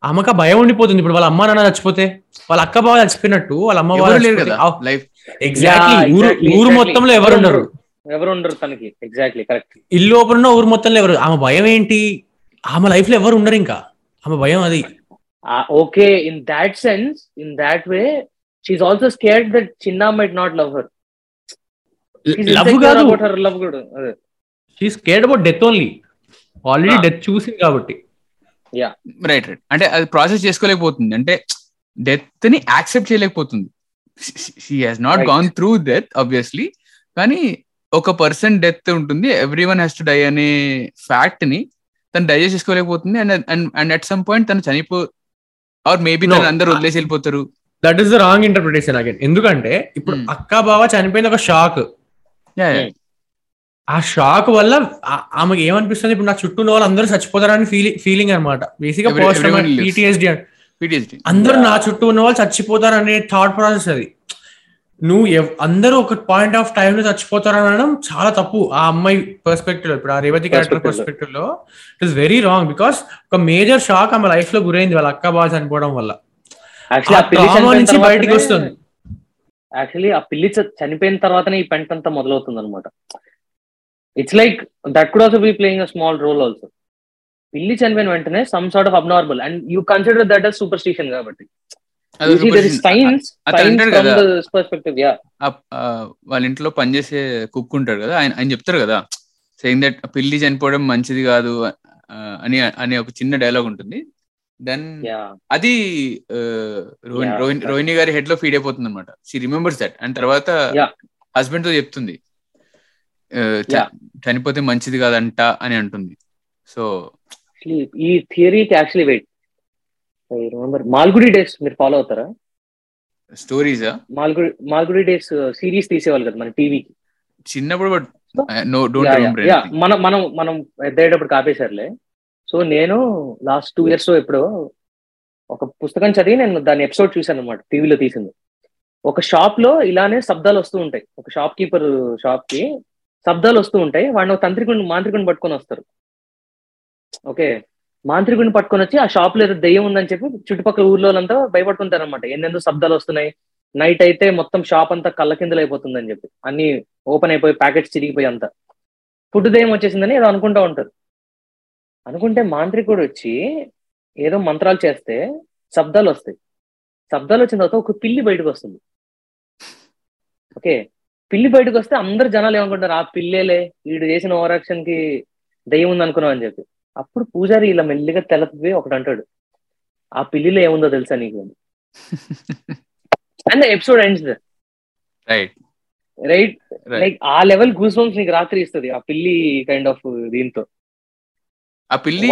ఆమెకు భయం ఉండిపోతుంది. ఇప్పుడు వాళ్ళ అమ్మ నాన్న చచ్చిపోతే వాళ్ళ అక్క బావ చచ్చిపోయినట్టు వాళ్ళ అమ్మ లేరు కదా? లైఫ్ ఎగ్జాక్ట్లీ ఊరు. మొత్తంలో ఎవరు ఉండరు ఎవరు ఉండరు తనకి. ఎగ్జాక్ట్లీ కరెక్ట్ ఇల్లు ఓపెన్ ఉన్న ఊరు మొత్తంలో ఎవరు? ఆమె భయం ఏంటి? ఆమె లైఫ్లో ఎవరు ఉండరు ఇంకా. ఆమె భయం అది. Okay in that sense in that way she also scared that చిన్న might not love her love కాదు. లవ్ కూడా. అదే. She's cared about death only already. Death చూసింది కాబట్టి. రైట్ రైట్ అంటే అది ప్రాసెస్ చేసుకోలేకపోతుంది. అంటే డెత్ని accept చేయలేకపోతుంది. She has not. Gone through death obviously కానీ ఒక పర్సన్ డెత్ ఉంటుంది every one has to die అనే ఫ్యాక్ట్ని తను digest చేసుకోలేకపోతుంది and and at some point తను చనిపో ఆర్ మేబీ. తను అందరు వదిలేసి వెళ్ళిపోతారు that is the wrong interpretation again ఎందుకంటే ఇప్పుడు Hmm. అక్క బావ చనిపోయింది ఒక షాక్. Hmm. ఆ షాక్ వల్ల ఆమెకి ఏమనిపిస్తుంది ఇప్పుడు నా చుట్టూ ఉన్న వాళ్ళు అందరూ చచ్చిపోతారని ఫీలింగ్ ఫీలింగ్ అనమాట బేసిక్గా పోస్ట్. PTSD PTSD. అందరూ నా చుట్టూ ఉన్న వాళ్ళు చచ్చిపోతారు అనే థాట్ ప్రాసెస్ అది నువ్వు అందరూ ఒక పాయింట్ ఆఫ్ టైం లో చచ్చిపోతారు అనడం చాలా తప్పు ఆ అమ్మాయి పర్స్పెక్టివ్ ఇప్పుడు ఆ Revathi character పర్స్పెక్టివ్లో. It is very wrong because ఒక మేజర్ షాక్ ఆమె లైఫ్లో గురైంది వాళ్ళ అక్క బాగా చనిపోవడం వల్ల. నుంచి బయటికి తర్వాతనే- వస్తుంది. యాక్చువల్లీ ఆ పిల్లి చనిపోయిన తర్వాతనే ఈ పెంట్ అంతా మొదలవుతుంది అనమాట it's like that could also be playing a small role also పిల్లి చనిపోయిన వెంటనే some sort of abnormal and you consider that as superstition కాబట్టి. వాళ్ళ ఇంట్లో పనిచేసే కుక్ ఉంటాడు కదా. ఆయన ఆయన చెప్తారు కదా సెయింగ్ దట్ పిల్లి చనిపోవడం మంచిది కాదు అని అనే ఒక చిన్న డైలాగ్ ఉంటుంది. దెన్ అది రోహిణి. రోహిణి గారి హెడ్లో ఫీడ్ అయిపోతుంది అనమాట షీ రిమెంబర్స్ దట్ అండ్ తర్వాత. హస్బెండ్తో చెప్తుంది. చనిపోతే మంచిది కాదంట అని అంటుంది. సో ఈ థియరీకి actually wait remember Malgudi Days మీరు ఫాలో అవుతారా? Stories Malgudi Malgudi Days series తీసేవాళ్ళు కదా మన టీవీకి చిన్నప్పుడు but no don't remember ya మనం మనం మనం ఎద్దేటప్పుడు కాపేశారులే. సో నేను లాస్ట్ టూ ఇయర్స్ ఎప్పుడో ఒక పుస్తకం చదివి నేను దాని ఎపిసోడ్ చూశాను అనమాట టీవీలో తీసింది. ఒక షాప్లో ఇలానే శబ్దాలు వస్తూ ఉంటాయి. ఒక షాప్ కీపర్ షాప్కి శబ్దాలు వస్తూ ఉంటాయి. వాడిని ఒక తంత్రికుని మాంత్రికుని పట్టుకొని వస్తారు. ఓకే మాంత్రికుడిని పట్టుకొని వచ్చి ఆ షాప్లో ఏదో దెయ్యం ఉందని చెప్పి చుట్టుపక్కల ఊర్లో అంతా భయపడుతుంటారు అనమాట ఎందెందుకు శబ్దాలు వస్తున్నాయి. నైట్ అయితే మొత్తం షాప్ అంతా కళ్ళ కిందలు అయిపోతుందని చెప్పి. అన్ని ఓపెన్ అయిపోయి ప్యాకెట్స్ చిరిగిపోయి అంతా. ఫుడ్ దయ్యం వచ్చేసిందని ఏదో అనుకుంటా ఉంటారు. అనుకుంటే మాంత్రికుడు వచ్చి ఏదో మంత్రాలు చేస్తే శబ్దాలు వస్తాయి. శబ్దాలు వచ్చిన తర్వాత ఒక పిల్లి బయటకు వస్తుంది. ఓకే? పిల్లి బయటకు వస్తే అందరు జనాలు ఏమనుకుంటారు? ఆ పిల్లేలే వీడు చేసిన ఓవరాక్షన్కి దయ్యం ఉంది అనుకున్నాం అని చెప్పి. అప్పుడు పూజారి ఇలా మెల్లిగా తెలపి ఒకటి అంటాడు ఆ పిల్లిలో ఏముందో తెలుసా నీకు? And episode ends right right Right. Like ఆ లెవెల్ గూస్ బంప్స్ నీకు రాత్రి ఇస్తుంది ఆ పిల్లి కైండ్ ఆఫ్ దీంతో. ఆ పిల్లి.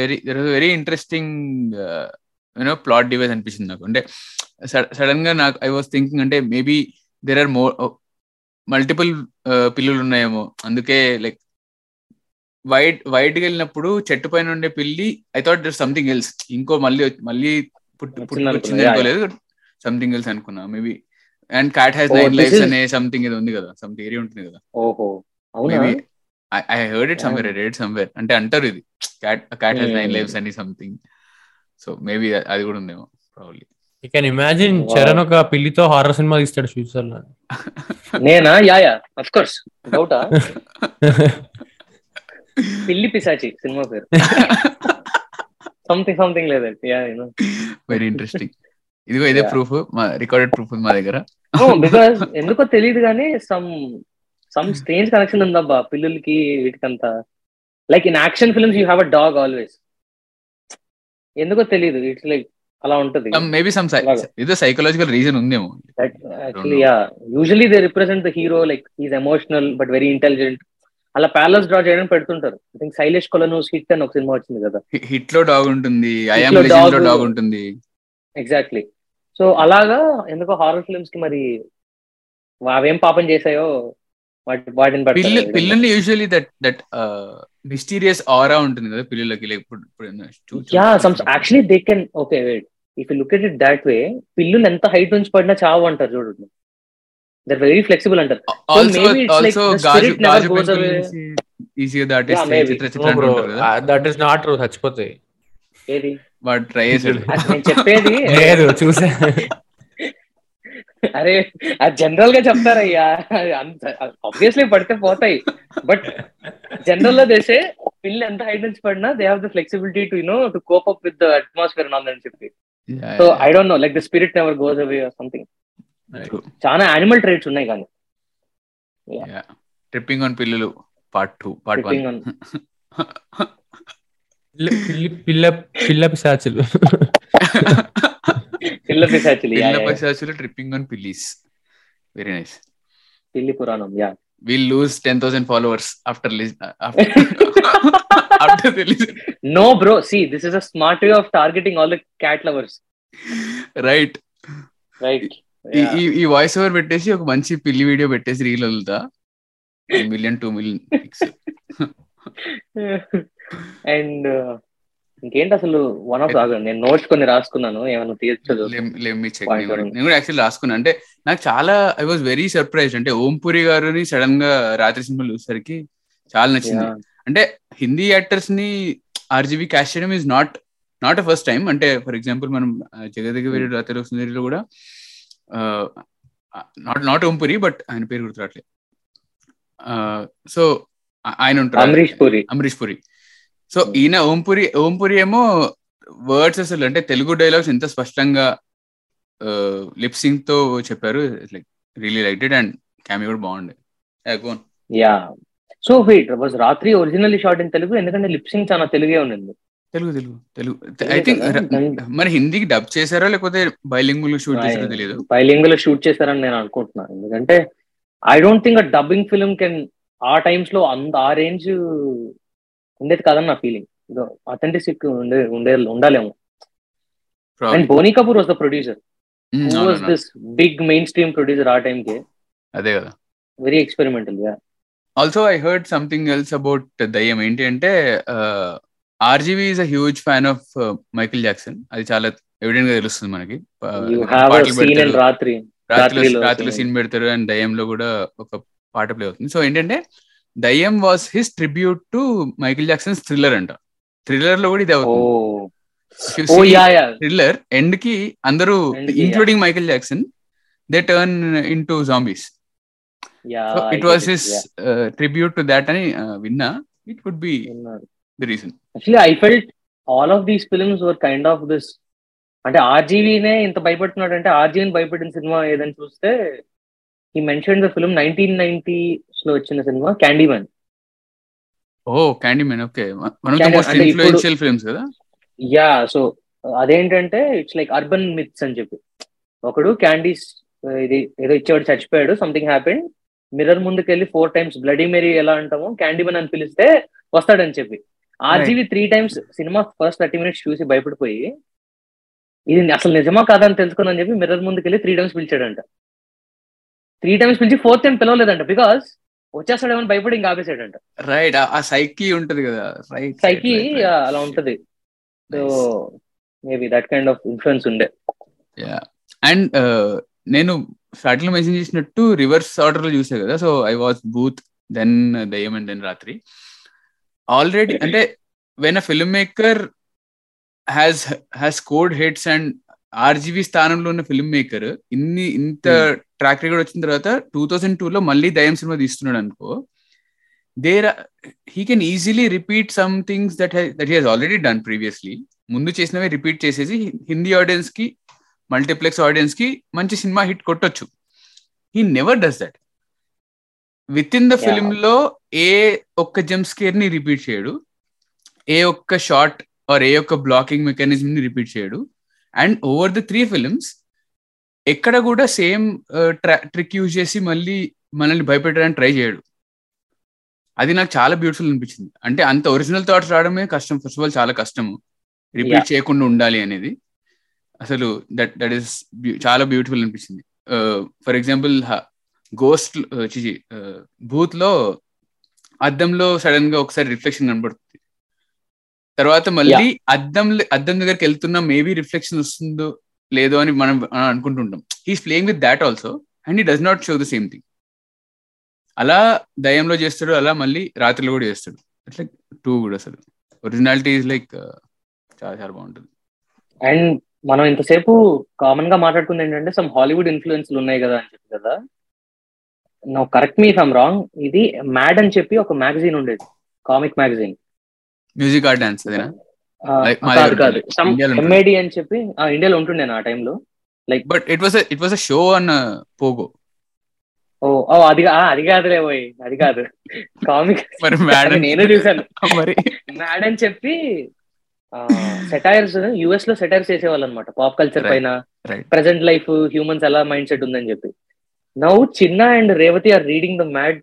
Very very interesting you know plot device అనిపించింది నాకు. అంటే సడన్గా నాకు ఐ వాస్ థింకింగ్ అంటే maybe there are more multiple పిల్లులు ఉన్నాయేమో. అందుకే లైక్ వైట్ వైట్గా వెళ్ళినప్పుడు చెట్టు పైన ఉండే పిల్లి I thought there something else ఇంకో మళ్ళీ మళ్ళీ పుట్టి పుట్టి వచ్చింది వచ్చింది అనుకున్నా, అనుకోలేదు. సంథింగ్ ఎల్స్ అనుకున్నా maybe and cat has Oh, nine lives is- అనే సంథింగ్ ఇది ఉంది కదా సమ్ థియరీ ఉంటుంది కదా. ఓహో అవునా? Maybe I heard it somewhere I read somewhere అంటే అంటారు ఇది. Cat cat has nine. Lives అని సంథింగ్ సో మేబీ అది కూడా ఉందేమో probably you can imagine. Charan ఒక పిల్లితో హారర్ సినిమా తీస్తాడు ఫ్యూచర్లో నేనా యా యా అఫ్ కోర్స్ డౌటా పిల్లి పిశాచి సినిమా పేరు. సంథింగ్ సంథింగ్ లేదండి ya you know very interesting ఇదిగో ఇదే. ప్రూఫ్ మా రికార్డెడ్ ప్రూఫ్ ఉంది మా దగ్గర. బికాస్ ఎందుకో తెలియదు కానీ సమ్ సమ్ స్ట్రేంజ్ కనెక్షన్ ఉందబ్బా పిల్లలకి వీటికంతా. Like in action films you have a dog always ఎందుకో తెలియదు ఇట్స్ లైక్ అలా ఉంటది. Maybe some. ఏదో సైకలాజికల్ రీజన్ ఉందేమో. Actually ya usually they represent the hero like is emotional but very intelligent అలా palace draw చేయడానికి పెడుతుంటారు. I think Sailesh Kolanu's HIT అని ఒక సినిమా వచ్చింది కదా. హిట్లో డాగ్ ఉంటుంది. డాగ్ ఉంటుంది. ఎగ్జాక్ట్లీ సో అలాగా ఎందుకో హారర్ ఫిల్మ్స్కి మరి అవేం పాపం చేసాయో వాటి వాటిని పిల్లల్ని usually that that mysterious aura ఉంటుంది కదా పిల్లలకి. Ya some actually they can okay wait if you look at it that way పిల్లులు ఎంత హైట్ నుంచి పడినా చావు అంటారు చూడండి దర్ వెరీ ఫ్లెక్సిబుల్ అంటారు దట్ ఈస్ నాట్ ట్రూ చచ్చిపోతాయి ఏది వాడు ట్రై చేసాడు చెప్పేది లేదు చూసా. అరే అది జనరల్గా చెప్తారయ్యా అంత ఆబ్వియస్లీ పడితే పోతాయి. బట్ జనరల్లో చేసే పిల్లి ఎంత హైట్ నుంచి పడినా they have the flexibility to know to cope up with the atmosphere అని చెప్పి. So I don't know like the spirit never goes away something చాలా యానిమల్ ట్రేట్స్ ఉన్నాయి కానీ. ట్రిప్పింగ్ ఆన్ పిల్లలు పార్ట్ టూ పార్ట్ వన్ పిల్లి పిల్ల పిశాచులు. పిల్ల పిశాచులు పిల్ల పశాచులు ట్రిప్పింగ్ ఆన్ పిల్లీస్ వెరీ నైస్ పిల్లి పురాణం ya will lose ten thousand followers after after release no bro see this is a smart way of targeting all the cat lovers right right ఈ ఈ వాయిస్ ఓవర్ పెట్టేసి ఒక మంచి పిల్లి video పెట్టేసి reel వదులుతా. Million two million and ఇంకేంటి అసలు వన్ ఆఫ్ నేను నోట్స్ కొన్ని రాసుకున్నాను ఏమైనా one. నేను కూడా యాక్చువల్లీ రాసుకున్నా. అంటే నాకు చాలా ఐ వాజ్ వెరీ సర్ప్రైజ్ అంటే ఓంపురి గారిని సడన్గా రాత్రి సినిమాలు చూసేసరికి చాలా నచ్చింది. అంటే హిందీ యాక్టర్స్ని ఆర్జీబీ క్యాస్ట్ చేయడం is not not a first time అంటే ఫర్ ఎగ్జాంపుల్ మనం జగదగ వీరు రాత్రి సుందరిలో కూడా నాట్ నాట్ ఓంపురి బట్ ఆయన పేరు గుర్తురాట్లేదు సో ఆయన ఉంటారు అమరీష్ పూరి. అమరీష్ పురి. సో ఈయన ఓంపురి ఓంపురి ఏమో వర్డ్స్ అసలు అంటే తెలుగు డైలాగ్స్ ఎంత స్పష్టంగా లిప్సింగ్తో చెప్పారు. Like really like it and cameo కూడా బాగుండే. Yeah, ya so wait was Raatri originally shot in Telugu ఎందుకంటే లిప్సింగ్ చాలా తెలుగే ఉన్నది తెలుగు తెలుగు తెలుగు. ఐ థింక్ మరి హిందీకి డబ్ చేశారో? లేకపోతే బైలింగుల్ షూట్ చేశారో తెలియదు బైలింగ్లో షూట్ చేశారని నేను అనుకుంటున్నాను ఎందుకంటే I don't think a dubbing film can ఆ టైమ్స్లో అంత ఆ రేంజ్ ఉండేది కాదని నా ఫీలింగ్ అథెంటిసిక్ ఉండే ఉండే ఉండాలేమో. And Boney Kapoor was the producer was. This big mainstream producer ఆ టైం కి? అదే కదా. Very experimental ya also I heard something else about దయ్యం. ఏంటి అంటే RGV is a huge fan of Michael Jackson అది చాలా ఎవిడెంట్గా తెలుస్తుంది మనకి. రాత్రి రాత్రిలో. సీన్ పెడతారు అండ్ దయ్యంలో కూడా ఒక పాట ప్లే అవుతుంది. సో ఏంటంటే దయ్యం was his tribute to Michael Jackson thriller అంట. థ్రిల్లర్లో కూడా ఇది అవుతుంది. థ్రిల్లర్ ఎండ్కి అందరూ including Michael Jackson they turn in to zombies it was his tribute to that అని uh, విన్నా. It could be the reason actually I felt all of these films were kind of this అంటే ఆర్జీవీనే ఇంత భయపడుతున్నాడు అంటే ఆర్జీవీని భయపెట్టిన cinema ఏదని చూస్తే ఈ మెన్షన్ ద ఫిల్మ్ నైన్టీన్ నైన్టీస్లో వచ్చిన cinema Candyman oh Candyman okay influential films కదా? యా సో అదేంటంటే ఇట్స్ లైక్ అర్బన్ మిత్స్ అని చెప్పి. ఒకడు క్యాండీస్ ఇది ఏదో ఇచ్చేవాడు చచ్చిపోయాడు సంథింగ్ హ్యాపెన్ మిర్రర్ ముందుకు వెళ్ళి ఫోర్ టైమ్స్ బ్లడీ మేరీ ఎలా అంటామో క్యాండీ మ్యాన్ అని పిలిస్తే వస్తాడని చెప్పి. RGV three times cinema first thirty minutes చూసి భయపడిపోయి ఇది అసలు నిజమా కాదని తెలుసుకుందని చెప్పి మిర్రర్ ముందుకు వెళ్ళి త్రీ టైమ్స్ పిలిచాడంట. త్రీ టైమ్స్ పిలిచి ఫోర్త్ టైం పిలవలేదంట బికాస్ వచ్చేస్తాడేమని భయపడి ఇంకా ఆపేసాడంట రైట్ ఆ సైకి ఉంటది కదా. రైట్ సైకి అలా ఉంటది. So maybe that kind of influence ఉండే. అండ్ నేను స్టార్టింగ్లో మెన్షన్ చేసినట్టు రివర్స్ ఆర్డర్లో చూసా కదా. So I was Bhoot then Deyyam and then Raatri already అంటే when a film maker has has code hits and RGV స్థానంలో ఉన్న ఫిల్మ్ మేకర్ ఇన్ని ఇంత ట్రాక్ రికార్డ్ వచ్చిన తర్వాత టూ థౌసండ్ టూ లో మళ్ళీ దయ్యం సినిమా తీస్తున్నాడు అనుకో there he can easily repeat some things that that he has already done previously ముందు చేసినవి రిపీట్ చేసేసి హిందీ ఆడియన్స్కి మల్టీప్లెక్స్ ఆడియన్స్కి మంచి cinema hit కొట్టొచ్చు. He never does that with in the. ఫిల్మ్లో ఏ ఒక్క జంప్ స్కేర్ని రిపీట్ చేయడు. ఏ ఒక్క షార్ట్ ఆర్ ఏ ఒక్క బ్లాకింగ్ మెకానిజం ని రిపీట్ చేయడు. And over the three films ఎక్కడ కూడా సేమ్ ట్రిక్ యూజ్ చేసి మళ్ళీ మనల్ని భయపెట్టడానికి ట్రై చేయడు. అది నాకు చాలా బ్యూటిఫుల్ అనిపించింది. అంటే అంత ఒరిజినల్ థాట్స్ రావడమే కష్టం. ఫస్ట్ ఆఫ్ ఆల్ చాలా కష్టము. రిపీట్. చేయకుండా ఉండాలి అనేది. అసలు దట్ దట్ ఈస్ చాలా బ్యూటిఫుల్ అనిపించింది. ఫర్ ఎగ్జాంపుల్ గోస్ట్ బూత్లో అద్దంలో సడన్గా ఒకసారి రిఫ్లెక్షన్ కనబడుతుంది తర్వాత మళ్ళీ అద్దం అద్దం దగ్గరికి వెళ్తున్నా మేబీ రిఫ్లెక్షన్ వస్తుందో లేదో అని మనం అనుకుంటుంటాం. He's playing with that also and he does not show the same thing అలా దయంలో చేస్తాడు అలా మళ్ళీ రాత్రిలో కూడా చేస్తాడు. అట్లా టూ కూడా అసలు. ఒరిజినాలిటీ ఇస్ లైక్ చాలా చాలా బాగుంటుంది. అండ్ మనం ఇంతసేపు కామన్గా మాట్లాడుకుంది ఏంటంటే సమ్ హాలీవుడ్ ఇన్ఫ్లుయెన్స్లు ఉన్నాయి కదా అని చెప్పి కదా. No correct me if I'm wrong ఇది మ్యాడ్ అని చెప్పి ఒక మ్యాగజైన్ ఉండేది. Comic magazine music or dance కాదు కాదు. ఎంఏడి అని చెప్పి ఆ, ఇండియాలో ఉంటుండే ఆ టైంలో but it was it was a show on Pogo oh oh అది అది కాదులే పోయి అది కాదు. కామిక్ మరి మ్యాడ్ నేనే చూసాను మరి? మ్యాడ్ అని చెప్పి సెటైర్స్ యుఎస్లో సెటైర్స్ చేసేవాళ్ళు అనమాట పాప్ కల్చర్. పైన. ప్రెసెంట్ లైఫ్ హ్యూమన్స్ ఎలా మైండ్ సెట్ ఉందని చెప్పి. నౌ చిన్న and Revathi are reading the Mad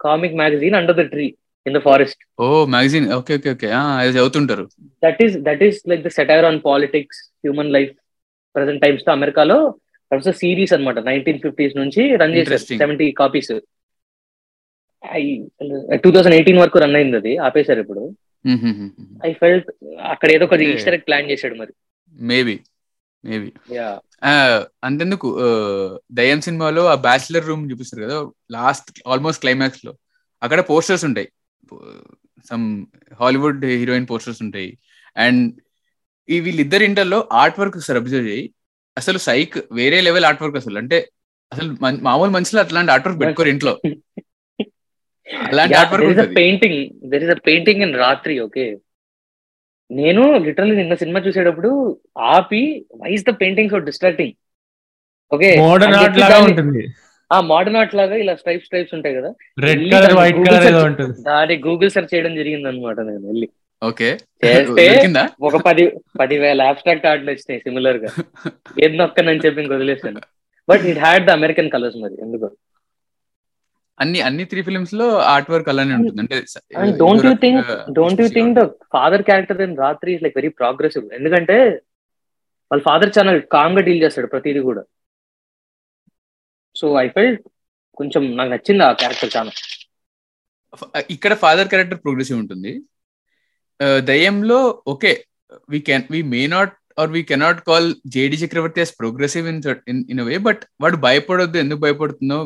comic magazine under the tree in the forest oh magazine okay okay okay చదువుతుంటారు. That is that is like the satire on politics human life present టైమ్స్లో అమెరికాలో series అనమాట nineteen fifties నుంచి run చేశారు. Seventy copies two thousand eighteen వరకు run అయింది అది ఆపేశారు ఇప్పుడు. ఐ ఫెల్ట్ అక్కడ ఏదో ఒక. ఈస్టర్ ప్లాన్ చేశాడు మరి. మేబీ మేబీ యా అంతెందుకు దయ్యం సినిమాలో ఆ బ్యాచిలర్ రూమ్ చూపిస్తారు కదా లాస్ట్ ఆల్మోస్ట్ క్లైమాక్స్లో. అక్కడ పోస్టర్స్ ఉంటాయి. సమ్ హాలీవుడ్ హీరోయిన్ పోస్టర్స్ ఉంటాయి. అండ్ ఈ వీళ్ళిద్దరి ఇంటర్లో ఆర్ట్ వర్క్ సార్ అబ్జర్వ్ చేయి. అసలు సైక్ వేరే లెవెల్ ఆర్ట్ వర్క్ అసలు. అంటే అసలు మామూలు మనుషులు అట్లాంటి ఆర్ట్ వర్క్ పెట్టుకోరు ఇంట్లో. అలాంటి art work painting there is a painting in Raatri okay నేను లిటరల్లీ నిన్న సినిమా చూసేటప్పుడు ఆపి why's the painting so distracting. Okay? Modern art లాగా ఉంటుంది. ఆ మోడర్న్ ఆర్ట్ లాగా ఇలా స్ట్రైప్స్ స్ట్రైప్స్ ఉంటాయి కదా. Red colour white Google colour ఏదో ఉంటుంది. దాని గూగుల్ సెర్చ్ చేయడం జరిగింది అనమాట నేను వెళ్ళి. ఓకే. చేస్తే ఒక పది పదివేల అబ్స్ట్రాక్ట్ ఆర్ట్లు వచ్చినాయి సిమిలర్గా. ఏది నొక్కనని చెప్పి ఇంక వదిలేసాను but it had the American colours మరి ఎందుకు. అన్ని అన్ని త్రీ ఫిలిమ్స్లో ఆర్ట్ వర్క్ అలానే ఉంటుంది. అంటే don't you think don't you think the father character in Raatri is like very progressive ఎందుకంటే వాళ్ళ ఫాదర్ చాలా కామ్గా డీల్ చేస్తాడు ప్రతిదీ కూడా. సో ఐ ఫెల్ట్ కొంచెం నాకు నచ్చింది ఆ క్యారెక్టర్ చాలా. ఇక్కడ ఫాదర్ క్యారెక్టర్ ప్రోగ్రెసివ్ ఉంటుంది. దయ్యంలో okay we can we may not or we cannot call JD Chakravarthi as progressive in in way but వాడు భయపడొద్దు. ఎందుకు భయపడుతుందో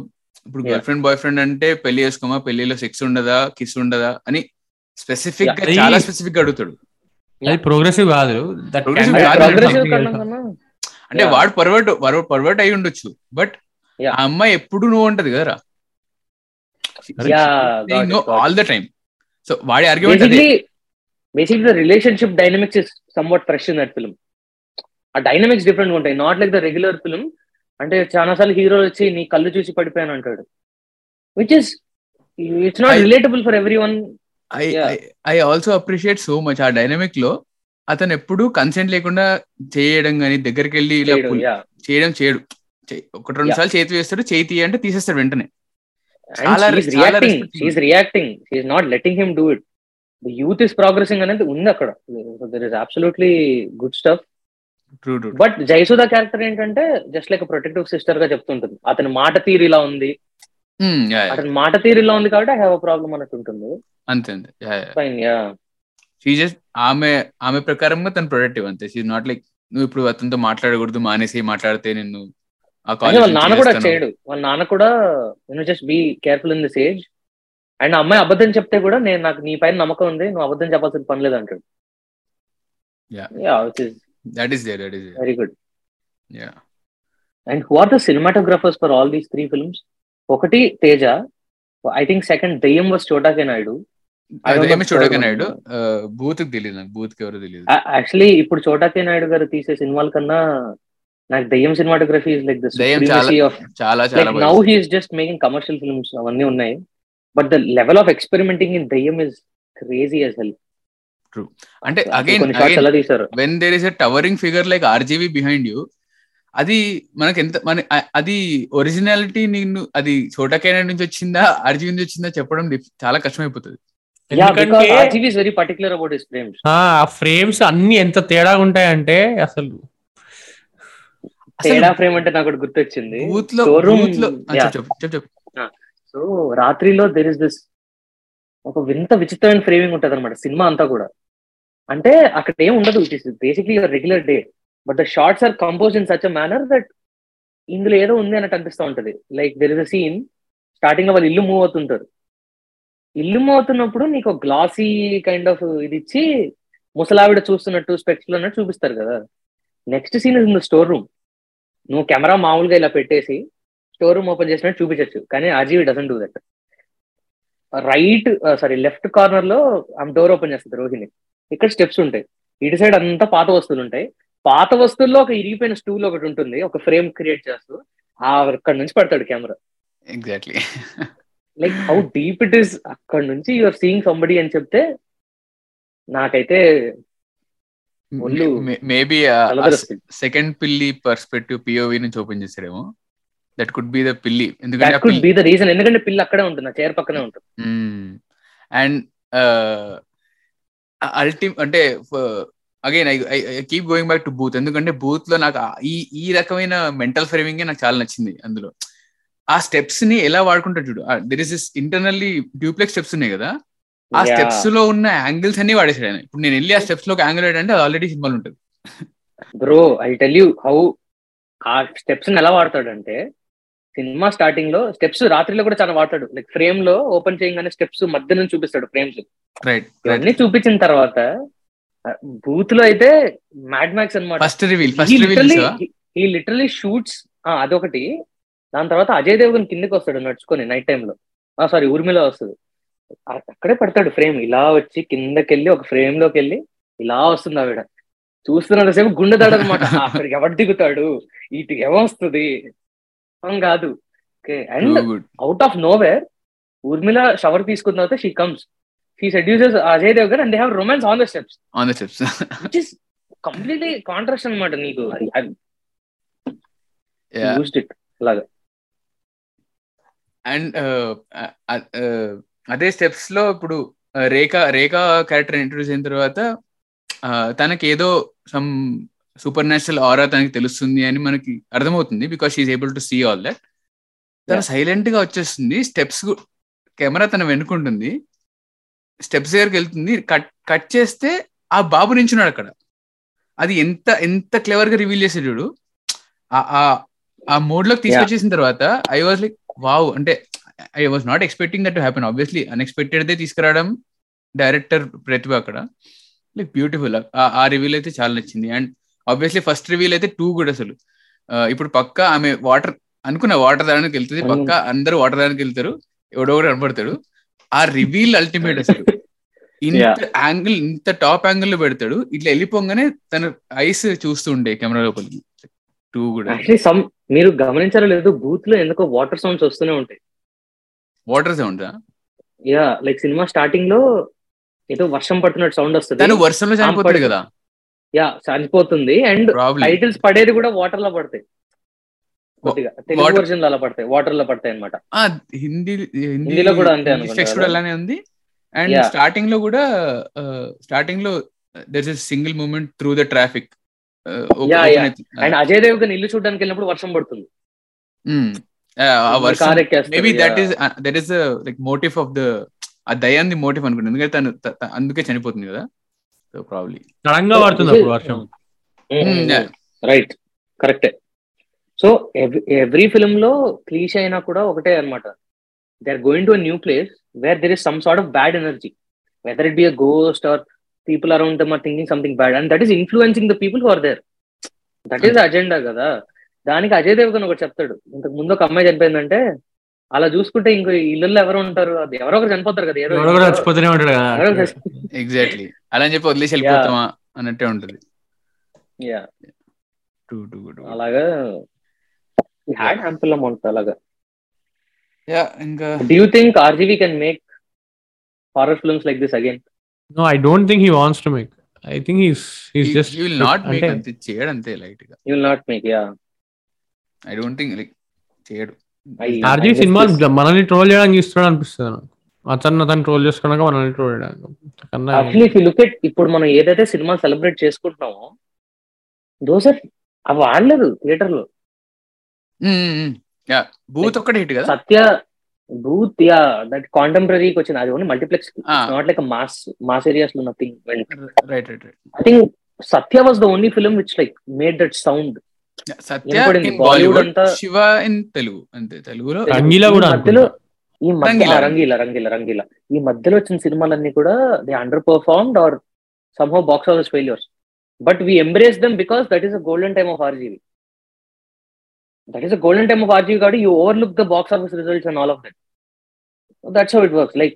ఇప్పుడు. గర్ల్ ఫ్రెండ్ బాయ్ ఫ్రెండ్ అంటే పెళ్ళి చేసుకోమా? పెళ్ళిలో సెక్స్ ఉండదా? కిస్ ఉండదా? అని స్పెసిఫిక్గా. చాలా స్పెసిఫిక్గా అడుగుతాడు. అది ప్రోగ్రెసివ్ కాదు. అంటే. వాడు పర్వర్ట్ పర్వర్ట్ అయి ఉండొచ్చు. బట్. ఆ అమ్మాయి ఎప్పుడు నువ్వు ఉంటది కదరా? ఆల్ ద టైమ్ సో వాడి argument basic the relationship dynamics is somewhat fresh in that film ఆ డైనమిక్స్ డిఫరెంట్ ఉంటాయి. Not like the regular film అంటే చాలా సార్లు హీరో వచ్చి నీ కళ్ళు చూసి పడిపోయాను అంటాడు. Which is it's not relatable for everyone I. I also appreciate so much ఆ డైనమిక్లో. అతను ఎప్పుడు కన్సెంట్ లేకుండా చేయడం కానీ దగ్గరికి వెళ్ళి ఇలా చేయడం చేయడు ఒకటి రెండు. సార్లు చేతి వేస్తాడు చేతి అంటే తీసేస్తాడు వెంటనే. Reacting not letting him do it youth is progressing అనేది ఉంది అక్కడ. There is absolutely good stuff but Jayasudha character ఏంటంటే జస్ట్ లైక్ ప్రొటెక్టివ్ సిస్టర్గా చెప్తుంటుంది. అతని మాట తీరు ఇలా ఉంది అతని మాట తీరు ఇలా ఉంది కాబట్టి ఐ హ్యావ్ అ ప్రాబ్లం అన్నట్టు ఉంటుంది. అంతే అంతే. ఫైన్ యా షీ జస్ట్ ఆమె ఆమె ప్రకారంగా తను ప్రొడక్టివ్ అంతే. షీ నాట్ లైక్ నువ్వు ఇప్పుడు అతనితో మాట్లాడకూడదు మానేసి మాట్లాడితే నిన్ను వాళ్ళ నాన్న కూడా చేయడు. వాళ్ళ నాన్న కూడా నేను just be careful in this age and అమ్మాయి అబద్ధం చెప్తే కూడా నేను నాకు నీ పైన నమ్మకం ఉంది నువ్వు అబద్ధం చెప్పాల్సిన పని లేదు అంటాడు. Yeah. Is that is there that is very good yeah and who are the cinematographers for all these three films ఒకటి Teja I think second Deyyam was Chota K Naidu. Bhoot తెలియదు నాకు బూత్ ఎవరు తెలియదు actually ఇప్పుడు చోటాకే నాయుడు గారు తీసే సినిమాల కన్నా నాకు Deyyam cinematography is like the దెయ్యం చాలా ఆఫ్ చాలా లైక్ చాలా now he's just making commercial films అవన్నీ ఉన్నాయి. But the level of experimenting in Deyyam is crazy as hell అంటే again when there is a towering figure like RGV behind you అది మనకి ఎంత మన అది ఒరిజినాలిటీ నిన్ను అది చోటకైనా నుంచి వచ్చిందా ఆర్జీబీ నుంచి వచ్చిందా చెప్పడం చాలా కష్టమైపోతుంది. యా బికాస్ ఎందుకంటే RGV is very particular about his frames ఆ ఫ్రేమ్స్ అన్ని ఎంత తేడా ఉంటాయంటే అసలు తేడా ఫ్రేమ్ అంటే నాకు గుర్తొచ్చింది. సో రాత్రిలో దెర్ ఇస్ దిస్ ఒక వింత విచిత్రమైన ఫ్రేమింగ్ ఉంటది అనమాట సినిమా అంతా కూడా. అంటే అక్కడ ఏం ఉండదు. It is basically regular day but the shots are compose in such a manner that ఇందులో ఏదో ఉంది అన్నట్టు అనిపిస్తూ ఉంటది. Like there is a scene స్టార్టింగ్లో వాళ్ళు ఇల్లు మూవ్ అవుతుంటారు. ఇల్లు మూవ్ అవుతున్నప్పుడు నీకు గ్లాసీ కైండ్ ఆఫ్ ఇది ఇచ్చి ముసలావిడ చూస్తున్నట్టు స్పెక్స్లో ఉన్నట్టు చూపిస్తారు కదా. Next scene is in the store room నువ్వు కెమెరా మామూలుగా ఇలా పెట్టేసి స్టోర్ రూమ్ ఓపెన్ చేసినట్టు చూపించచ్చు. కానీ RGV doesn't do that right sorry left కార్నర్లో ఆమె డోర్ ఓపెన్ చేస్తుంది రోహిణి. ఇక్కడ స్టెప్స్ ఉంటాయి. ఇటు సైడ్ అంతా పాత వస్తువులు ఉంటాయి. పాత వస్తువుల్లో ఒక ఇరిగిపోయిన స్టూల్ ఒకటి ఉంటుంది. ఒక ఫ్రేమ్ క్రియేట్ చేస్తూ ఆ అక్కడ నుంచి పడతాడు camera. Exactly like how deep it is అక్కడ నుంచి యువర్ సీయింగ్ సంబడి అని చెప్తే నాకైతే మేబీ కలవరస్తుంది. సెకండ్ పిల్లి పర్స్పెక్టివ్ పిఓవి నుంచి ఓపెన్ చేసాడేమో దట్ కుడ్ బి ద పిల్లి. ఎందుకంటే రీజన్ ఎందుకంటే పిల్ల అక్కడే ఉంటుంది. చైర్ పక్కనే ఉంటుంది. అండ్ అల్టి అంటే again I keep going back to Bhoot ఎందుకంటే బూత్లో నాకు ఈ ఈ రకమైన మెంటల్ ఫ్రేమింగ్ నాకు చాలా నచ్చింది అందులో. ఆ స్టెప్స్ని ఎలా వాడుకుంటాడు చూడు. There is is internally duplex steps ఉన్నాయి కదా. ఆ. స్టెప్స్లో ఉన్న యాంగిల్స్ అన్ని వాడేసాడు ఆయన. ఇప్పుడు నేను వెళ్ళి ఆ స్టెప్స్లో యాంగిల్ అంటే అది ఆల్రెడీ సినిమాలు ఉంటుంది. Bro I tell you how ఆ స్టెప్స్ ఎలా వాడతాడంటే సినిమా స్టార్టింగ్లో స్టెప్స్ రాత్రిలో కూడా చాలా వాడతాడు. లైక్ ఫ్రేమ్లో ఓపెన్ చేయగానే స్టెప్స్ మధ్య నుంచి చూపిస్తాడు ఫ్రేమ్స్ ఇవన్నీ చూపించిన తర్వాత బూత్లో అయితే మ్యాడ్ మ్యాక్స్ అనమాట ఈ లిటరలీ షూట్స్ అదొకటి. దాని తర్వాత అజయ్ దేవగన్ కిందకి వస్తాడు నడుచుకొని నైట్ టైమ్లో. సారీ ఊర్మిళ వస్తుంది అక్కడే పడతాడు ఫ్రేమ్ ఇలా వచ్చి కిందకెళ్ళి ఒక ఫ్రేమ్లోకి వెళ్ళి ఇలా వస్తుంది ఆవిడ. చూస్తున్నంతసేపు గుండె దాడు అనమాట అక్కడికి ఎవడు దిగుతాడు? ఇటు ఏమొస్తుంది? అవును కాదు. Okay? And good out of nowhere Urmila shower తీసుకున్న తర్వాత she comes she seduces Ajay Devgan and they have romance on the steps on the steps which is completely contrast అనమాట నీకు. ఇట్ అలాగా. అండ్ అదే స్టెప్స్లో ఇప్పుడు రేఖ రేఖ క్యారెక్టర్ ఇంట్రొడ్యూస్ అయిన తర్వాత ఆ, తనకి ఏదో సమ్ సూపర్ న్యాచురల్ ఆరా తనకి తెలుస్తుంది అని మనకి అర్థమవుతుంది because she's able to see all that తను. సైలెంట్గా వచ్చేస్తుంది స్టెప్స్ కెమెరా తన వెనుకుంటుంది స్టెప్స్ దగ్గరికి వెళ్తుంది కట్ కట్ చేస్తే ఆ బాబు నించున్నాడు అక్కడ. అది ఎంత ఎంత క్లెవర్గా రివీల్ చేసాడు చూడు. ఆ- మోడ్లోకి తీసుకొచ్చేసిన తర్వాత ఐ వాజ్ లైక్ వావ్ అంటే I was not expecting that to happen obviously unexpected they తీసుకురావడం డైరెక్టర్ ప్రతిభ అక్కడ. లైక్ బ్యూటిఫుల్ ఆ రివీల్ అయితే చాలా నచ్చింది. అండ్ ఆబ్వియస్లీ ఫస్ట్ రివీల్ అయితే టూ కూడా అసలు. ఇప్పుడు పక్క ఆమె వాటర్ అనుకున్న వాటర్ దానికి వెళ్తుంది పక్క అందరూ వాటర్ దానికి వెళ్తారు ఎవడో ఒకడు కనపడతాడు ఆ రివీల్ అల్టిమేట్ అసలు. ఇంత యాంగిల్ ఇంత టాప్ యాంగిల్లో పెడతాడు. ఇట్లా వెళ్ళిపోగానే తన ఐస్ చూస్తూ ఉండే కెమెరా లోపలికి. టూ కూడా యాక్చువల్లీ సమ్ మీరు గమనించారో లేదు బూత్లో ఎందుకో వాటర్ సౌండ్స్ వస్తూనే ఉంటాయి. Water sound yeah like cinema స్టార్టింగ్లో ఏదో వర్షం పడుతున్నట్టు సౌండ్ వస్తుంది. వర్షంలో చనిపోతాడు కదా. యా చనిపోతుంది అండ్ టైటిల్స్ పడేది కూడా వాటర్లో పడతాయి తెలుగు వర్జన్లో అలా పడతాయి. వాటర్లో పడతాయి అనమాట హిందీ హిందీలో కూడా అంతే కూడా? అలానే ఉంది. అండ్. స్టార్టింగ్లో కూడా స్టార్టింగ్లో there is single moment through the traffic. And Ajay Devgan ఇల్లు చూడడానికి వెళ్ళినప్పుడు వర్షం పడుతుంది. Maybe that is that is like motive of the ఆ దయాన్ని మోటివ్ అనుకుంటుంది ఎందుకంటే తను అందుకే చనిపోతుంది కదా. సో ప్రాబ్లీ పడుతుంది అప్పుడు వర్షం. రైట్ కరెక్టే సో ఎవ్రీ ఫిల్మ్లో క్లీష్ అయినా కూడా ఒకటే అనమాట they are going to a new place where there is some sort of bad energy whether it be a ghost or people around them are thinking something bad and that is influencing the people or there that is agenda కదా. దానికి అజయ్ దేవగన్ ఒకటి చెప్తాడు. ఇంతకు ముందు ఒక అమ్మాయి చనిపోయిందంటే అలా చూసుకుంటే ఇంకో ఇళ్ళల్లో ఎవరు ఉంటారు? అది ఎవరో ఒకరు చనిపోతారు కదా చచ్చిపోతూనే ఉంటాడు ఎగ్జాక్ట్లీ అలా అని చెప్పి వదిలేసి వెళ్ళిపోతామా అన్నట్టే ఉంటుంది. Yeah, టూ టూ గుడ్ అలాగా. హ్యాడ్ హ్యాంపుల్ అమౌంట్ అలాగా. యా ఇంకా Do you think RGV can make horror films like this again? No I don't think he wants to make I think he's he's just you will not make అంతే లైట్గా. You will not make, yeah. I don't think like చేయడు. RG cinema మనల్ని troll చేయడానికి ఇస్తున్నాడు అనిపిస్తుంది నాకు. అతను అతను ట్రోల్ చేసుకోవడానికి మనల్ని ట్రోల్ చేయడానికి. కన్నా Actually, if you look at ఇప్పుడు మనం ఏదైతే సినిమా సెలబ్రేట్ చేసుకుంటున్నామో దోస్ ఆర్ అవి ఆడలేదు థియేటర్లో యా బూత్ ఒక్కటే హిట్ కదా? సత్య బూత్ యా దట్ కాంటెంపరీకి వచ్చింది. అది only multiplex. Not like mass mass ఏరియాస్లో nothing went right right right I think Satya was the only film which like made that sound Satya Bollywood అంతా- శివ ఇన్ తెలుగు. అంతే తెలుగులో రంగీలా కూడా మధ్యలో ఈ మధ్య రంగీలా. రంగీలా రంగీలా ఈ మధ్యలో వచ్చిన సినిమాలన్నీ కూడా they underperformed or somehow box office failures but we embrace them because that is a golden time of RGV that is a golden time of RGV కాబట్టి you overlook the box office results and all of that that's how it works like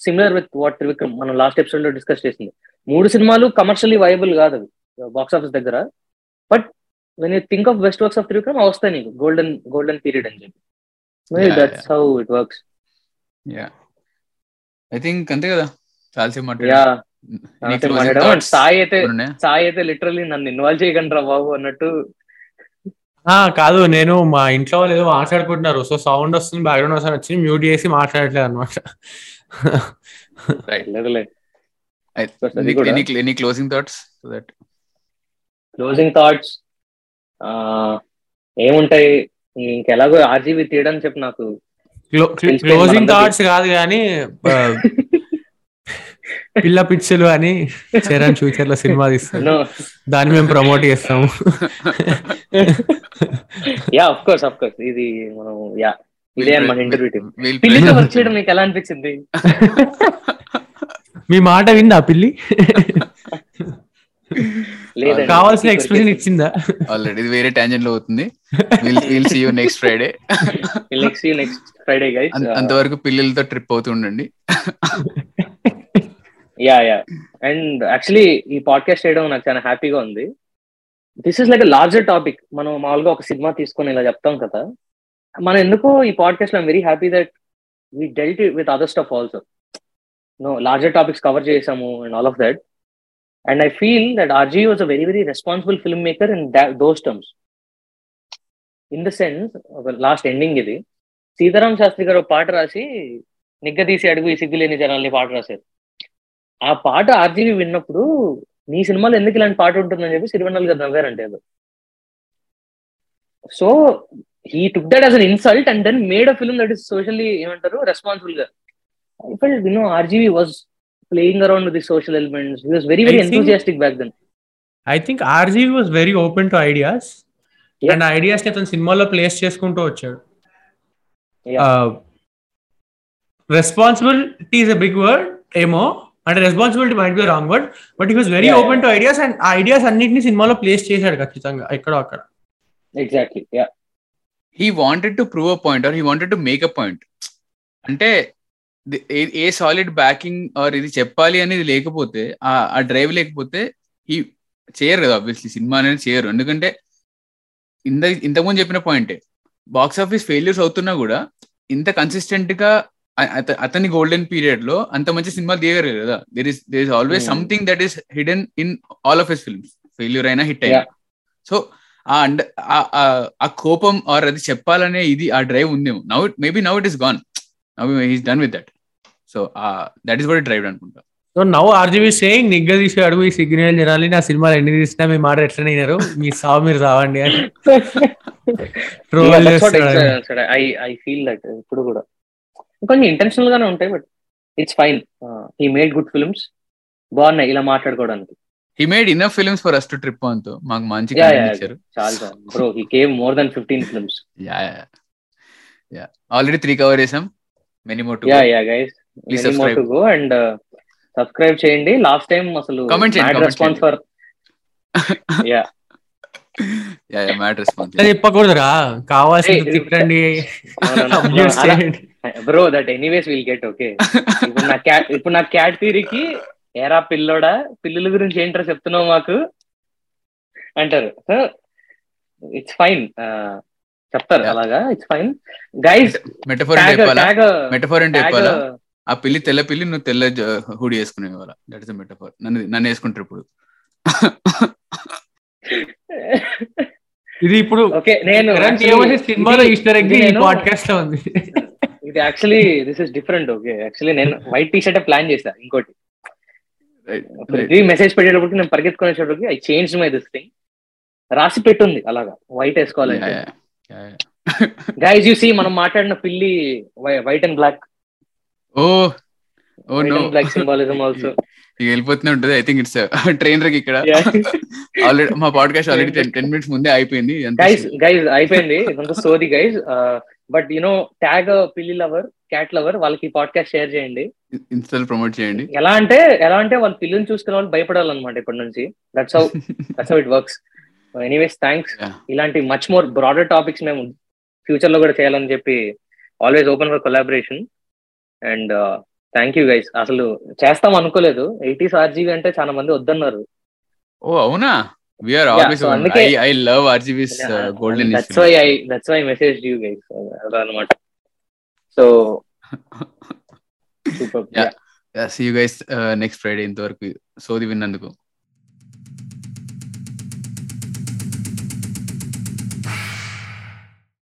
similar with what Trivikram మనం last ఎపిసోడ్లో discuss చేసింది. మూడు సినిమాలు commercially viable కాదు అవి box office దగ్గర. But when you think of best works of Trivikram వస్తాయి నీకు. గోల్డెన్ గోల్డెన్ పీరియడ్ అని చెప్పి. Yeah, that's how it works yeah I think అంతే కదా. చాలాసేపు సాయి అయితే సాయి అయితే లిటరల్లీ నన్ను ఇన్వాల్వ్ చేయకండి బాబు అన్నట్టు. కాదు నేను మా ఇంట్లో వాళ్ళు ఏదో మాట్లాడుకుంటున్నారు. సో సౌండ్ వస్తుంది బ్యాక్గ్రౌండ్ వస్తుంది వచ్చి మ్యూట్ చేసి మాట్లాడట్లేదు అనమాట క్లోజింగ్ థాట్స్ క్లోజింగ్ థాట్స్ ఏముంటాయి? ఇంకెలాగో ఆర్జీబీ తీయడం చెప్పి నాకు. క్లోజింగ్. థాట్స్ కాదు కానీ పిల్ల పిచ్చులు అని చరణ్ ఫ్యూచర్లో సినిమా తీస్తాడు. నో దాన్ని మేము ప్రమోట్ చేస్తాము. Yeah of course of course ఇది మనం యా ఇదే అన్నమాట ఇంటర్వ్యూ టీమ్ పిల్లితో వర్క్ చేయడం నీకు ఎలా అనిపించింది? మీ మాట విందా పిల్లి? కావాల్సిన ఎక్స్ప్రెషన్ ఇచ్చిందా? ఆల్రెడీ ఇది వేరే ట్యాంజెంట్లో అవుతుంది. Will see you next Friday next next Friday guys అంతవరకు పిల్లలతో ట్రిప్ అవుతూ ఉండండి. యా యా అండ్ యాక్చువల్లీ ఈ పాడ్కాస్ట్ చేయడం నాకు చాలా హ్యాపీగా ఉంది. This is like larger topic మనం మామూలుగా ఒక సినిమా తీసుకొని ఇలా చెప్తాం కదా. మనం ఎందుకో ఈ పాడ్కాస్ట్లో very happy that we dealt with other stuff also no larger topics cover చేసాము and all of that and I feel that RG was a very very responsible film maker in those terms in the sense last ending ఇది. సీతారాం శాస్త్రి గారు ఒక పాట రాసి నిగ్గదీసి అడుగు ఈ సిగ్గులేని జనాల్ని పాట రాశారు. ఆ పాట ఆర్జీవి విన్నప్పుడు నీ సినిమాలో ఎందుకు ఇలాంటి పాట ఉంటుందని చెప్పి సిరివెన్నెల గారు నవ్వారంటే అది so he took that as an insult and then made a film that is socially ఏమంటారు రెస్పాన్సిబుల్గా. ఇప్పుడు felt you know RGV was playing around with the social elements he was very very I think- enthusiastic back then I think RGV was very open to ideas Yeah. And ఐడియాస్ని అతను సినిమాలో place చేసుకుంటూ వచ్చాడు. Yeah. Responsibility is a big word ఏమో. అంటే responsibility might be wrong word but he was very Yeah, open to ideas and ఆ ideas అన్నింటినీ సినిమాలో place చేశాడు ఖచ్చితంగా ఎక్కడో అక్కడ. Exactly yeah he wanted to prove a point or he wanted to make a point అంటే a- solid backing are ఇది చెప్పాలి అనేది లేకపోతే ఆ డ్రైవ్ లేకపోతే ఈ చేయరు కదా ఆబ్వియస్లీ సినిమా అనేది చేయరు. ఎందుకంటే ఇంత ఇంతకుముందు చెప్పిన పాయింటే బాక్స్ ఆఫీస్ ఫెయిల్యూర్స్ అవుతున్నా కూడా ఇంత కన్సిస్టెంట్గా అతని గోల్డెన్ పీరియడ్లో అంత మంచి సినిమాలు దిగరు కదా. There is there is always. Something that is hidden in all of his films failure అయినా హిట్ అయినా. సో ఆ అండ్ ఆ కోపం ఆర్ అది చెప్పాలనే ఇది ఆ డ్రైవ్ ఉందేమో. Now maybe now it is gone he's done with that so that is what drive అనుకుంటా. సో నవ్ ఆర్జీవి సేయింగ్ నిగ్గ తీసి అడుగు ఈ సిగ్నల్ జనాలి నా సినిమాలు ఎన్ని తీసినా మీ మాట ఎట్లనే వినరు. మీ సావు మీరు రావండి అని. ట్రోల్ చేస్తాడు. ఐ ఐ ఫీల్ దట్ ఇప్పుడు కూడా. కొంచెం ఇంటెన్షనల్ గానే ఉంటాయి but it's fine he made good films బాగున్నాయి ఇలా మాట్లాడుకోవడానికి. He made enough films for us to trip అంతో మాకు మంచి ఇచ్చారు. చాలా bro he came more than fifteen films yeah yeah already three cover చేసాం. Many more yeah yeah guys Please subscribe. To go and subscribe చేయండి. Last time అసలు Comment చేయండి, comment response for yeah yeah yeah mat response చెప్పకూడదురా. కావాల్సింది తిట్టండి. Bro that anyways will get okay ఇప్పుడు నా cat ఇప్పుడు నా క్యాట్ థీరీకి ఏరా పిల్లోడా పిల్లుల గురించి ఏంటో చెప్తున్నావు మాకు? అంటారు. ఇట్స్ ఫైన్ చెప్తారు. అలాగా ఇట్స్ ఫైన్ గైస్ మెటఫోర్ అంటే చెప్పాలా? మెటఫోర్ అంటే చెప్పాలా? ఆ పిల్లి తెల్ల పిల్లి నువ్వు తెల్ల హుడి వేసుకునే వాళ్ళ. దట్ ఇస్ మెటఫోర్ నన్ను నన్ను వేసుకుంటారు ఇప్పుడు. ఇది ఇప్పుడు ఓకే నేను సినిమాలో ఈస్టర్ ఎగ్ ఇది ఈ పాడ్కాస్ట్లో ఉంది. ఇది actually this is different okay actually నేను వైట్ టీ షర్ట్ ప్లాన్ చేశా ఇంకోటి. మెసేజ్ పెట్టేటప్పటికి నేను పరిగెత్తుకునేటప్పటికి I change my this thing రాసి పెట్టుంది అలాగా. వైట్ వేసుకోవాలంటే. గైజ్ యూ సీ మనం మాట్లాడిన పిల్లి white and black oh oh no. Black symbolism also ఇక వెళ్ళిపోతూనే ఉంటుంది. ఐ థింక్ ఇట్స్ ట్రైనర్ ఇక్కడ. ఆల్రెడీ మా పాడ్కాస్ట్ ఆల్రెడీ టెన్ మినిట్స్ ముందే అయిపోయింది. గైజ్ గైజ్ అయిపోయింది. ఇదంతా సోది guys but you know tag పిల్లి లవర్ క్యాట్ లవర్ వాళ్ళకి పాడ్కాస్ట్ షేర్ చేయండి. ఇన్స్టాల్ ప్రమోట్ చేయండి. ఎలా అంటే ఎలా అంటే వాళ్ళ పిల్లిని చూసుకునే వాళ్ళు భయపడాలన్నమాట ఇప్పటి నుంచి. That's how that's how it works anyways thanks. ఇలాంటి మచ్ మోర్ బ్రాడర్ టాపిక్స్ మేము ఫ్యూచర్లో కూడా చేయాలని చెప్పి always open for collaboration and thank you guys అసలు చేస్తాం అనుకోలేదు. ఎయిటీస్ ఆర్జీబీ అంటే చాలా మంది వద్దన్నారు. ఓ అవునా? వీఆర్ Yeah, ఆల్వేస్ అందుకే- I love RGV's golden that's why I that's why message you guys అనమాట so super Yeah. See you guys next Friday ఇంతవరకు. సోది విన్నందుకు.